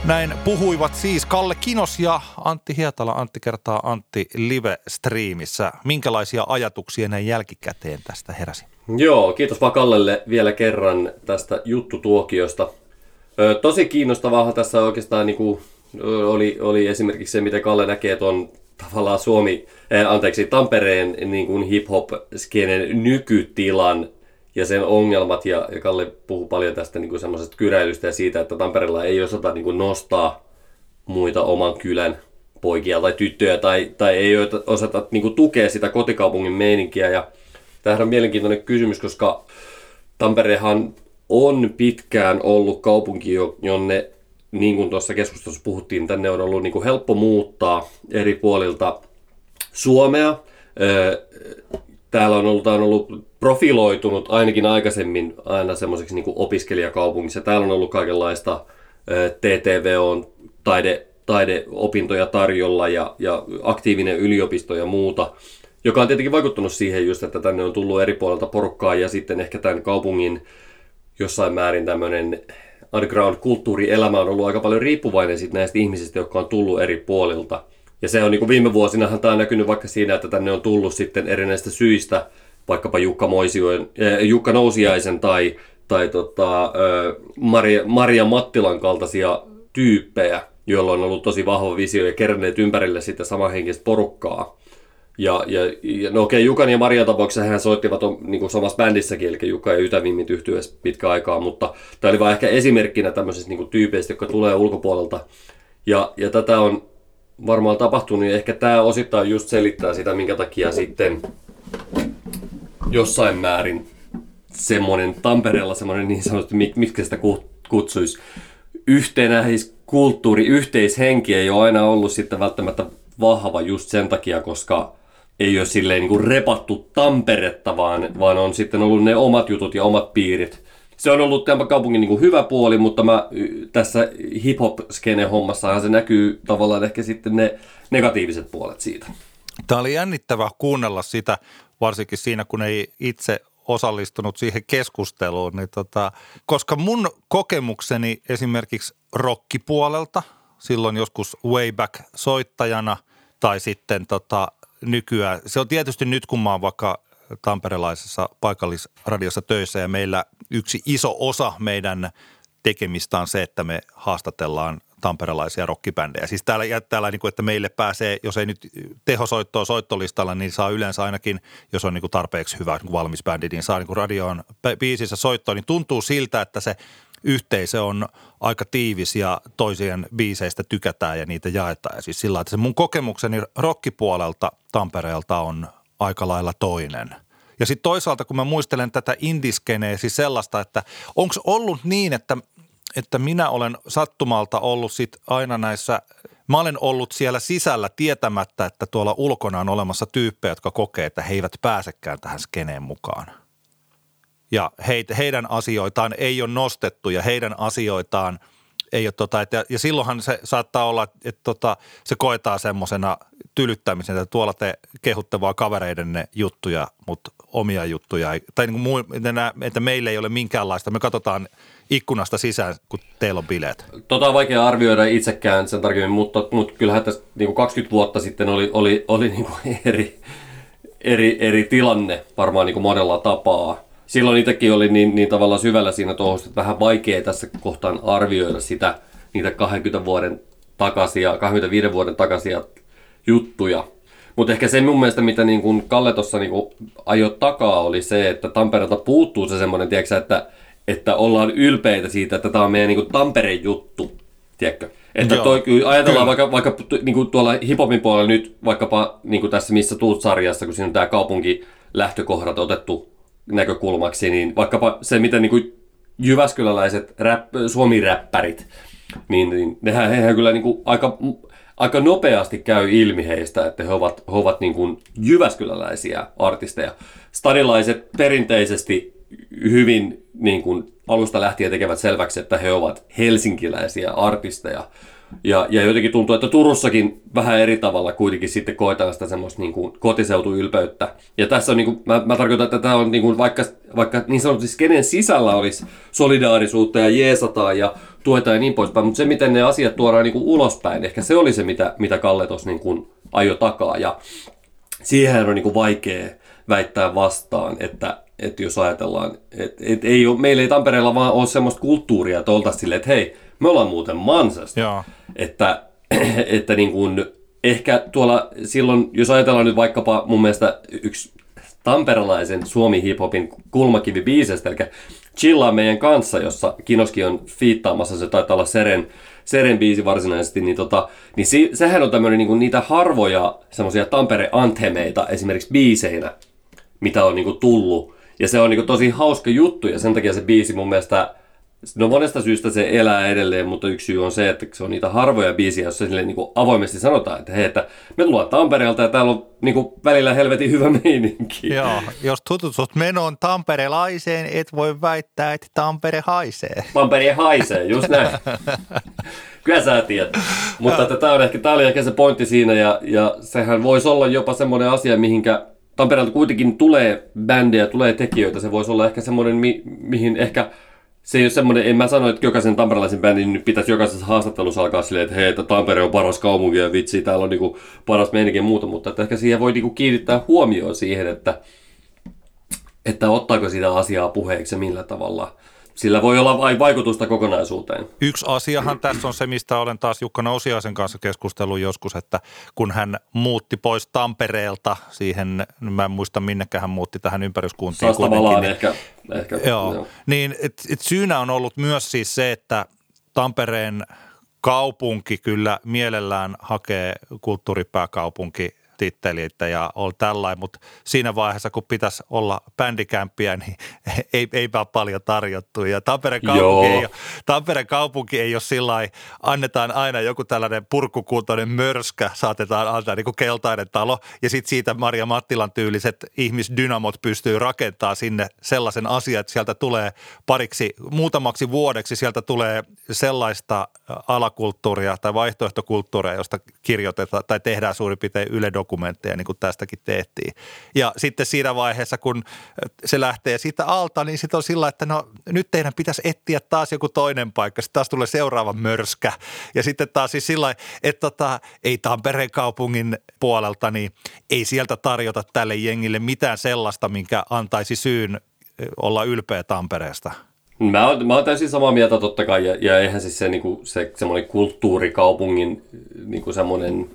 Näin puhuivat siis Kalle Kinos ja Antti Hietala. Antti kertaa Antti live-striimissä. Minkälaisia ajatuksia näin jälkikäteen tästä heräsi? Joo, kiitos vaan Kallelle vielä kerran tästä juttutuokiosta. Ö, tosi kiinnostavaa tässä oikeastaan niin kuin, oli, oli esimerkiksi se, miten Kalle näkee tuon tavallaan Suomi, äh, anteeksi, Tampereen niin hip-hop-skenen nykytilan ja sen ongelmat, ja, ja Kalle puhuu paljon tästä niin semmoisesta kyräilystä ja siitä, että Tampereella ei osata niin kuin nostaa muita oman kylän poikia tai tyttöjä, tai, tai ei osata niin kuin tukea sitä kotikaupungin meininkiä, ja Tämähän on mielenkiintoinen kysymys, koska Tamperehan on pitkään ollut kaupunki, jonne, niin kuin tuossa keskustelussa puhuttiin, tänne on ollut niin kuin helppo muuttaa eri puolilta Suomea. Täällä on ollut, on ollut profiloitunut ainakin aikaisemmin aina semmoiseksi niin opiskelijakaupungissa. Täällä on ollut kaikenlaista TTV on taide, taideopintoja tarjolla ja, ja aktiivinen yliopisto ja muuta, joka on tietenkin vaikuttanut siihen just, että tänne on tullut eri puolilta porukkaa ja sitten ehkä tämän kaupungin jossain määrin tämmöinen underground-kulttuurielämä on ollut aika paljon riippuvainen sit näistä ihmisistä, jotka on tullut eri puolilta. Ja se on niin kuin viime vuosinahan tämä on näkynyt vaikka siinä, että tänne on tullut sitten erinäistä syistä, vaikkapa Jukka, Moisioen, äh, Jukka Nousiaisen tai, tai tota, Maria, Maria Mattilan kaltaisia tyyppejä, joilla on ollut tosi vahva visio ja keränneet ympärille sitten samanhenkistä porukkaa. Ja, ja, ja no okei, Jukan ja Maria tapauksessa hän soittivat on, niin kuin samassa bändissäkin, eli Jukka ja Ytävimmit yhtyessä pitkä aikaa, mutta tämä oli vain ehkä esimerkkinä tämmöisistä niin tyypeistä, jotka tulee ulkopuolelta. Ja, ja tätä on varmaan tapahtunut, ja ehkä tämä osittain just selittää sitä, minkä takia sitten jossain määrin semmoinen Tampereella semmoinen niin sanotusti, miksi sitä kutsuisi, yhtenäiskulttuuri, yhteishenki ei ole aina ollut sitten välttämättä vahva just sen takia, koska ei ole silleen niin kuin repattu Tamperetta, vaan, vaan on sitten ollut ne omat jutut ja omat piirit. Se on ollut tämän kaupungin niin kuin hyvä puoli, mutta mä, tässä hip-hop-skene-hommassahan se näkyy tavallaan ehkä sitten ne negatiiviset puolet siitä. Tämä oli jännittävää kuunnella sitä, varsinkin siinä, kun ei itse osallistunut siihen keskusteluun, niin tota, koska mun kokemukseni esimerkiksi rockipuolelta, silloin joskus way back soittajana tai sitten tota, nykyään, se on tietysti nyt kun mä oon vaikka tamperelaisessa paikallisradiossa töissä ja meillä yksi iso osa meidän tekemistä on se, että me haastatellaan tamperelaisia rockibändejä. Siis täällä, täällä niin kuin, että meille pääsee, jos ei nyt tehosoittoa soittolistalla, niin saa yleensä ainakin, jos on niin kuin tarpeeksi hyvä niin kuin valmis bändi, niin saa niin kuin radioon biisissä soittoa, niin tuntuu siltä, että se yhteisö on aika tiivis ja toisien biiseistä tykätään ja niitä jaetaan. Ja siis sillä että se mun kokemukseni rockipuolelta Tampereelta on aika lailla toinen – ja sitten toisaalta, kun mä muistelen tätä indiskeneä, siis sellaista, että onko ollut niin, että että minä olen sattumalta ollut sit aina näissä, mä olen ollut siellä sisällä tietämättä, että tuolla ulkona on olemassa tyyppejä, jotka kokee, että he eivät pääsekään tähän skeneen mukaan. Ja heidän asioitaan ei ole nostettu ja heidän asioitaan – ei ole tota, että, ja silloinhan se saattaa olla, että, tota, se koetaan semmoisena tylyttämisen, että tuolla te kehutte vaan kavereidenne juttuja, mutta omia juttuja, ei, tai niin kuin muu, että meillä ei ole minkäänlaista, me katsotaan ikkunasta sisään, kun teillä on bileet. Tota on vaikea arvioida itsekään sen tarkemmin, mutta, mutta kyllähän tässä niin kuin 20 vuotta sitten oli, oli, oli niin kuin (laughs) eri, eri, eri tilanne varmaan niin kuin monella tapaa silloin itsekin oli niin, niin tavallaan syvällä siinä touhussa, että vähän vaikea tässä kohtaan arvioida sitä, niitä 20 vuoden takaisia, 25 vuoden takaisia juttuja. Mutta ehkä se mun mielestä, mitä niin kun Kalle tuossa niin ajoi takaa, oli se, että Tampereelta puuttuu se semmoinen, tiedätkö, että, että ollaan ylpeitä siitä, että tämä on meidän niin Tampereen juttu, tiedätkö? Että Joo, toi, ajatellaan kyllä. vaikka, vaikka niin kuin tuolla hiphopin puolella nyt, vaikkapa niin kuin tässä Missä tuut sarjassa, kun siinä on tämä kaupunki lähtökohdat otettu näkökulmaksi, niin vaikkapa se, miten niin kuin jyväskyläläiset rap, suomi-räppärit, niin, niin nehän, hehän kyllä niin kuin aika, aika nopeasti käy ilmi heistä, että he ovat, he ovat niin kuin jyväskyläläisiä artisteja. Stadilaiset perinteisesti hyvin niin kuin alusta lähtien tekevät selväksi, että he ovat helsinkiläisiä artisteja. Ja, ja jotenkin tuntuu, että Turussakin vähän eri tavalla kuitenkin sitten koetaan sitä semmoista niin kuin kotiseutuylpeyttä. Ja tässä on, niin kuin, mä, mä tarkoitan, että tämä on niin kuin, vaikka, vaikka niin sanotusti kenen sisällä olisi solidaarisuutta ja jeesataan ja tuetaan ja niin poispäin, mutta se miten ne asiat tuodaan niin kuin ulospäin, ehkä se oli se, mitä, mitä Kalle tuossa niin kuin ajoi takaa. Ja siihen on niin kuin vaikea väittää vastaan, että, että jos ajatellaan, että, että ei ole, meillä ei Tampereella vaan ole semmoista kulttuuria, että oltaisiin silleen, että hei, me ollaan muuten mansasta. Joo. Että, (clears throat) että niin kuin, ehkä tuolla silloin, jos ajatellaan nyt vaikkapa mun mielestä yksi tamperelaisen suomi-hiphopin kulmakivi biisestä, eli Chillaa meidän kanssa, jossa Kinoski on fiittaamassa, se taitaa olla Seren, Seren biisi varsinaisesti, niin, tota, niin si, sehän on tämmöinen niin niitä harvoja semmoisia Tampere-anthemeita esimerkiksi biiseinä, mitä on niinku tullut. Ja se on niinku tosi hauska juttu ja sen takia se biisi mun mielestä No monesta syystä se elää edelleen, mutta yksi syy on se, että se on niitä harvoja biisiä, joissa sille niin avoimesti sanotaan, että hei, että me tullaan Tampereelta ja täällä on niin kuin välillä helvetin hyvä meininki. Joo, jos tutustut menoon tamperelaiseen, et voi väittää, että Tampere haisee. Tampere haisee, just näin. (laughs) Kyllä sä tiedät. Mutta tämä, on ehkä, tämä oli ehkä se pointti siinä ja, ja sehän voisi olla jopa semmoinen asia, mihinkä Tampereelta kuitenkin tulee bändejä, tulee tekijöitä. Se voisi olla ehkä semmoinen, mi, mihin ehkä se ei ole semmoinen, en mä sano, että jokaisen tamperelaisen bändin nyt pitäisi jokaisessa haastattelussa alkaa silleen, että hei, että Tampere on paras kaupunki ja vitsi, täällä on niinku paras meininki ja muuta, mutta että ehkä siihen voi niinku kiinnittää huomioon siihen, että, että ottaako sitä asiaa puheeksi ja millä tavalla sillä voi olla vaikutusta kokonaisuuteen. Yksi asiahan tässä on se, mistä olen taas Jukka Nousiaisen kanssa keskustellut joskus, että kun hän muutti pois Tampereelta siihen, mä en muista minnekä hän muutti tähän ympäryskuntiin. Sastavalaan niin, ehkä. ehkä joo, joo. Niin et, et syynä on ollut myös siis se, että Tampereen kaupunki kyllä mielellään hakee kulttuuripääkaupunki titteliitä ja on tällainen, mutta siinä vaiheessa, kun pitäisi olla bändikämppiä, niin (laughs) ei, eipä paljon tarjottu. Ja Tampereen kaupunki, ei ole, Tampereen kaupunki ei ole sillä annetaan aina joku tällainen purkukuntoinen mörskä, saatetaan antaa niin kuin keltainen talo, ja sitten siitä Maria Mattilan tyyliset ihmisdynamot pystyy rakentamaan sinne sellaisen asian, että sieltä tulee pariksi, muutamaksi vuodeksi sieltä tulee sellaista alakulttuuria tai vaihtoehtokulttuuria, josta kirjoitetaan tai tehdään suurin piirtein Yle dokumentteja, niin kuin tästäkin tehtiin. Ja sitten siinä vaiheessa, kun se lähtee siitä alta, niin sitten on sillä, että no nyt teidän pitäisi etsiä taas joku toinen paikka. Sitten taas tulee seuraava mörskä. Ja sitten taas siis sillä että tota, ei Tampereen kaupungin puolelta, niin ei sieltä tarjota tälle jengille mitään sellaista, minkä antaisi syyn olla ylpeä Tampereesta. Mä oon, mä oon täysin samaa mieltä totta kai, ja, ja eihän siis se, niinku, se semmoinen kulttuurikaupungin niinku semmoinen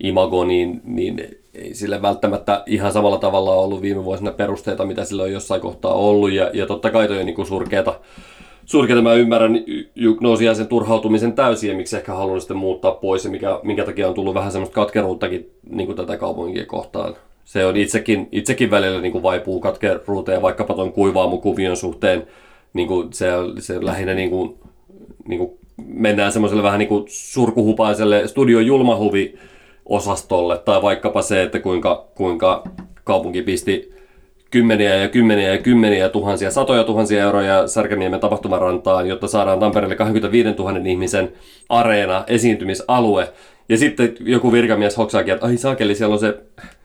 imago, niin, niin ei sille välttämättä ihan samalla tavalla ollut viime vuosina perusteita, mitä sillä on jossain kohtaa ollut. Ja, ja totta kai toi on niin surkeata, surkeata. Mä ymmärrän nousi sen turhautumisen täysin ja miksi ehkä halunnut sitten muuttaa pois ja mikä, minkä takia on tullut vähän semmoista katkeruuttakin niin tätä kaupunkia kohtaan. Se on itsekin, itsekin välillä niin vaipuu katkeruuteen vaikkapa tuon kuivaamukuvion suhteen. Niin kuin se, se lähinnä niin kuin, niin kuin mennään semmoiselle vähän niin kuin surkuhupaiselle studio julmahuvi osastolle, tai vaikkapa se, että kuinka, kuinka kaupunki pisti kymmeniä ja kymmeniä ja kymmeniä tuhansia, satoja tuhansia euroja Särkäniemen tapahtumarantaan, jotta saadaan Tampereelle 25 000 ihmisen areena, esiintymisalue. Ja sitten joku virkamies hoksaakin, että ai saakeli, siellä on se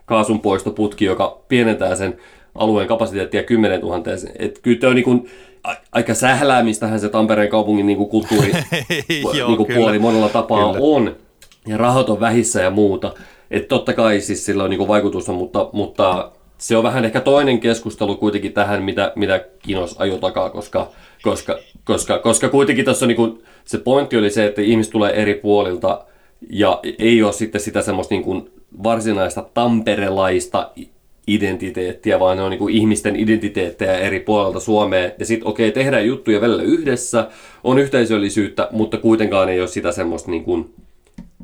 kaasunpoistoputki, joka pienentää sen alueen kapasiteettia 10 000. Että kyllä tämä on niin kuin, aika sähläämistähän se Tampereen kaupungin niin kuin kulttuuri (laughs) Joo, niin kuin puoli monella tapaa kyllä. on ja rahat on vähissä ja muuta. Että totta kai siis sillä on niin vaikutusta, mutta, mutta se on vähän ehkä toinen keskustelu kuitenkin tähän, mitä, mitä Kinos ajoi takaa, koska, koska, koska, koska kuitenkin tässä on niin kuin, se pointti oli se, että ihmiset tulee eri puolilta ja ei ole sitten sitä semmoista niin kuin varsinaista tamperelaista identiteettiä, vaan ne on niin kuin ihmisten identiteettejä eri puolilta Suomea. Ja sitten okei, okay, tehdään juttuja välillä yhdessä, on yhteisöllisyyttä, mutta kuitenkaan ei ole sitä semmoista niin kuin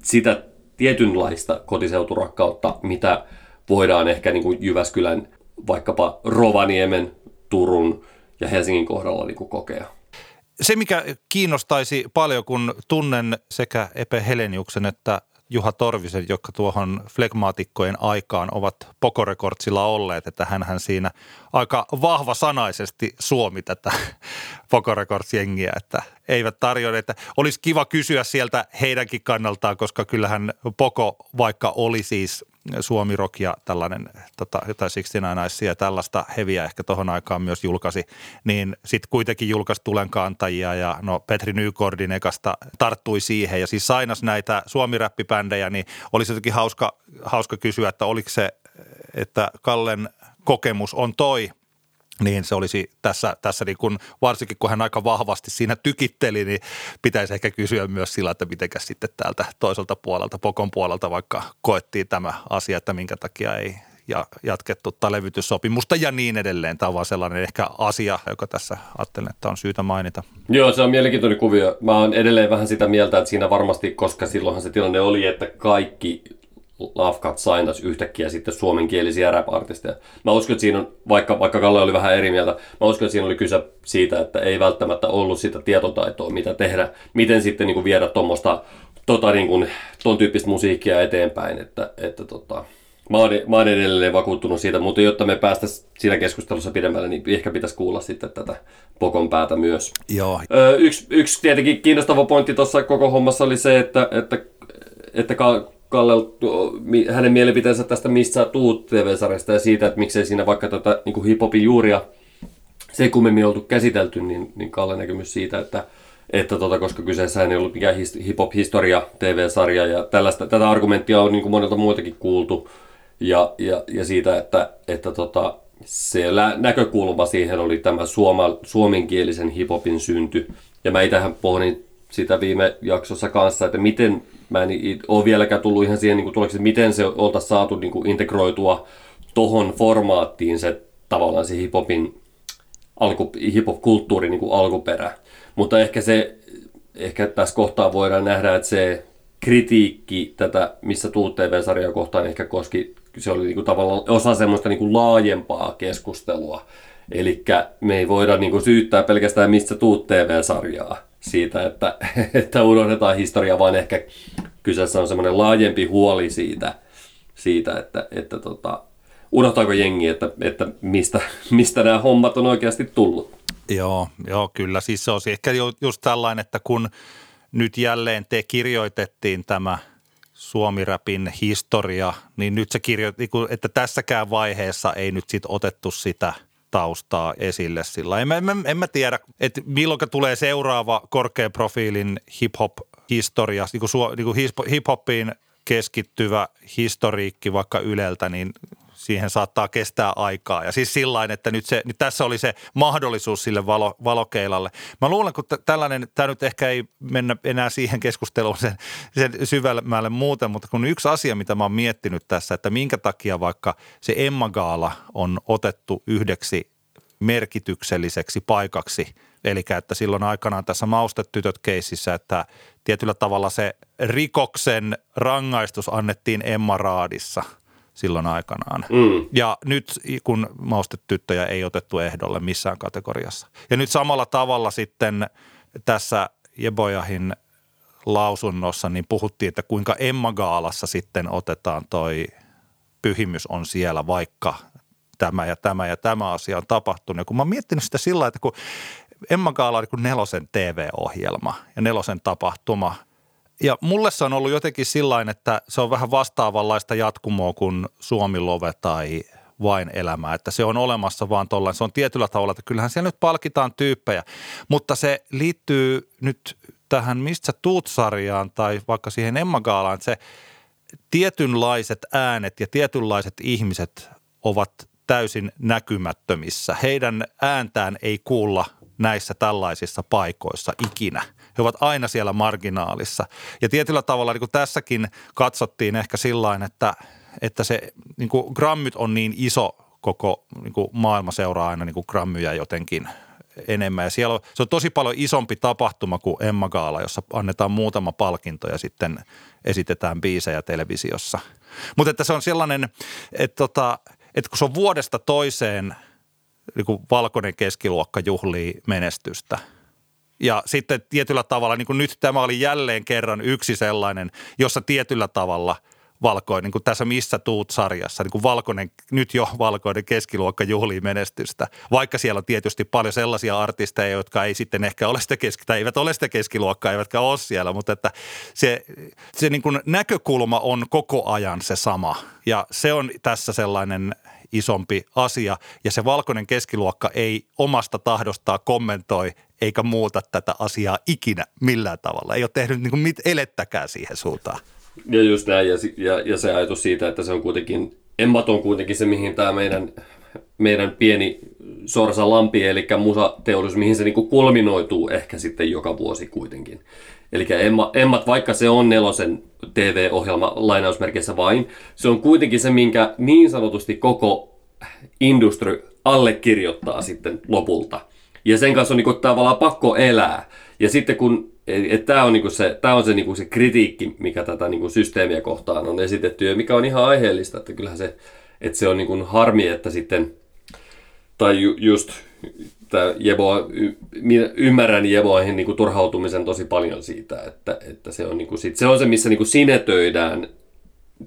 sitä tietynlaista kotiseuturakkautta, mitä voidaan ehkä niin kuin Jyväskylän, vaikkapa Rovaniemen, Turun ja Helsingin kohdalla niin kuin kokea. Se, mikä kiinnostaisi paljon, kun tunnen sekä Epe Heleniuksen että Juha Torvisen, jotka tuohon flegmaatikkojen aikaan ovat pokorekordsilla olleet, että hän siinä aika vahva sanaisesti suomi tätä (laughs) pokorekordsjengiä, että eivät tarjonneet, että olisi kiva kysyä sieltä heidänkin kannaltaan, koska kyllähän Poko, vaikka oli siis Suomi Rock ja tällainen tota, jotain 69 ja tällaista heviä ehkä tuohon aikaan myös julkaisi, niin sitten kuitenkin julkaisi Tulenkantajia ja no Petri Nykordin ekasta tarttui siihen. Ja siis sainas näitä suomi-räppipändejä, niin olisi jotenkin hauska, hauska kysyä, että oliko se, että Kallen kokemus on toi, niin se olisi tässä, tässä niin kun, varsinkin kun hän aika vahvasti siinä tykitteli, niin pitäisi ehkä kysyä myös sillä, että miten sitten täältä toiselta puolelta, Pokon puolelta vaikka koettiin tämä asia, että minkä takia ei ja jatkettu tai levytyssopimusta ja niin edelleen. Tämä on vaan sellainen ehkä asia, joka tässä ajattelen, että on syytä mainita. Joo, se on mielenkiintoinen kuvio. Mä oon edelleen vähän sitä mieltä, että siinä varmasti, koska silloinhan se tilanne oli, että kaikki Love Cut yhtäkkiä sitten suomenkielisiä rap-artisteja. Mä uskon, että siinä on, vaikka, vaikka Kalle oli vähän eri mieltä, mä uskon, että siinä oli kyse siitä, että ei välttämättä ollut sitä tietotaitoa, mitä tehdä, miten sitten niin kuin viedä tuommoista tota, niin kuin, ton tyyppistä musiikkia eteenpäin, että, että tota, mä oon, mä oon edelleen vakuuttunut siitä, mutta jotta me päästäisiin siinä keskustelussa pidemmälle, niin ehkä pitäisi kuulla sitten tätä Pokon päätä myös. Joo. Ö, yksi, yksi tietenkin kiinnostava pointti tuossa koko hommassa oli se, että, että, että Kalle, hänen mielipiteensä tästä Missä tuut TV-sarjasta ja siitä, että miksei siinä vaikka tätä niin hiphopin juuria se kummemmin oltu käsitelty, niin, niin Kalle näkemys siitä, että, että tota, koska kyseessä ei ollut mikään hip-hop-historia TV-sarja ja tällaista, tätä argumenttia on niin kuin monelta muitakin kuultu ja, ja, ja siitä, että, että tota, se näkökulma siihen oli tämä suoma, suomenkielisen hiphopin synty. Ja mä itähän pohdin sitä viime jaksossa kanssa, että miten, mä en ole vieläkään tullut ihan siihen niin tuloksi, että miten se oltaisiin saatu niin kuin integroitua tohon formaattiin se tavallaan se hiphopin alku, hip-hop-kulttuurin niin alkuperä. Mutta ehkä se, ehkä tässä kohtaa voidaan nähdä, että se kritiikki tätä, missä tuut TV-sarjaa kohtaan ehkä koski, se oli niin kuin tavallaan osa semmoista niin kuin laajempaa keskustelua. Eli me ei voida niin kuin syyttää pelkästään missä tuut TV-sarjaa siitä, että, että unohdetaan historia, vaan ehkä kyseessä on semmoinen laajempi huoli siitä, siitä että, että tota, unohtaako jengi, että, että mistä, mistä nämä hommat on oikeasti tullut. Joo, joo kyllä. Siis se olisi ehkä just tällainen, että kun nyt jälleen te kirjoitettiin tämä Suomi-räpin historia, niin nyt se kirjoitti, että tässäkään vaiheessa ei nyt sit otettu sitä taustaa esille sillä. En, en, en mä tiedä, että milloin tulee seuraava korkean profiilin hip-hop-historia, niin kuin, niin kuin hip-hopiin keskittyvä historiikki vaikka Yleltä, niin siihen saattaa kestää aikaa. Ja siis sillä että nyt, se, nyt tässä oli se mahdollisuus sille valo, valokeilalle. Mä luulen, kun tällainen, tämä nyt ehkä ei mennä enää siihen keskusteluun sen, sen syvemmälle muuten, mutta kun yksi asia, mitä mä oon miettinyt tässä, että minkä takia vaikka se Emma Gaala on otettu yhdeksi merkitykselliseksi paikaksi. Eli että silloin aikanaan tässä Maustetytöt keississä, että tietyllä tavalla se rikoksen rangaistus annettiin Emma Raadissa – silloin aikanaan. Mm. Ja nyt kun maustetyttöjä ei otettu ehdolle missään kategoriassa. Ja nyt samalla tavalla sitten tässä Jebojahin lausunnossa niin puhuttiin, että kuinka Emma Gaalassa sitten otetaan toi pyhimys on siellä, vaikka tämä ja tämä ja tämä asia on tapahtunut. Ja kun mä oon miettinyt sitä sillä että kun Emma Gaala on niin nelosen TV-ohjelma ja nelosen tapahtuma – ja mulle se on ollut jotenkin sillä että se on vähän vastaavanlaista jatkumoa kuin Suomi-love tai vain elämää, että se on olemassa vaan tuollainen. Se on tietyllä tavalla, että kyllähän siellä nyt palkitaan tyyppejä, mutta se liittyy nyt tähän Mistä tuut-sarjaan tai vaikka siihen Emma Gaalaan, että se tietynlaiset äänet ja tietynlaiset ihmiset ovat täysin näkymättömissä. Heidän ääntään ei kuulla näissä tällaisissa paikoissa ikinä – he ovat aina siellä marginaalissa. Ja tietyllä tavalla niin kuin tässäkin katsottiin ehkä sillä että, että se niin kuin grammit on niin iso koko niin kuin maailma seuraa aina niin kuin grammyjä jotenkin enemmän. Ja siellä on, se on tosi paljon isompi tapahtuma kuin Emma Gaala, jossa annetaan muutama palkinto ja sitten esitetään biisejä televisiossa. Mutta että se on sellainen, että, tota, että kun se on vuodesta toiseen niin kuin valkoinen keskiluokka juhlii menestystä – ja sitten tietyllä tavalla, niin kuin nyt tämä oli jälleen kerran yksi sellainen, jossa tietyllä tavalla valkoinen, niin kuin tässä Missä tuut sarjassa, niin kuin valkoinen, nyt jo valkoinen keskiluokka juhlii menestystä. Vaikka siellä on tietysti paljon sellaisia artisteja, jotka ei sitten ehkä ole sitä keski, tai eivät ole sitä keskiluokkaa, eivätkä ole siellä, mutta että se, se niin kuin näkökulma on koko ajan se sama. Ja se on tässä sellainen isompi asia ja se valkoinen keskiluokka ei omasta tahdostaan kommentoi eikä muuta tätä asiaa ikinä millään tavalla. Ei ole tehnyt niin kuin mit elettäkään siihen suuntaan. Ja just näin, ja, ja, ja se ajatus siitä, että se on kuitenkin, emmat on kuitenkin se, mihin tämä meidän, meidän pieni sorsa lampi, eli musateollisuus, mihin se niin kuin kulminoituu ehkä sitten joka vuosi kuitenkin. Eli Emma, Emmat, vaikka se on nelosen TV-ohjelma lainausmerkeissä vain, se on kuitenkin se, minkä niin sanotusti koko industry allekirjoittaa sitten lopulta. Ja sen kanssa on niin kuin tavallaan pakko elää. Ja sitten kun Tämä on, niinku se, tää on se, niinku se kritiikki, mikä tätä niinku systeemiä kohtaan on esitetty ja mikä on ihan aiheellista, että kyllähän se, että se on niinku harmi, että sitten, tai ju, just tämä Jebo, y, ymmärrän Jeboihin niinku turhautumisen tosi paljon siitä, että, että se, on niinku sit, se on se, missä niinku sinetöidään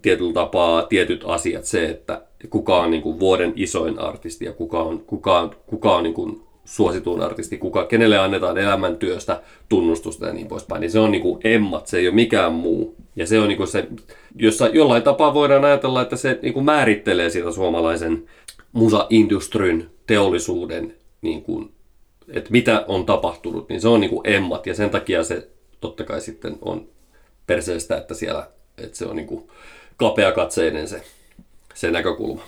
tietyllä tapaa tietyt asiat, se, että kuka on niinku vuoden isoin artisti ja kuka on, kuka on, kuka on niinku suosituun artisti, kuka, kenelle annetaan elämäntyöstä tunnustusta ja niin poispäin, niin se on niinku emmat, se ei ole mikään muu. Ja se on niinku se, jossa jollain tapaa voidaan ajatella, että se niinku määrittelee sitä suomalaisen musa-industryn teollisuuden, niinku, että mitä on tapahtunut, niin se on niinku emmat ja sen takia se totta kai sitten on perseestä, että siellä, että se on niinku kapeakatseinen se, se näkökulma.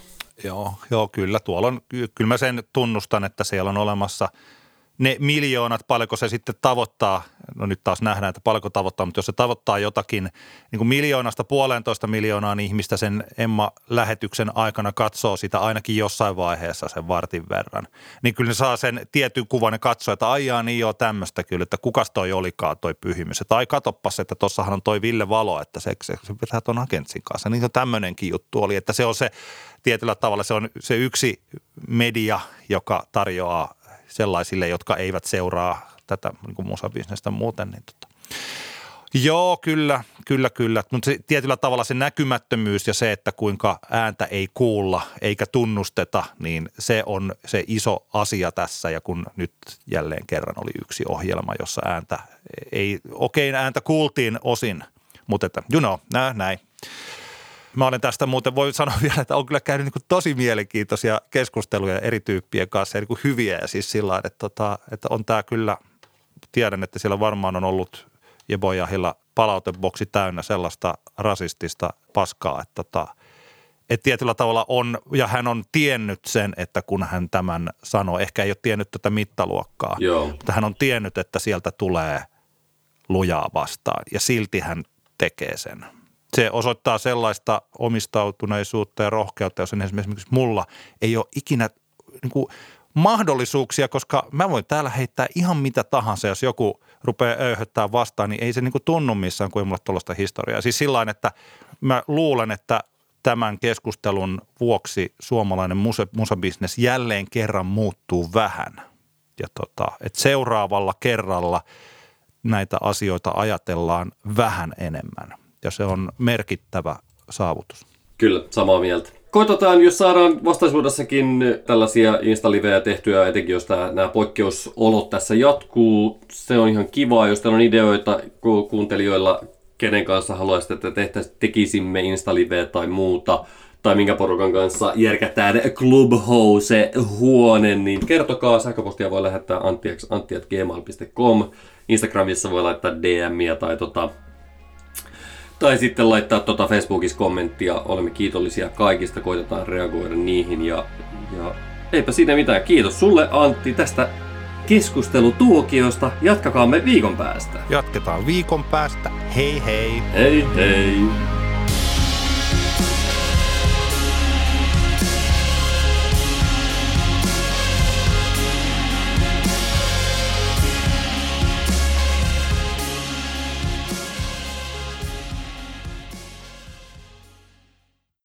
Joo, joo, kyllä. Tuolla on, kyllä mä sen tunnustan, että siellä on olemassa – ne miljoonat, paljonko se sitten tavoittaa, no nyt taas nähdään, että paljonko tavoittaa, mutta jos se tavoittaa jotakin niin kuin miljoonasta puolentoista miljoonaa ihmistä sen Emma-lähetyksen aikana katsoo sitä ainakin jossain vaiheessa sen vartin verran, niin kyllä ne saa sen tietyn kuvan ja katsoo, että aijaa niin joo tämmöistä kyllä, että kukas toi olikaan toi pyhimys. Että ai katoppas, että tossahan on toi Ville Valo, että se, se, se pitää tuon agentsin kanssa. Niin tämmöinenkin juttu oli, että se on se tietyllä tavalla se on se yksi media, joka tarjoaa sellaisille, jotka eivät seuraa tätä niin kuin musabisnestä muuten. Niin tota. Joo, kyllä, kyllä, kyllä. Mutta tietyllä tavalla se näkymättömyys ja se, että kuinka ääntä ei kuulla eikä tunnusteta, niin se on se iso asia tässä. Ja kun nyt jälleen kerran oli yksi ohjelma, jossa ääntä ei, okei ääntä kuultiin osin, mutta että, you know, näin. Mä olen tästä muuten, voi sanoa (laughs) vielä, että on kyllä käynyt niin tosi mielenkiintoisia keskusteluja eri tyyppien kanssa, niin hyviä ja siis sillä että, tota, että on tämä kyllä, tiedän, että siellä varmaan on ollut Jebojahilla palauteboksi täynnä sellaista rasistista paskaa, että tota, että tietyllä tavalla on, ja hän on tiennyt sen, että kun hän tämän sanoo, ehkä ei ole tiennyt tätä mittaluokkaa, Joo. mutta hän on tiennyt, että sieltä tulee lujaa vastaan, ja silti hän tekee sen se osoittaa sellaista omistautuneisuutta ja rohkeutta, jos esimerkiksi mulla ei ole ikinä niin kuin mahdollisuuksia, koska mä voin täällä heittää ihan mitä tahansa, jos joku rupeaa öyhöttää vastaan, niin ei se niin kuin tunnu missään, ei mulla tuollaista historiaa. Siis sillä että mä luulen, että tämän keskustelun vuoksi suomalainen musa, musabisnes jälleen kerran muuttuu vähän. Ja tota, että seuraavalla kerralla näitä asioita ajatellaan vähän enemmän ja se on merkittävä saavutus. Kyllä, samaa mieltä. Koitetaan, jos saadaan vastaisuudessakin tällaisia instalivejä tehtyä, etenkin jos tämä, nämä poikkeusolot tässä jatkuu. Se on ihan kiva, jos teillä on ideoita kuuntelijoilla, kenen kanssa haluaisitte, että tehtäisiin, tekisimme instaliveä tai muuta, tai minkä porukan kanssa järkätään Clubhouse-huone, niin kertokaa. Sähköpostia voi lähettää antti.gmail.com. Instagramissa voi laittaa DMiä tai tota, tai sitten laittaa tuota Facebookissa kommenttia. Olemme kiitollisia kaikista, koitetaan reagoida niihin. Ja, ja eipä siinä mitään. Kiitos sulle Antti tästä keskustelutuokiosta. Jatkakaamme viikon päästä. Jatketaan viikon päästä. Hei hei! Hei hei!